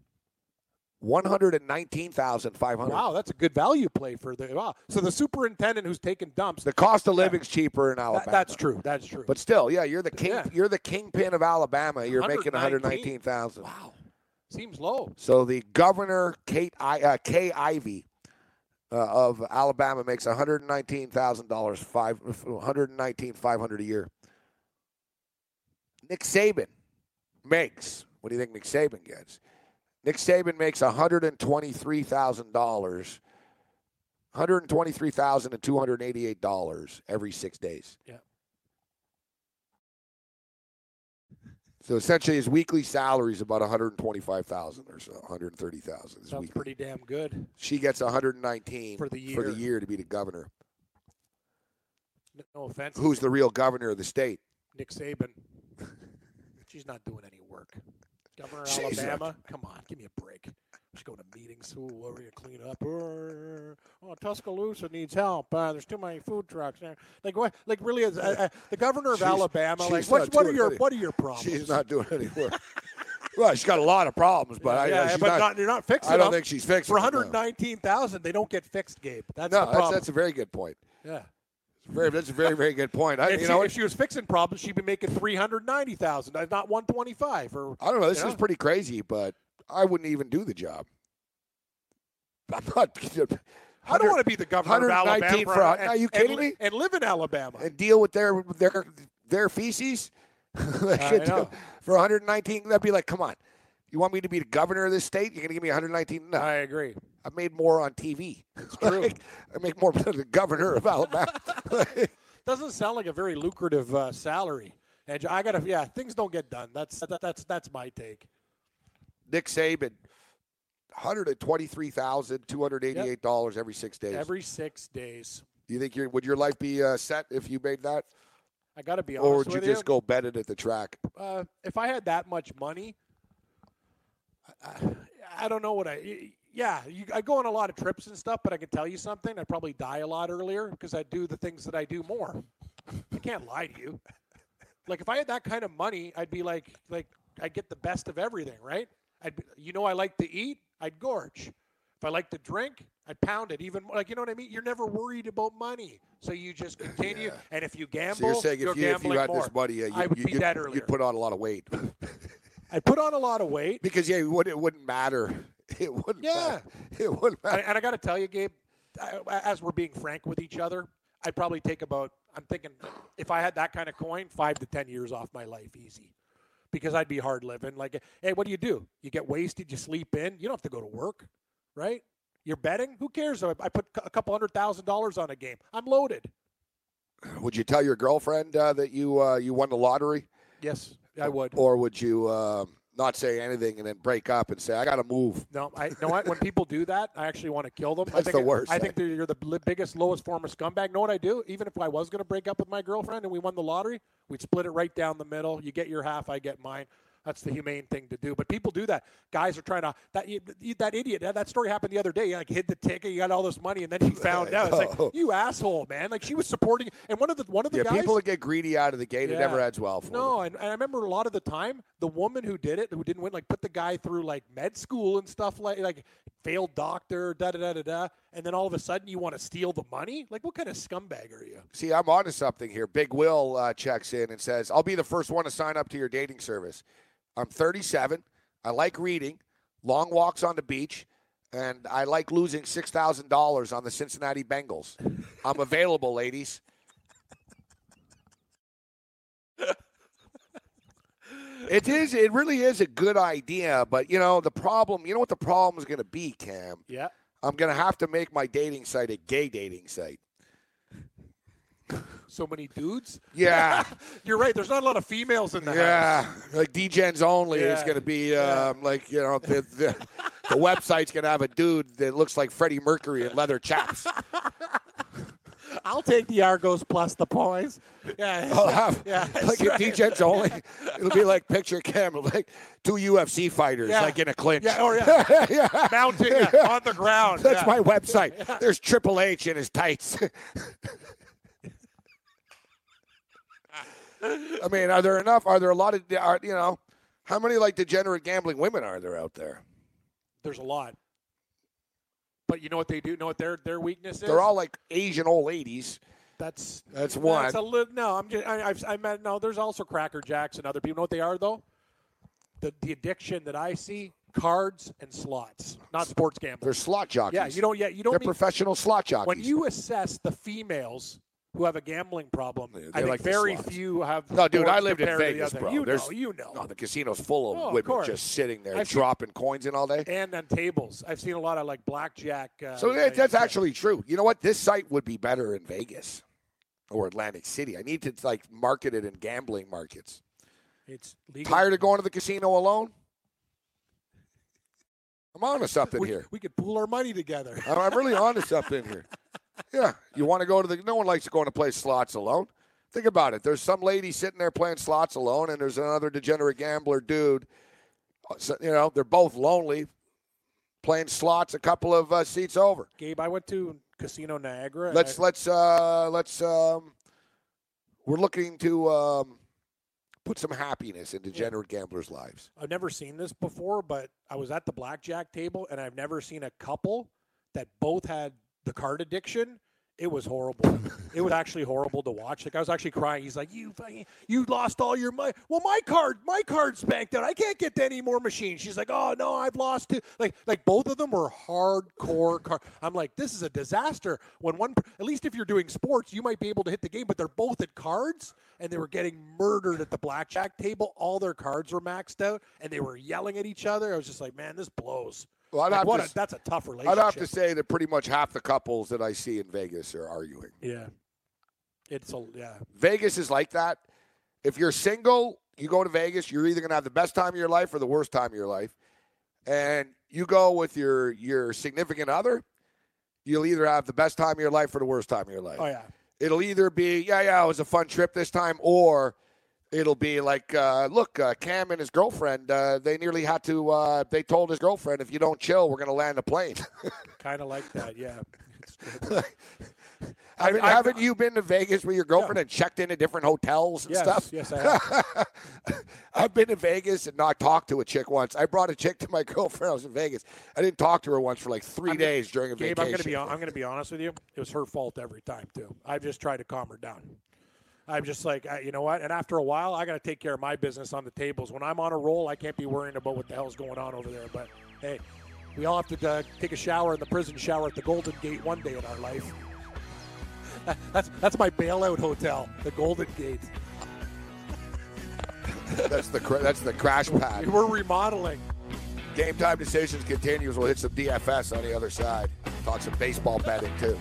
One hundred and nineteen thousand five hundred. Wow, that's a good value play for the. Wow. So the superintendent who's taking dumps. The cost of living's cheaper in Alabama. That, that's true. That's true. But still, yeah, you're the king. Yeah. You're the kingpin of Alabama. You're making one hundred 119. nineteen thousand. Wow. Seems low. So the governor, Kate I, uh, Kay Ivey, uh, of Alabama makes one hundred nineteen thousand dollars, five one hundred nineteen five hundred a year. Nick Saban makes. What do you think Nick Saban gets? Nick Saban makes one hundred and twenty-three thousand dollars, one hundred twenty-three thousand and two hundred eighty-eight dollars every six days. Yeah. So essentially, his weekly salary is about one hundred twenty-five thousand or so, one hundred thirty thousand. Sounds pretty damn good. She gets 119 For the for the year. year to be the governor. No offense. Who's the real governor of the state? Nick Saban? She's not doing any work. Governor of She's not- Alabama, come on, give me a break. She's go to meetings. Ooh, where we clean up? Oh, Tuscaloosa needs help. Uh, there's too many food trucks there. Like what? Like really? Is, uh, uh, the governor of She's- Alabama? Like she's what's, not what are your any- what are your problems? She's not doing any work. well, she's got a lot of problems, but I, yeah, she's but not, not, you're not fixing I don't them. think she's fixing for 119,000. They don't get fixed, Gabe. That's no, the that's, that's a very good point. yeah. Very, that's a very, very good point. I, if, you she, know, if she was fixing problems, she'd be making 390,000, uh, not 125. Or I don't know. This is pretty crazy, but I wouldn't even do the job. I'm not. I don't want to be the governor of 119 Alabama. for and- are you kidding li- me? And live in Alabama. and deal with their their their feces. Know. For 119, that'd be like, come on. You want me to be the governor of this state? You're gonna give me 119? No, I agree. I've made more on TV. It's true. I make more than the governor of Alabama. Doesn't sound like a very lucrative uh, salary. And I gotta, yeah, things don't get done. That's that, that's that's my take. Nick Saban, 123,288 dollars every six days. Every six days. Do you think your would your life be uh, set if you made that, I gotta be honest or would you just go bet it at the track? uh, if I had that much money, I, I don't know what I. Yeah, you, I go on a lot of trips and stuff, but I can tell you something. I'd probably die a lot earlier because I do the things that I do more. I can't lie to you. Like if I had that kind of money, I'd be like, like I'd get the best of everything, right? I'd, be, you know, I like to eat, I'd gorge. If I like to drink, I'd pound it even more. Like you know what I mean? You're never worried about money, so you just continue. And if you gamble, So you're saying if you if you had more. this money, yeah, you, I would you, be you'd, dead earlier. you'd put on a lot of weight I'd put on a lot of weight. because yeah, it wouldn't, it wouldn't matter. It wouldn't. Yeah. matter. it wouldn't matter. And, I got to tell you, Gabe, I, as we're being frank with each other, I'd probably take about I'm thinking if I had that kind of coin, five to ten years off my life, easy. Because I'd be hard living. Like, hey, what do you do? You get wasted, you sleep in. You don't have to go to work, right? You're betting. Who cares? I put a couple hundred thousand dollars on a game. I'm loaded. Would you tell your girlfriend uh, that you uh, you won the lottery? Yes, I would. Or would you uh, not say anything and then break up and say, "I got to move"? No, I you know what. When people do that, I actually want to kill them. That's I think the worst, I eh? think you're the biggest, lowest form of scumbag. Know what I do? Even if I was going to break up with my girlfriend and we won the lottery, we'd split it right down the middle. You get your half, I get mine. That's the humane thing to do. But people do that. Guys are trying to that that idiot. That, story happened the other day. You like hid the ticket. You got all this money, and then you found out. It's like you asshole, man. Like she was supporting. And one of the one of the Yeah, guys. people that get greedy out of the gate, it never ends well for them. No, and, and I remember a lot of the time, the woman who did it, who didn't win, like put the guy through like med school and stuff like like failed doctor, da da da da da, and then all of a sudden you want to steal the money? Like what kind of scumbag are you? See, I'm onto something here. Big Will uh, checks in and says, "I'll be the first one to sign up to your dating service. I'm 37. I like reading, long walks on the beach, and I like losing six thousand dollars on the Cincinnati Bengals. I'm available, ladies." It is. It really is a good idea, but you know the problem. You know what the problem is going to be, Cam. Yeah. I'm going to have to make my dating site a gay dating site. So many dudes. Yeah. You're right. There's not a lot of females in the Yeah, house. like DGens only is going to be um, like you know the, the the website's going to have a dude that looks like Freddie Mercury in leather chaps. I'll take the Argos plus the points. Yeah. I'll have yeah. like that's if right. DGens only. It'll be like picture camera, like two UFC fighters, Yeah. like in a clinch. Yeah, or yeah. yeah. Mounting yeah, on the ground. That's yeah. my website. There's Triple H in his tights. I mean, are there enough? Are there a lot of, are, you know, how many like degenerate gambling women are there out there? There's a lot. But you know what they do? Know what their their weakness is? They're all like Asian old ladies. That's That's one. That's a li- no, I'm just, I, I've, I meant no. There's also Cracker Jacks and other people. Know what they are though? The the addiction that I see: cards and slots, not sports gambling. They're slot jockeys. Yeah, you don't. Yeah, you don't. They're mean- professional slot jockeys. when you assess the females who have a gambling problem, I think like very few have. no, dude, I lived in compared to the Vegas, bro. You There's, know, you know. No, the casino's full of Oh, women course. just sitting there I've seen- dropping coins in all day. and on tables, I've seen a lot of like blackjack. Uh, So that- that's actually true. You know what? This site would be better in Vegas or Atlantic City. I need to like market it in gambling markets. it's legal. Tired of going to the casino alone? I'm on to something we, here. we could pool our money together. I'm I'm really on to something here. Yeah, you want to go to the? No one likes going to play slots alone. Think about it. There's some lady sitting there playing slots alone, and there's another degenerate gambler dude. Uh, so, you know, they're both lonely, playing slots a couple of uh, seats over. Gabe, I went to Casino Niagara. Let's I- let's uh, let's. Um, we're looking to um, put some happiness in degenerate gamblers' lives. I've never seen this before, but I was at the blackjack table and I've never seen a couple that both had the card addiction. It was horrible. it was actually horrible to watch. Like I was actually crying. He's like, "You, you lost all your money." Well, my card, my card's banked out. I can't get to any more machines. She's like, "Oh no, I've lost it." Like, like both of them were hardcore card. I'm like, this is a disaster. When one, at least if you're doing sports, you might be able to hit the game, but they're both at cards, and they were getting murdered at the blackjack table. All their cards were maxed out, and they were yelling at each other. I was just like, man, this blows. Well, I'd Like, what to a, that's a tough relationship. I'd have to say that pretty much half the couples that I see in Vegas are arguing. Yeah. It's a yeah. Vegas is like that. If you're single, you go to Vegas, you're either going to have the best time of your life or the worst time of your life. And you go with your your significant other, you'll either have the best time of your life or the worst time of your life. Oh yeah. It'll either be, yeah, yeah, it was a fun trip this time, or it'll be like, uh, look, uh, Cam and his girlfriend, uh, they nearly had to, uh, they told his girlfriend, if you don't chill, we're going to land a plane. Kind of like that. Yeah. It's good. haven't, I've- you been to Vegas with your girlfriend and checked into different hotels and yes. stuff? Yes, I have. I've been to Vegas and not talked to a chick once. I brought a chick to my girlfriend. I was in Vegas. I didn't talk to her once for like 3 I'm- days during a Gabe, vacation. I'm gonna be I'm gonna be honest with you. It was her fault every time too. I've just tried to calm her down. I'm just like, you know what? And after a while, I got to take care of my business on the tables. When I'm on a roll, I can't be worrying about what the hell's going on over there. But hey, we all have to uh, take a shower in the prison shower at the Golden Gate one day in our life. that's that's my bailout hotel, the Golden Gate. that's the that's the crash pad. We're remodeling. Game time decisions continues. We'll hit some DFS on the other side. Talk some baseball betting too.